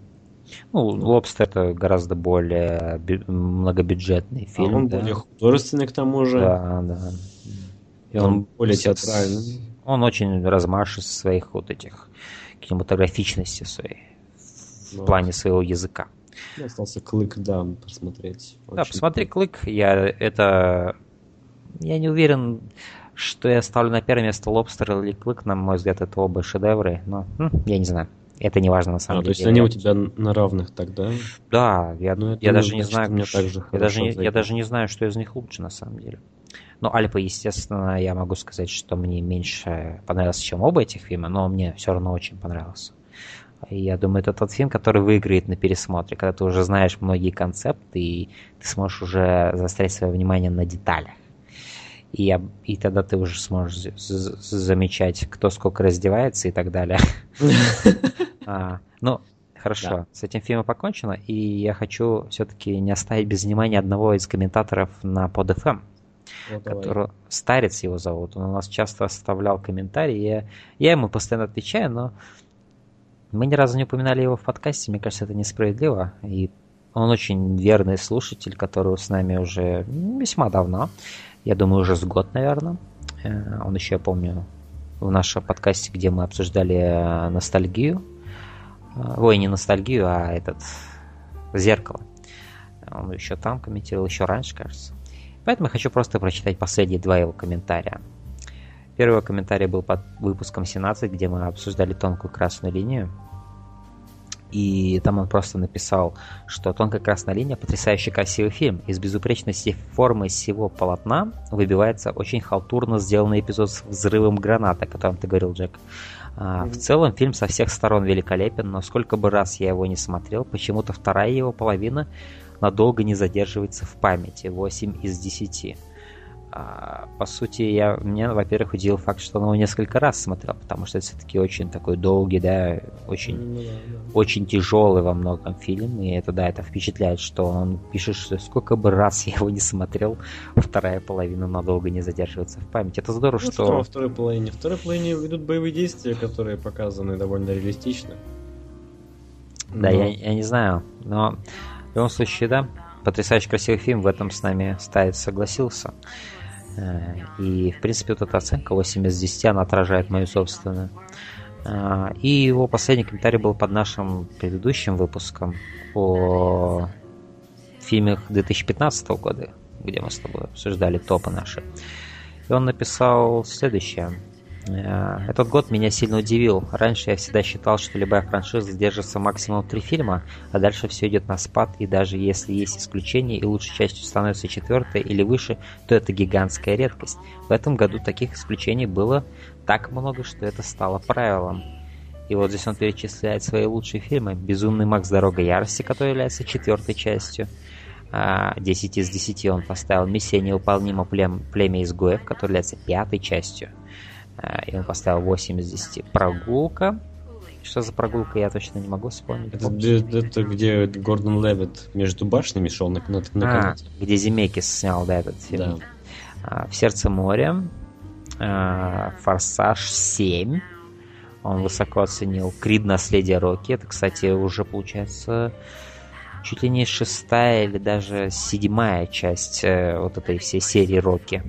Ну, Лобстер это гораздо более многобюджетный а фильм. А он да? более художественный к тому же. Да, да. И он, он более театральный. Он очень размашист своих вот этих кинематографичности своей в ну, плане своего языка. Остался клык, да, посмотреть. Очень да, посмотри клык. Я это. Я не уверен, что я ставлю на первое место лобстер или клык. На мой взгляд, это оба шедевры. Но ну, я не знаю. Это не важно на самом а, деле. То есть они у тебя на равных тогда? Да, я, ну, я даже не знаю, мне так же я, даже не, я даже не знаю, что из них лучше на самом деле. Но Альпа, естественно, я могу сказать, что мне меньше понравился, чем оба этих фильма, но мне все равно очень понравился. И я думаю, это тот фильм, который выиграет на пересмотре, когда ты уже знаешь многие концепты, и ты сможешь уже заострять свое внимание на деталях. И, я, и тогда ты уже сможешь замечать, кто сколько раздевается и так далее. а, ну, хорошо, с этим фильмом покончено, и я хочу все-таки не оставить без внимания одного из комментаторов на PodFM. Вот который Старец его зовут. Он у нас часто оставлял комментарии. Я, я ему постоянно отвечаю, но мы ни разу не упоминали его в подкасте, мне кажется, это несправедливо. И он очень верный слушатель, который с нами уже весьма давно. Я думаю, уже с год, наверное. Э, он еще, я помню, в нашем подкасте, где мы обсуждали э, ностальгию. Э, ой, не ностальгию, а этот зеркало. Он еще там комментировал, еще раньше, кажется. Поэтому я хочу просто прочитать последние два его комментария. Первый комментарий был под выпуском 17, где мы обсуждали тонкую красную линию. И там он просто написал, что «Тонкая красная линия» — потрясающе красивый фильм. Из безупречности формы всего полотна выбивается очень халтурно сделанный эпизод с взрывом граната, о котором ты говорил, Джек. Mm-hmm. В целом фильм со всех сторон великолепен, но сколько бы раз я его не смотрел, почему-то вторая его половина надолго не задерживается в памяти. 8 из 10. А, по сути, я, мне, во-первых, удивил факт, что он его несколько раз смотрел, потому что это все-таки очень такой долгий, да, очень, ну, да, да. очень тяжелый во многом фильм, и это, да, это впечатляет, что он пишет, что сколько бы раз я его не смотрел, вторая половина надолго не задерживается в памяти. Это здорово, ну, что... Во второй половине? В второй половине идут боевые действия, которые показаны довольно реалистично. Да, но... я, я не знаю, но в любом случае, да, потрясающе красивый фильм, в этом с нами Ставец согласился. Э, и, в принципе, вот эта оценка 8 из 10, она отражает мою собственную. Э, и его последний комментарий был под нашим предыдущим выпуском о фильмах 2015 года, где мы с тобой обсуждали топы наши. И он написал следующее. Э, этот год меня сильно удивил. Раньше я всегда считал, что любая франшиза держится максимум три фильма, а дальше все идет на спад, и даже если есть исключения и лучшей частью становится четвертая или выше, то это гигантская редкость. В этом году таких исключений было так много, что это стало правилом. И вот здесь он перечисляет свои лучшие фильмы. «Безумный Макс. Дорога ярости», который является четвертой частью. 10 а, из 10 он поставил «Миссия невыполнима плем... племя изгоев», который является пятой частью. Э, и он поставил 8 из 10. Прогулка. Что за прогулка, я точно не могу вспомнить. Это, это, это где Гордон Левит между башнями шел на, на, на а, Где Земекис снял, да, этот фильм. Да. А, в сердце моря. А, Форсаж 7. Он высоко оценил. Крид наследие Рокки. Это, кстати, уже получается чуть ли не шестая или даже седьмая часть э, вот этой всей серии Рокки.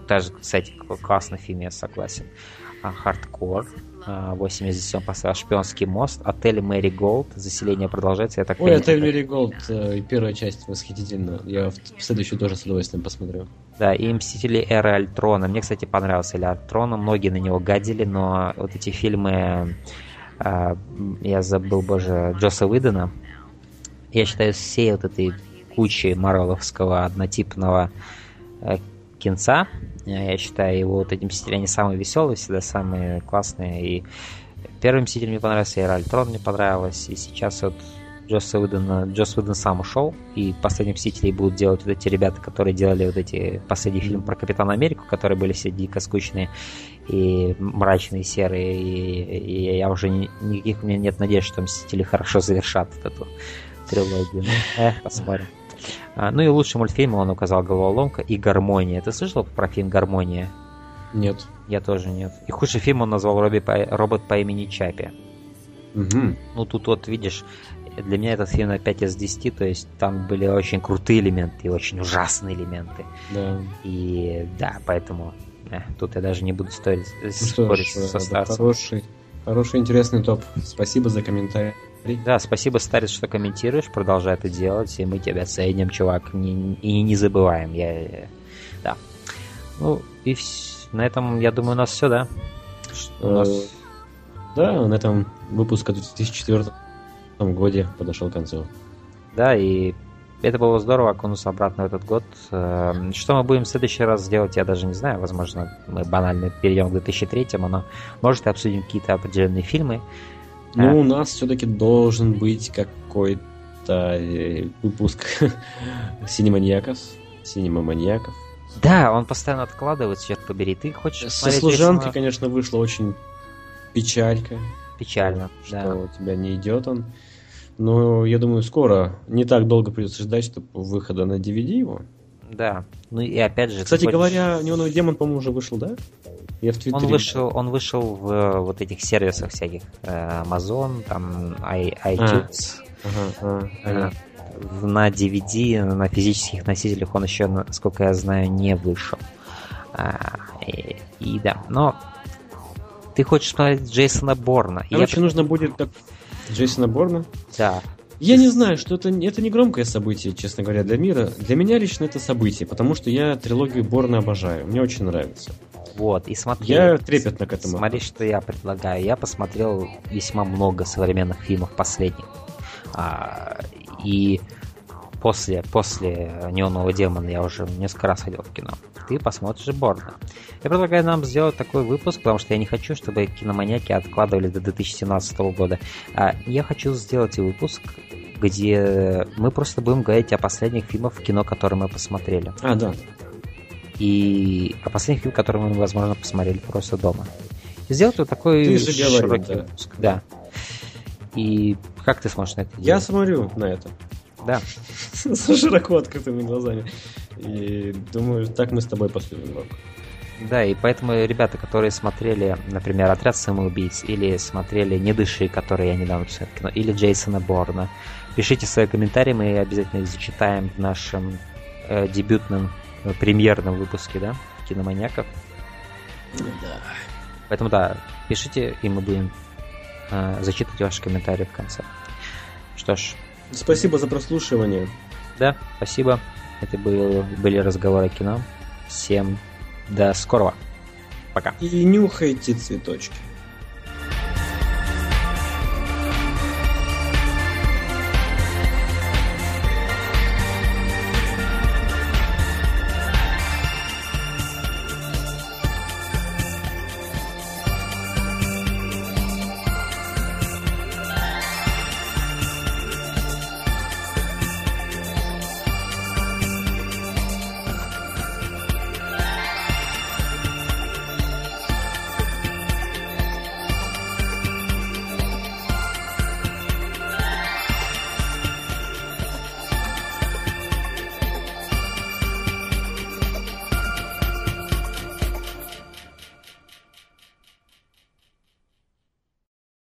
Даже, кстати, классный фильм, я согласен. А, Хардкор. 80 он поставил «Шпионский мост», «Отель Мэри Голд», «Заселение продолжается». Я так Ой, «Отель Мэри Голд», э, первая часть восхитительна. Я в следующую тоже с удовольствием посмотрю. Да, и «Мстители Эры Альтрона». Мне, кстати, понравился Эра Альтрона. Многие на него гадили, но вот эти фильмы... Э, я забыл, боже, Джоса Уидона. Я считаю, всей вот этой кучей марвеловского однотипного э, кинца. Я считаю его вот эти мстители, они самые веселые, всегда самые классные. И первый мститель мне понравился, и Раль Трон мне понравилась. И сейчас вот Джос Уидон, Джос Уидон сам ушел, и последних Мстителей будут делать вот эти ребята, которые делали вот эти последний фильм про Капитана Америку, которые были все дико скучные и мрачные, серые, и, и я уже ни, никаких у меня нет надежд, что Мстители хорошо завершат вот эту трилогию. Ну, эх, посмотрим. А, ну и лучший мультфильм он указал «Головоломка» и «Гармония». Ты слышал про фильм «Гармония»? Нет. Я тоже нет. И худший фильм он назвал «Робот по имени Чапи». Угу. Ну тут вот видишь, для меня этот фильм на 5 из 10, то есть там были очень крутые элементы и очень ужасные элементы. Да. И да, поэтому э, тут я даже не буду стоить, ну, спорить что ж, со Хороший, хороший, интересный топ. Спасибо за комментарий. Да, спасибо, Старец, что комментируешь, продолжай это делать, и мы тебя ценим, чувак, не, и не забываем. Я, да. Ну, и вс... на этом, я думаю, у нас все, да? Что у нас... Э, да, на этом выпуск в 2004 годе подошел к концу. Да, и это было здорово окунуться обратно в этот год. Эм, что мы будем в следующий раз делать, я даже не знаю. Возможно, мы банально перейдем к 2003, но может обсудим какие-то определенные фильмы. Ну, а. у нас все-таки должен быть какой-то э, выпуск синеманьяков. Синемаманьяков. Да, он постоянно откладывается, черт побери. Ты хочешь Со служанкой, весьма... конечно, вышла очень печалька. Печально, что да. у тебя не идет он. Но я думаю, скоро, не так долго придется ждать, чтобы выхода на DVD его. Да. Ну и опять же. Кстати хочешь... говоря, Неоновый демон, по-моему, уже вышел, да? Я в Твиттере... Он вышел, он вышел в э, вот этих сервисах всяких. Э, Amazon, там, iTunes. А, ага, ага, ага. На DVD, на физических носителях он еще, насколько я знаю, не вышел. А, и, и да, но Ты хочешь смотреть Джейсона Борна. Короче, я... нужно будет так... Джейсона Борна? Да. Я не знаю, что это, это не громкое событие, честно говоря, для мира. Для меня лично это событие, потому что я трилогию Борна обожаю. Мне очень нравится. Вот, и смотри. Я трепетно к этому. Смотри, что я предлагаю. Я посмотрел весьма много современных фильмов последних. А, и после, после «Неонового демона» я уже несколько раз ходил в кино. Ты посмотришь Борна. Я предлагаю нам сделать такой выпуск, потому что я не хочу, чтобы киноманьяки откладывали до 2017 года. А я хочу сделать выпуск, где мы просто будем говорить о последних фильмах в кино, которые мы посмотрели. А, да. И о последних фильмах, которые мы, возможно, посмотрели просто дома. И сделать вот такой ты же широкий говорил, да. выпуск. Да. И как ты смотришь на это? Я смотрю на это. Да. С широко открытыми глазами. И думаю, так мы с тобой поступим, Рок. Да, и поэтому ребята, которые смотрели, например, «Отряд самоубийц» или смотрели «Не дыши», который я недавно посмотрел кино, или Джейсона Борна, пишите свои комментарии, мы обязательно их зачитаем в нашем э, дебютном премьерном выпуске, да, киноманьяков. Да. Поэтому да, пишите, и мы будем э, зачитывать ваши комментарии в конце. Что ж. Спасибо за прослушивание. Да, спасибо. Это был, были разговоры о кино. Всем до скорого. Пока. И нюхайте цветочки.